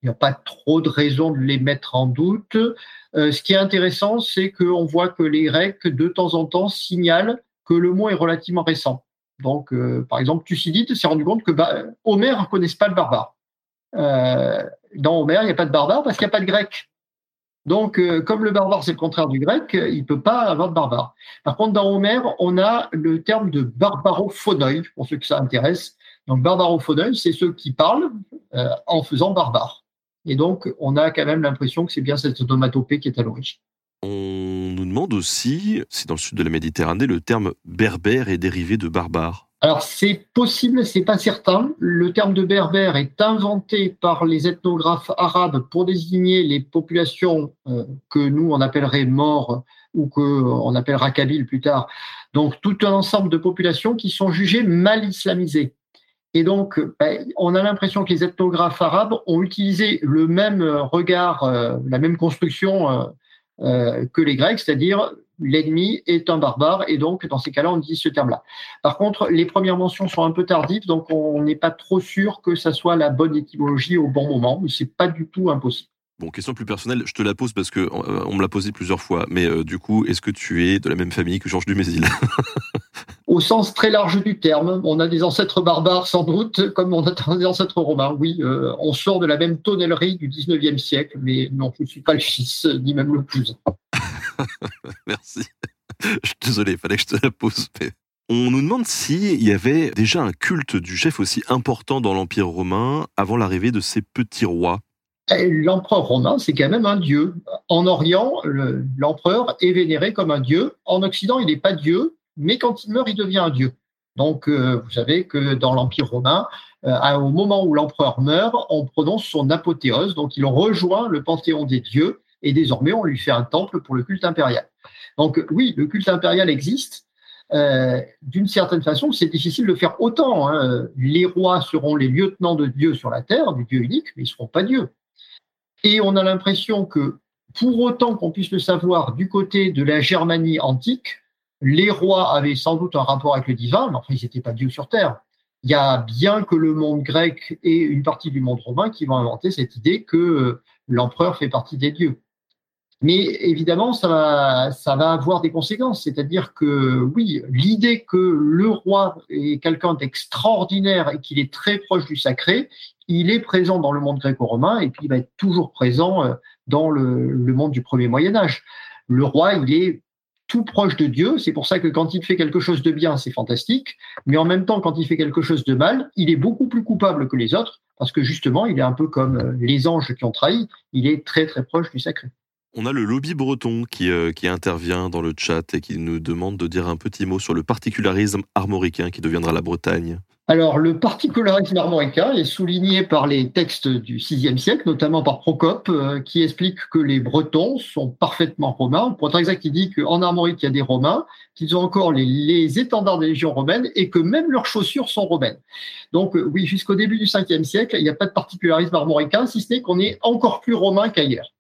Speaker 3: Il n'y a pas trop de raison de les mettre en doute. Euh, ce qui est intéressant, c'est qu'on voit que les Grecs, de temps en temps, signalent que le mot est relativement récent. Donc, euh, par exemple, Thucydide s'est rendu compte que bah, Homère ne connaisse pas le barbare. dans Homère, il n'y a pas de barbare parce qu'il n'y a pas de grec. Donc, euh, comme le barbare, c'est le contraire du grec, il ne peut pas avoir de barbare. Par contre, dans Homère, on a le terme de barbarophonoi, pour ceux que ça intéresse. Donc, barbarophonoi, c'est ceux qui parlent euh, en faisant barbare. Et donc, on a quand même l'impression que c'est bien cette onomatopée qui est à l'origine.
Speaker 4: On nous demande aussi si dans le sud de la Méditerranée, le terme berbère est dérivé de barbare.
Speaker 3: Alors c'est possible, c'est pas certain. Le terme de berbère est inventé par les ethnographes arabes pour désigner les populations euh, que nous on appellerait morts ou que on appellera kabyles plus tard. Donc tout un ensemble de populations qui sont jugées mal islamisées. Et donc, ben, on a l'impression que les ethnographes arabes ont utilisé le même regard, euh, la même construction euh, que les Grecs, c'est-à-dire l'ennemi est un barbare, et donc dans ces cas-là, on dit ce terme-là. Par contre, les premières mentions sont un peu tardives, donc on n'est pas trop sûr que ça soit la bonne étymologie au bon moment, mais c'est pas du tout impossible.
Speaker 4: Bon, question plus personnelle, je te la pose parce que euh, on me l'a posé plusieurs fois, mais euh, du coup, est-ce que tu es de la même famille que Georges Dumézil? [laughs]
Speaker 3: Au sens très large du terme. On a des ancêtres barbares sans doute, comme on a des ancêtres romains. Oui, euh, on sort de la même tonnellerie du 19e siècle, mais non, je ne suis pas le fils, ni même le cousin. [laughs]
Speaker 4: Merci. Je suis désolé, il fallait que je te la pose. On nous demande s'il y avait déjà un culte du chef aussi important dans l'Empire romain avant l'arrivée de ces petits rois.
Speaker 3: L'empereur romain, c'est quand même un dieu. En Orient, l'empereur est vénéré comme un dieu. En Occident, il n'est pas dieu, mais quand il meurt, il devient un dieu. Donc, euh, vous savez que dans l'Empire romain, euh, au moment où l'empereur meurt, on prononce son apothéose, donc il rejoint le panthéon des dieux, et désormais on lui fait un temple pour le culte impérial. Donc oui, le culte impérial existe. Euh, d'une certaine façon, c'est difficile de faire autant. Hein. Les rois seront les lieutenants de Dieu sur la terre, du Dieu unique, mais ils ne seront pas Dieu. Et on a l'impression que, pour autant qu'on puisse le savoir du côté de la Germanie antique, les rois avaient sans doute un rapport avec le divin, mais enfin, ils n'étaient pas dieux sur terre. Il y a bien que le monde grec et une partie du monde romain qui vont inventer cette idée que euh, l'empereur fait partie des dieux. Mais évidemment, ça va, avoir des conséquences. C'est-à-dire que, oui, l'idée que le roi est quelqu'un d'extraordinaire et qu'il est très proche du sacré, il est présent dans le monde gréco-romain et puis il va être toujours présent euh, dans le, le monde du premier Moyen Âge. Le roi, il est tout proche de Dieu. C'est pour ça que quand il fait quelque chose de bien, c'est fantastique. Mais en même temps, quand il fait quelque chose de mal, il est beaucoup plus coupable que les autres parce que justement, il est un peu comme euh, les anges qui ont trahi. Il est très très proche du sacré.
Speaker 4: On a le lobby breton qui, euh, qui intervient dans le chat et qui nous demande de dire un petit mot sur le particularisme armoricain qui deviendra la Bretagne.
Speaker 3: Alors, le particularisme armoricain est souligné par les textes du VIe siècle, notamment par Procope, euh, qui explique que les Bretons sont parfaitement romains. Pour être exact, il dit qu'en Armorique, il y a des Romains, qu'ils ont encore les, étendards des légions romaines et que même leurs chaussures sont romaines. Donc, euh, oui, jusqu'au début du Ve siècle, il n'y a pas de particularisme armoricain, si ce n'est qu'on est encore plus romain qu'ailleurs.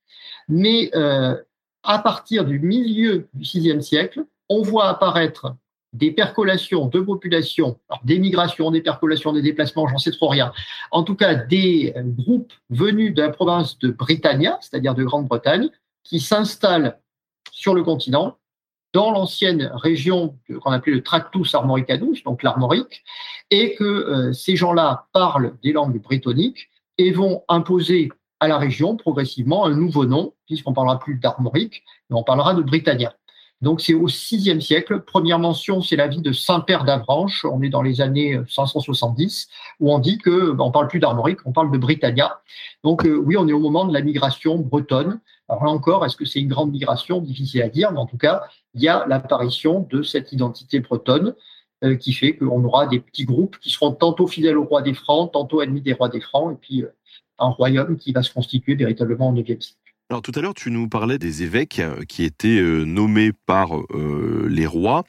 Speaker 3: Mais euh, à partir du milieu du VIe siècle, on voit apparaître des percolations de population, des migrations, des percolations, des déplacements, j'en sais trop rien. En tout cas, des groupes venus de la province de Britannia, c'est-à-dire de Grande-Bretagne, qui s'installent sur le continent, dans l'ancienne région qu'on appelait le Tractus Armoricanus, donc l'Armorique, et que euh, ces gens-là parlent des langues britanniques et vont imposer à la région progressivement un nouveau nom, puisqu'on ne parlera plus d'Armorique, mais on parlera de Britannia. Donc c'est au VIe siècle. Première mention, c'est la vie de Saint-Père d'Avranches. On est dans les années 570, où on dit que ben, on parle plus d'Armorique, on parle de Britannia. Donc euh, oui, on est au moment de la migration bretonne. Alors là encore, est-ce que c'est une grande migration? Difficile à dire, mais en tout cas, il y a l'apparition de cette identité bretonne euh, qui fait qu'on aura des petits groupes qui seront tantôt fidèles au roi des Francs, tantôt ennemis des rois des Francs, et puis euh, un royaume qui va se constituer véritablement au IXe siècle.
Speaker 4: Alors tout à l'heure, tu nous parlais des évêques euh, qui étaient euh, nommés par euh, les rois.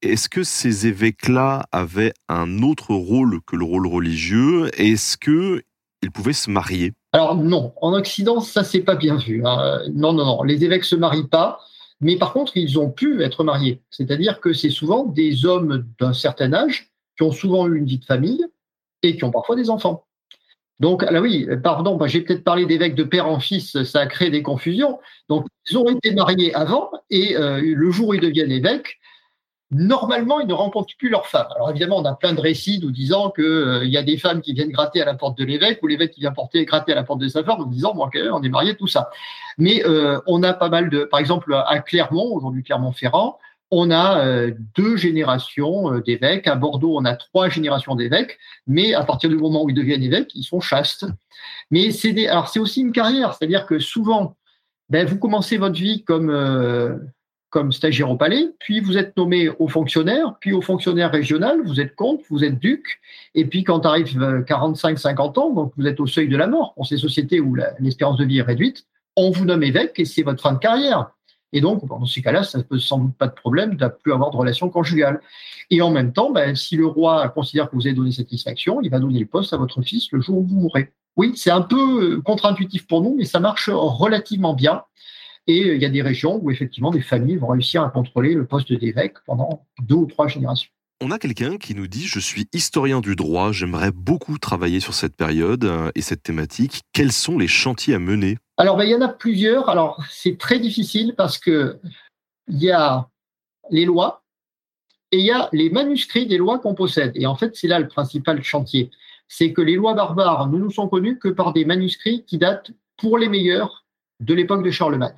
Speaker 4: Est-ce que ces évêques-là avaient un autre rôle que le rôle religieux? Est-ce qu'ils pouvaient se marier?
Speaker 3: Alors non, en Occident, ça c'est pas bien vu. Hein. Non, non, non, les évêques se marient pas. Mais par contre, ils ont pu être mariés. C'est-à-dire que c'est souvent des hommes d'un certain âge qui ont souvent eu une vie de famille et qui ont parfois des enfants. Donc, là oui, pardon, bah, j'ai peut-être parlé d'évêques de père en fils, ça a créé des confusions. Donc, ils ont été mariés avant et euh, le jour où ils deviennent évêques, normalement, ils ne rencontrent plus leur femme. Alors, évidemment, on a plein de récits nous disant qu'il euh, y a des femmes qui viennent gratter à la porte de l'évêque ou l'évêque qui vient porter, gratter à la porte de sa femme en disant, bon, on est mariés, tout ça. Mais euh, on a pas mal de, par exemple, à Clermont, aujourd'hui Clermont-Ferrand, on a euh, deux générations euh, d'évêques. À Bordeaux, on a trois générations d'évêques, mais à partir du moment où ils deviennent évêques, ils sont chastes. Mais c'est alors c'est aussi une carrière, c'est-à-dire que souvent, ben, vous commencez votre vie comme euh, comme stagiaire au palais, puis vous êtes nommé au fonctionnaire, puis au fonctionnaire régional, vous êtes comte, vous êtes duc, et puis quand arrive 45-50 ans, donc vous êtes au seuil de la mort, pour ces sociétés où l'espérance de vie est réduite, on vous nomme évêque et c'est votre fin de carrière. Et donc, dans ces cas-là, ça ne pose sans doute pas de problème de plus avoir de relation conjugale. Et en même temps, ben, si le roi considère que vous avez donné satisfaction, il va donner le poste à votre fils le jour où vous mourrez. Oui, c'est un peu euh, contre-intuitif pour nous, mais ça marche relativement bien. Et euh, il y a des régions où effectivement des familles vont réussir à contrôler le poste d'évêque pendant deux ou trois générations.
Speaker 4: On a quelqu'un qui nous dit Je suis historien du droit, j'aimerais beaucoup travailler sur cette période euh, et cette thématique. Quels sont les chantiers à mener?
Speaker 3: Alors, ben, il y en a plusieurs. Alors, c'est très difficile parce que il y a les lois, et il y a les manuscrits des lois qu'on possède. Et en fait, c'est là le principal chantier. C'est que les lois barbares ne nous sont connues que par des manuscrits qui datent, pour les meilleurs, de l'époque de Charlemagne.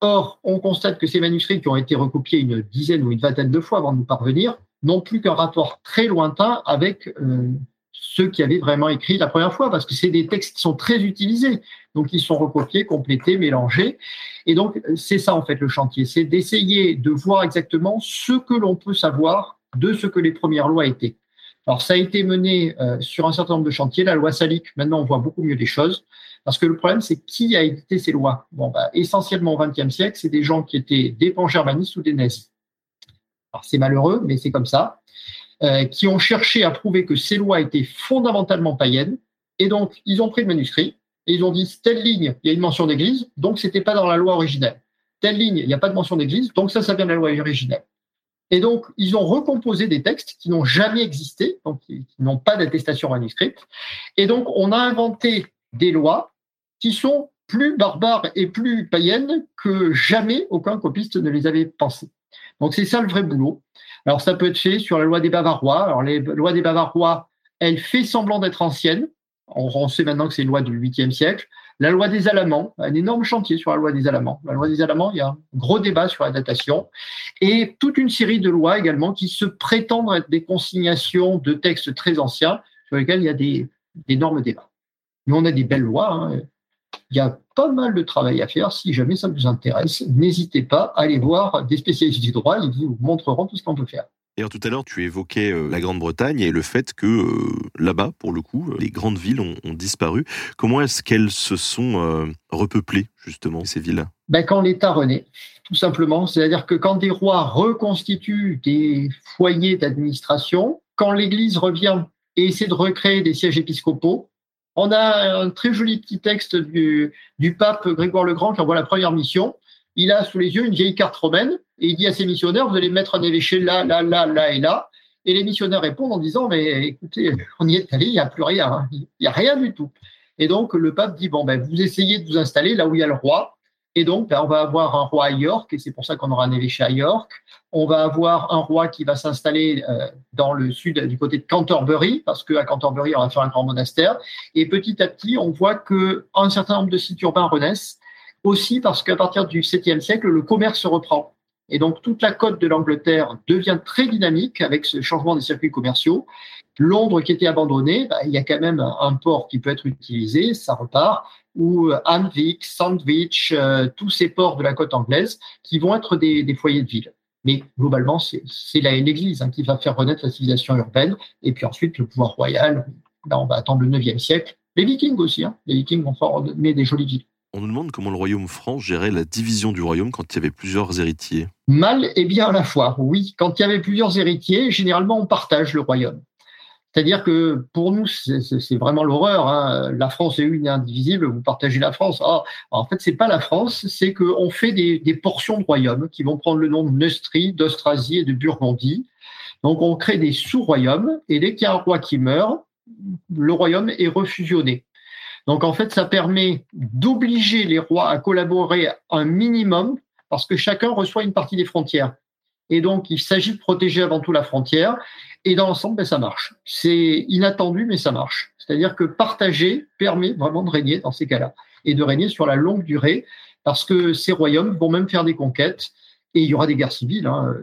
Speaker 3: Or, on constate que ces manuscrits qui ont été recopiés une dizaine ou une vingtaine de fois avant de nous parvenir n'ont plus qu'un rapport très lointain avec euh, ceux qui avaient vraiment écrit la première fois, parce que c'est des textes qui sont très utilisés. Donc, ils sont recopiés, complétés, mélangés. Et donc, c'est ça, en fait, le chantier. C'est d'essayer de voir exactement ce que l'on peut savoir de ce que les premières lois étaient. Alors, ça a été mené euh, sur un certain nombre de chantiers. La loi salique, maintenant, on voit beaucoup mieux les choses. Parce que le problème, c'est qui a édité ces lois? Bon, bah, essentiellement au XXe siècle, c'est des gens qui étaient des pan-germanistes ou des nazis. Alors, c'est malheureux, mais c'est comme ça. Euh, qui ont cherché à prouver que ces lois étaient fondamentalement païennes. Et donc, ils ont pris le manuscrit et ils ont dit telle ligne, il y a une mention d'église, donc c'était pas dans la loi originelle. Telle ligne, il n'y a pas de mention d'église, donc ça, ça vient de la loi originelle. Et donc, ils ont recomposé des textes qui n'ont jamais existé, donc qui, n'ont pas d'attestation manuscrite. Et donc, on a inventé des lois qui sont plus barbares et plus païennes que jamais aucun copiste ne les avait pensées. Donc, c'est ça le vrai boulot. Alors, ça peut être fait sur la loi des Bavarois. Alors, les lois des Bavarois, elle fait semblant d'être ancienne. On, sait maintenant que c'est une loi du 8e siècle. La loi des Alamans, un énorme chantier sur la loi des Alamans. La loi des Alamans, il y a un gros débat sur la datation. Et toute une série de lois également qui se prétendent être des consignations de textes très anciens sur lesquels il y a des énormes débats. Mais on a des belles lois. Hein. Il y a pas mal de travail à faire. Si jamais ça vous intéresse, n'hésitez pas à aller voir des spécialistes du droit. Ils vous montreront tout ce qu'on peut faire.
Speaker 4: Et tout à l'heure, tu évoquais euh, la Grande-Bretagne et le fait que euh, là-bas, pour le coup, les grandes villes ont, disparu. Comment est-ce qu'elles se sont euh, repeuplées, justement, ces villes
Speaker 3: ben, Quand l'État renaît, tout simplement. C'est-à-dire que quand des rois reconstituent des foyers d'administration, quand l'Église revient et essaie de recréer des sièges épiscopaux, on a un très joli petit texte du, pape Grégoire le Grand qui envoie la première mission. Il a sous les yeux une vieille carte romaine et il dit à ses missionnaires, vous allez mettre un évêché là, là, là, là et là. Et les missionnaires répondent en disant, mais écoutez, on y est allé, il n'y a plus rien, hein. il n'y a rien du tout. Et donc le pape dit, bon, ben, vous essayez de vous installer là où il y a le roi, et donc, ben, on va avoir un roi à York, et c'est pour ça qu'on aura un évêché à York. On va avoir un roi qui va s'installer euh, dans le sud, du côté de Canterbury, parce qu'à Canterbury, on va faire un grand monastère. Et petit à petit, on voit qu'un certain nombre de sites urbains renaissent, aussi parce qu'à partir du 7e siècle, le commerce se reprend. Et donc, toute la côte de l'Angleterre devient très dynamique avec ce changement des circuits commerciaux. Londres qui était abandonné, ben, il y a quand même un port qui peut être utilisé, ça repart ou Hanvik, Sandwich, euh, tous ces ports de la côte anglaise qui vont être des, foyers de ville. Mais globalement, c'est l'Église hein, qui va faire renaître la civilisation urbaine, et puis ensuite le pouvoir royal. Là, on va attendre le 9e siècle. Les Vikings aussi, hein. les Vikings vont former des jolies villes.
Speaker 4: On nous demande comment le royaume franc gérait la division du royaume quand il y avait plusieurs héritiers.
Speaker 3: Mal et bien à la fois, oui. Quand il y avait plusieurs héritiers, généralement on partage le royaume. C'est-à-dire que pour nous, c'est vraiment l'horreur. Hein. La France est une indivisible, vous partagez la France. Ah, en fait, c'est pas la France, c'est qu'on fait des, portions de royaumes qui vont prendre le nom de Neustrie, d'Austrasie et de Burgondie. Donc on crée des sous-royaumes et dès qu'il y a un roi qui meurt, le royaume est refusionné. Donc en fait, ça permet d'obliger les rois à collaborer un minimum parce que chacun reçoit une partie des frontières. Et donc, il s'agit de protéger avant tout la frontière. Et dans l'ensemble, ben, ça marche. C'est inattendu, mais ça marche. C'est-à-dire que partager permet vraiment de régner dans ces cas-là et de régner sur la longue durée parce que ces royaumes vont même faire des conquêtes et il y aura des guerres civiles, hein.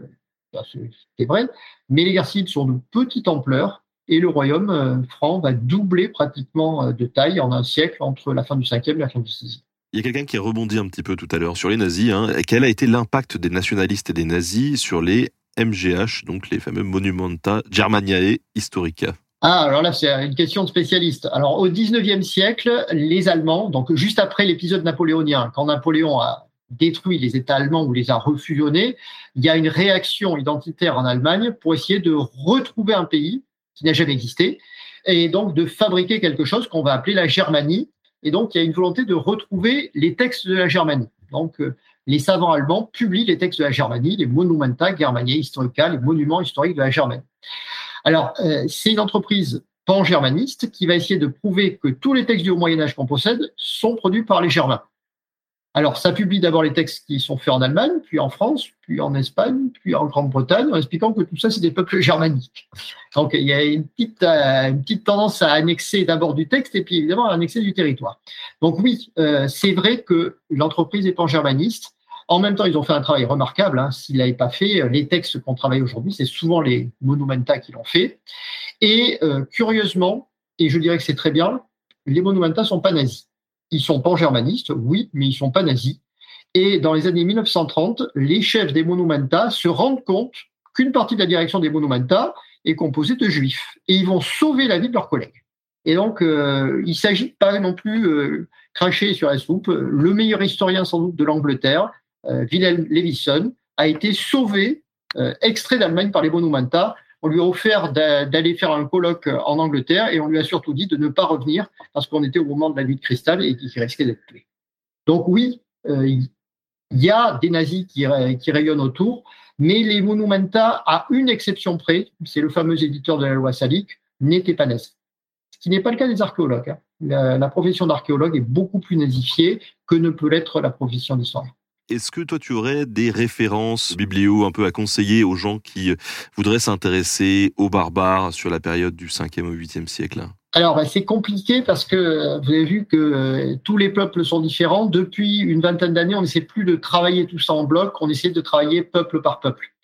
Speaker 3: c'est vrai, mais les guerres civiles sont de petite ampleur et le royaume euh, franc va doubler pratiquement euh, de taille en un siècle entre la fin du 5e et la fin du 6e.
Speaker 4: Il y a quelqu'un qui a rebondi un petit peu tout à l'heure sur les nazis. Hein. Quel a été l'impact des nationalistes et des nazis sur les MGH, donc les fameux Monumenta Germaniae Historica?
Speaker 3: Ah, alors là, c'est une question de spécialiste. Alors, au 19e siècle, les Allemands, donc juste après l'épisode napoléonien, quand Napoléon a détruit les États allemands ou les a refusionnés, il y a une réaction identitaire en Allemagne pour essayer de retrouver un pays qui n'a jamais existé et donc de fabriquer quelque chose qu'on va appeler la Germanie. Et donc, il y a une volonté de retrouver les textes de la Germanie. Donc, euh, les savants allemands publient les textes de la Germanie, les Monumenta Germaniae Historica, les monuments historiques de la Germanie. Alors, euh, c'est une entreprise pan-germaniste qui va essayer de prouver que tous les textes du Moyen Âge qu'on possède sont produits par les Germains. Alors, ça publie d'abord les textes qui sont faits en Allemagne, puis en France, puis en Espagne, puis en Grande-Bretagne, en expliquant que tout ça, c'est des peuples germaniques. Donc, il y a une petite, euh, tendance à annexer d'abord du texte et puis évidemment à annexer du territoire. Donc oui, euh, c'est vrai que l'entreprise est pan-germaniste. En même temps, ils ont fait un travail remarquable. Hein. S'ils l'avaient pas fait, les textes qu'on travaille aujourd'hui, c'est souvent les monumenta qui l'ont fait. Et euh, curieusement, et je dirais que c'est très bien, les monumenta sont pas nazis. Ils sont pan-germanistes, oui, mais ils sont pas nazis. Et dans les années 1930, les chefs des monumenta se rendent compte qu'une partie de la direction des monumenta est composée de juifs. Et ils vont sauver la vie de leurs collègues. Et donc, euh, il s'agit pas non plus euh, cracher sur la soupe. Le meilleur historien sans doute de l'Angleterre, euh, Wilhelm Levison, a été sauvé, euh, extrait d'Allemagne par les monumenta on lui a offert d'aller faire un colloque en Angleterre et on lui a surtout dit de ne pas revenir parce qu'on était au moment de la nuit de cristal et qu'il risquait d'être tué. Donc oui, euh, il y a des nazis qui, rayonnent autour, mais les Monumenta, à une exception près, c'est le fameux éditeur de la loi salique, n'étaient pas nazis. Ce qui n'est pas le cas des archéologues. Hein. La, profession d'archéologue est beaucoup plus nazifiée que ne peut l'être la profession d'historien.
Speaker 4: Est-ce que toi, tu aurais des références biblio un peu à conseiller aux gens qui euh, voudraient s'intéresser aux barbares sur la période du 5e au 8e siècle?
Speaker 3: Alors, bah, c'est compliqué parce que euh, vous avez vu que euh, tous les peuples sont différents. Depuis une vingtaine d'années, on n'essaie plus de travailler tout ça en bloc, on essaie de travailler peuple par peuple.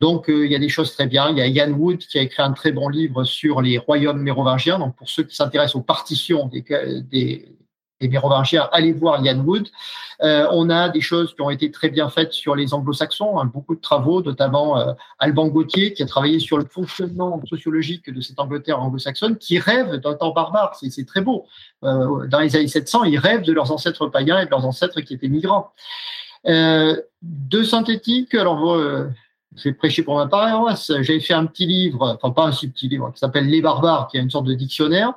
Speaker 3: Donc, il y a des choses très bien. Il y a Ian Wood qui a écrit un très bon livre sur les royaumes mérovingiens. Donc, pour ceux qui s'intéressent aux partitions des, des Mérovingiens, allez voir Ian Wood. Euh, on a des choses qui ont été très bien faites sur les anglo-saxons, hein, beaucoup de travaux, notamment euh, Alban Gauthier, qui a travaillé sur le fonctionnement sociologique de cette Angleterre anglo-saxonne, qui rêve d'un temps barbare. C'est très beau. Euh, dans les années 700, ils rêvent de leurs ancêtres païens et de leurs ancêtres qui étaient migrants. de synthétique, alors j'ai prêché pour ma paroisse, j'ai fait un petit livre, enfin pas un si petit livre, qui s'appelle Les barbares, qui est une sorte de dictionnaire,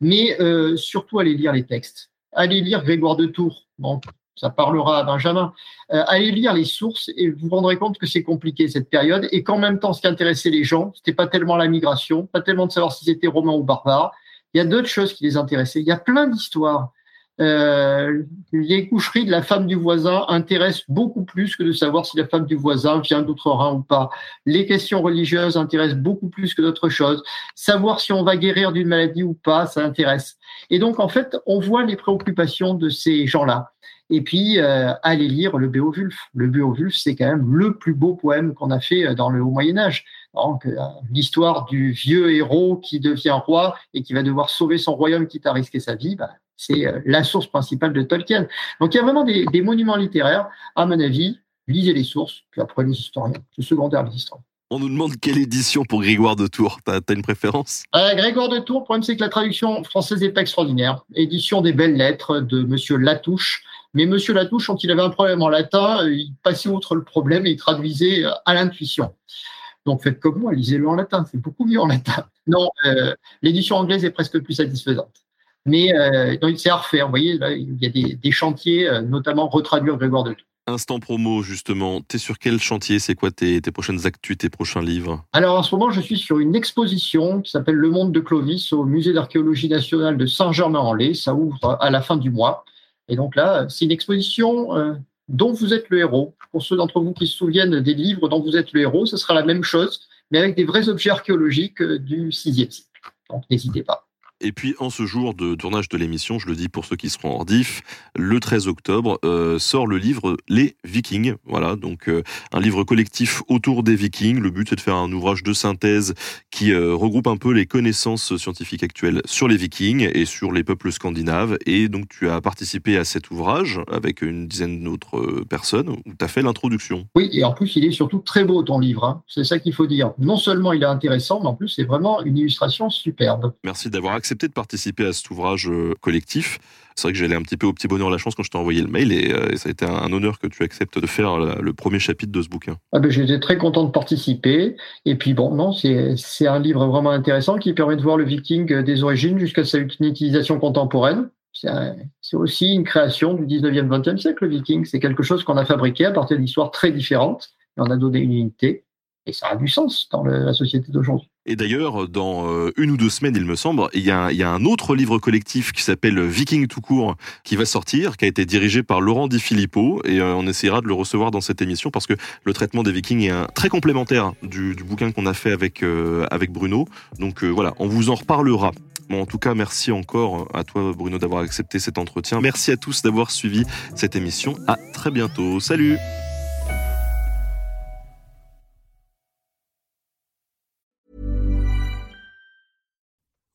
Speaker 3: mais surtout allez lire les textes allez lire Grégoire de Tours. Bon, ça parlera à Benjamin. Euh, allez lire les sources et vous vous rendrez compte que c'est compliqué cette période et qu'en même temps, ce qui intéressait les gens, c'était pas tellement la migration, pas tellement de savoir si c'était romain ou barbare. Il y a d'autres choses qui les intéressaient. Il y a plein d'histoires. Euh, les coucheries de la femme du voisin intéressent beaucoup plus que de savoir si la femme du voisin vient d'autre rhin ou pas. Les questions religieuses intéressent beaucoup plus que d'autres choses. Savoir si on va guérir d'une maladie ou pas, ça intéresse. Et donc, en fait, on voit les préoccupations de ces gens-là. Et puis, euh, allez lire le Béowulf. Le Béowulf, c'est quand même le plus beau poème qu'on a fait euh, dans le Haut Moyen Âge. Donc, euh, l'histoire du vieux héros qui devient roi et qui va devoir sauver son royaume quitte à risquer sa vie, bah, c'est euh, la source principale de Tolkien. Donc, il y a vraiment des, des monuments littéraires. À mon avis, lisez les sources, puis après les historiens. C'est secondaire les historiens.
Speaker 4: On nous demande quelle édition pour Grégoire de Tours. T'as as une préférence?
Speaker 3: Euh, Grégoire de Tours, le problème c'est que la traduction française n'est pas extraordinaire. Édition des belles lettres de Monsieur Latouche. Mais Monsieur Latouche, quand il avait un problème en latin, euh, il passait outre le problème et il traduisait à l'intuition. Donc faites comme moi, lisez-le en latin, c'est beaucoup mieux en latin. Non, l'édition anglaise est presque plus satisfaisante. Mais euh, c'est à refaire. Vous voyez, là, il y a des, des chantiers, notamment retraduire Grégoire de Tours.
Speaker 4: Instant promo, justement. Tu es sur quel chantier? C'est quoi tes, prochaines actus, tes prochains livres?
Speaker 3: Alors, en ce moment, je suis sur une exposition qui s'appelle Le Monde de Clovis au Musée d'archéologie nationale de Saint-Germain-en-Laye. Ça ouvre à la fin du mois. Et donc là, c'est une exposition euh, dont vous êtes le héros. Pour ceux d'entre vous qui se souviennent des livres dont vous êtes le héros, ce sera la même chose, mais avec des vrais objets archéologiques euh, du VIe siècle. Donc, n'hésitez pas.
Speaker 4: Et puis, en ce jour de tournage de l'émission, je le dis pour ceux qui seront hors diff, le 13 octobre euh, sort le livre Les Vikings. Voilà, donc euh, un livre collectif autour des Vikings. Le but, c'est de faire un ouvrage de synthèse qui euh, regroupe un peu les connaissances scientifiques actuelles sur les Vikings et sur les peuples scandinaves. Et donc, tu as participé à cet ouvrage avec une dizaine d'autres personnes où tu as fait l'introduction.
Speaker 3: Oui, et en plus, il est surtout très beau, ton livre. Hein. C'est ça qu'il faut dire. Non seulement il est intéressant, mais en plus, c'est vraiment une illustration superbe.
Speaker 4: Merci d'avoir accès accepté de participer à cet ouvrage euh, collectif. C'est vrai que j'allais un petit peu au petit bonheur la chance quand je t'ai envoyé le mail et, euh, ça a été un honneur que tu acceptes de faire le premier chapitre de ce bouquin.
Speaker 3: Ah ben, J'étais très content de participer. Et puis bon, non, c'est un livre vraiment intéressant qui permet de voir le viking des origines jusqu'à sa utilisation contemporaine. C'est aussi une création du 19e, 20e siècle, le viking. C'est quelque chose qu'on a fabriqué à partir d'histoires très différentes. Et on a donné une unité. Et ça a du sens dans la société d'aujourd'hui.
Speaker 4: Et d'ailleurs, dans euh, une ou deux semaines, il me semble, il y, a, un autre livre collectif qui s'appelle Viking tout court, qui va sortir, qui a été dirigé par Laurent Di Filippo, et euh, on essaiera de le recevoir dans cette émission parce que le traitement des Vikings est un, très complémentaire du, bouquin qu'on a fait avec euh, avec Bruno. Donc voilà, on vous en reparlera. En tout cas, merci encore à toi, Bruno, d'avoir accepté cet entretien. Merci à tous d'avoir suivi cette émission. À très bientôt. Salut.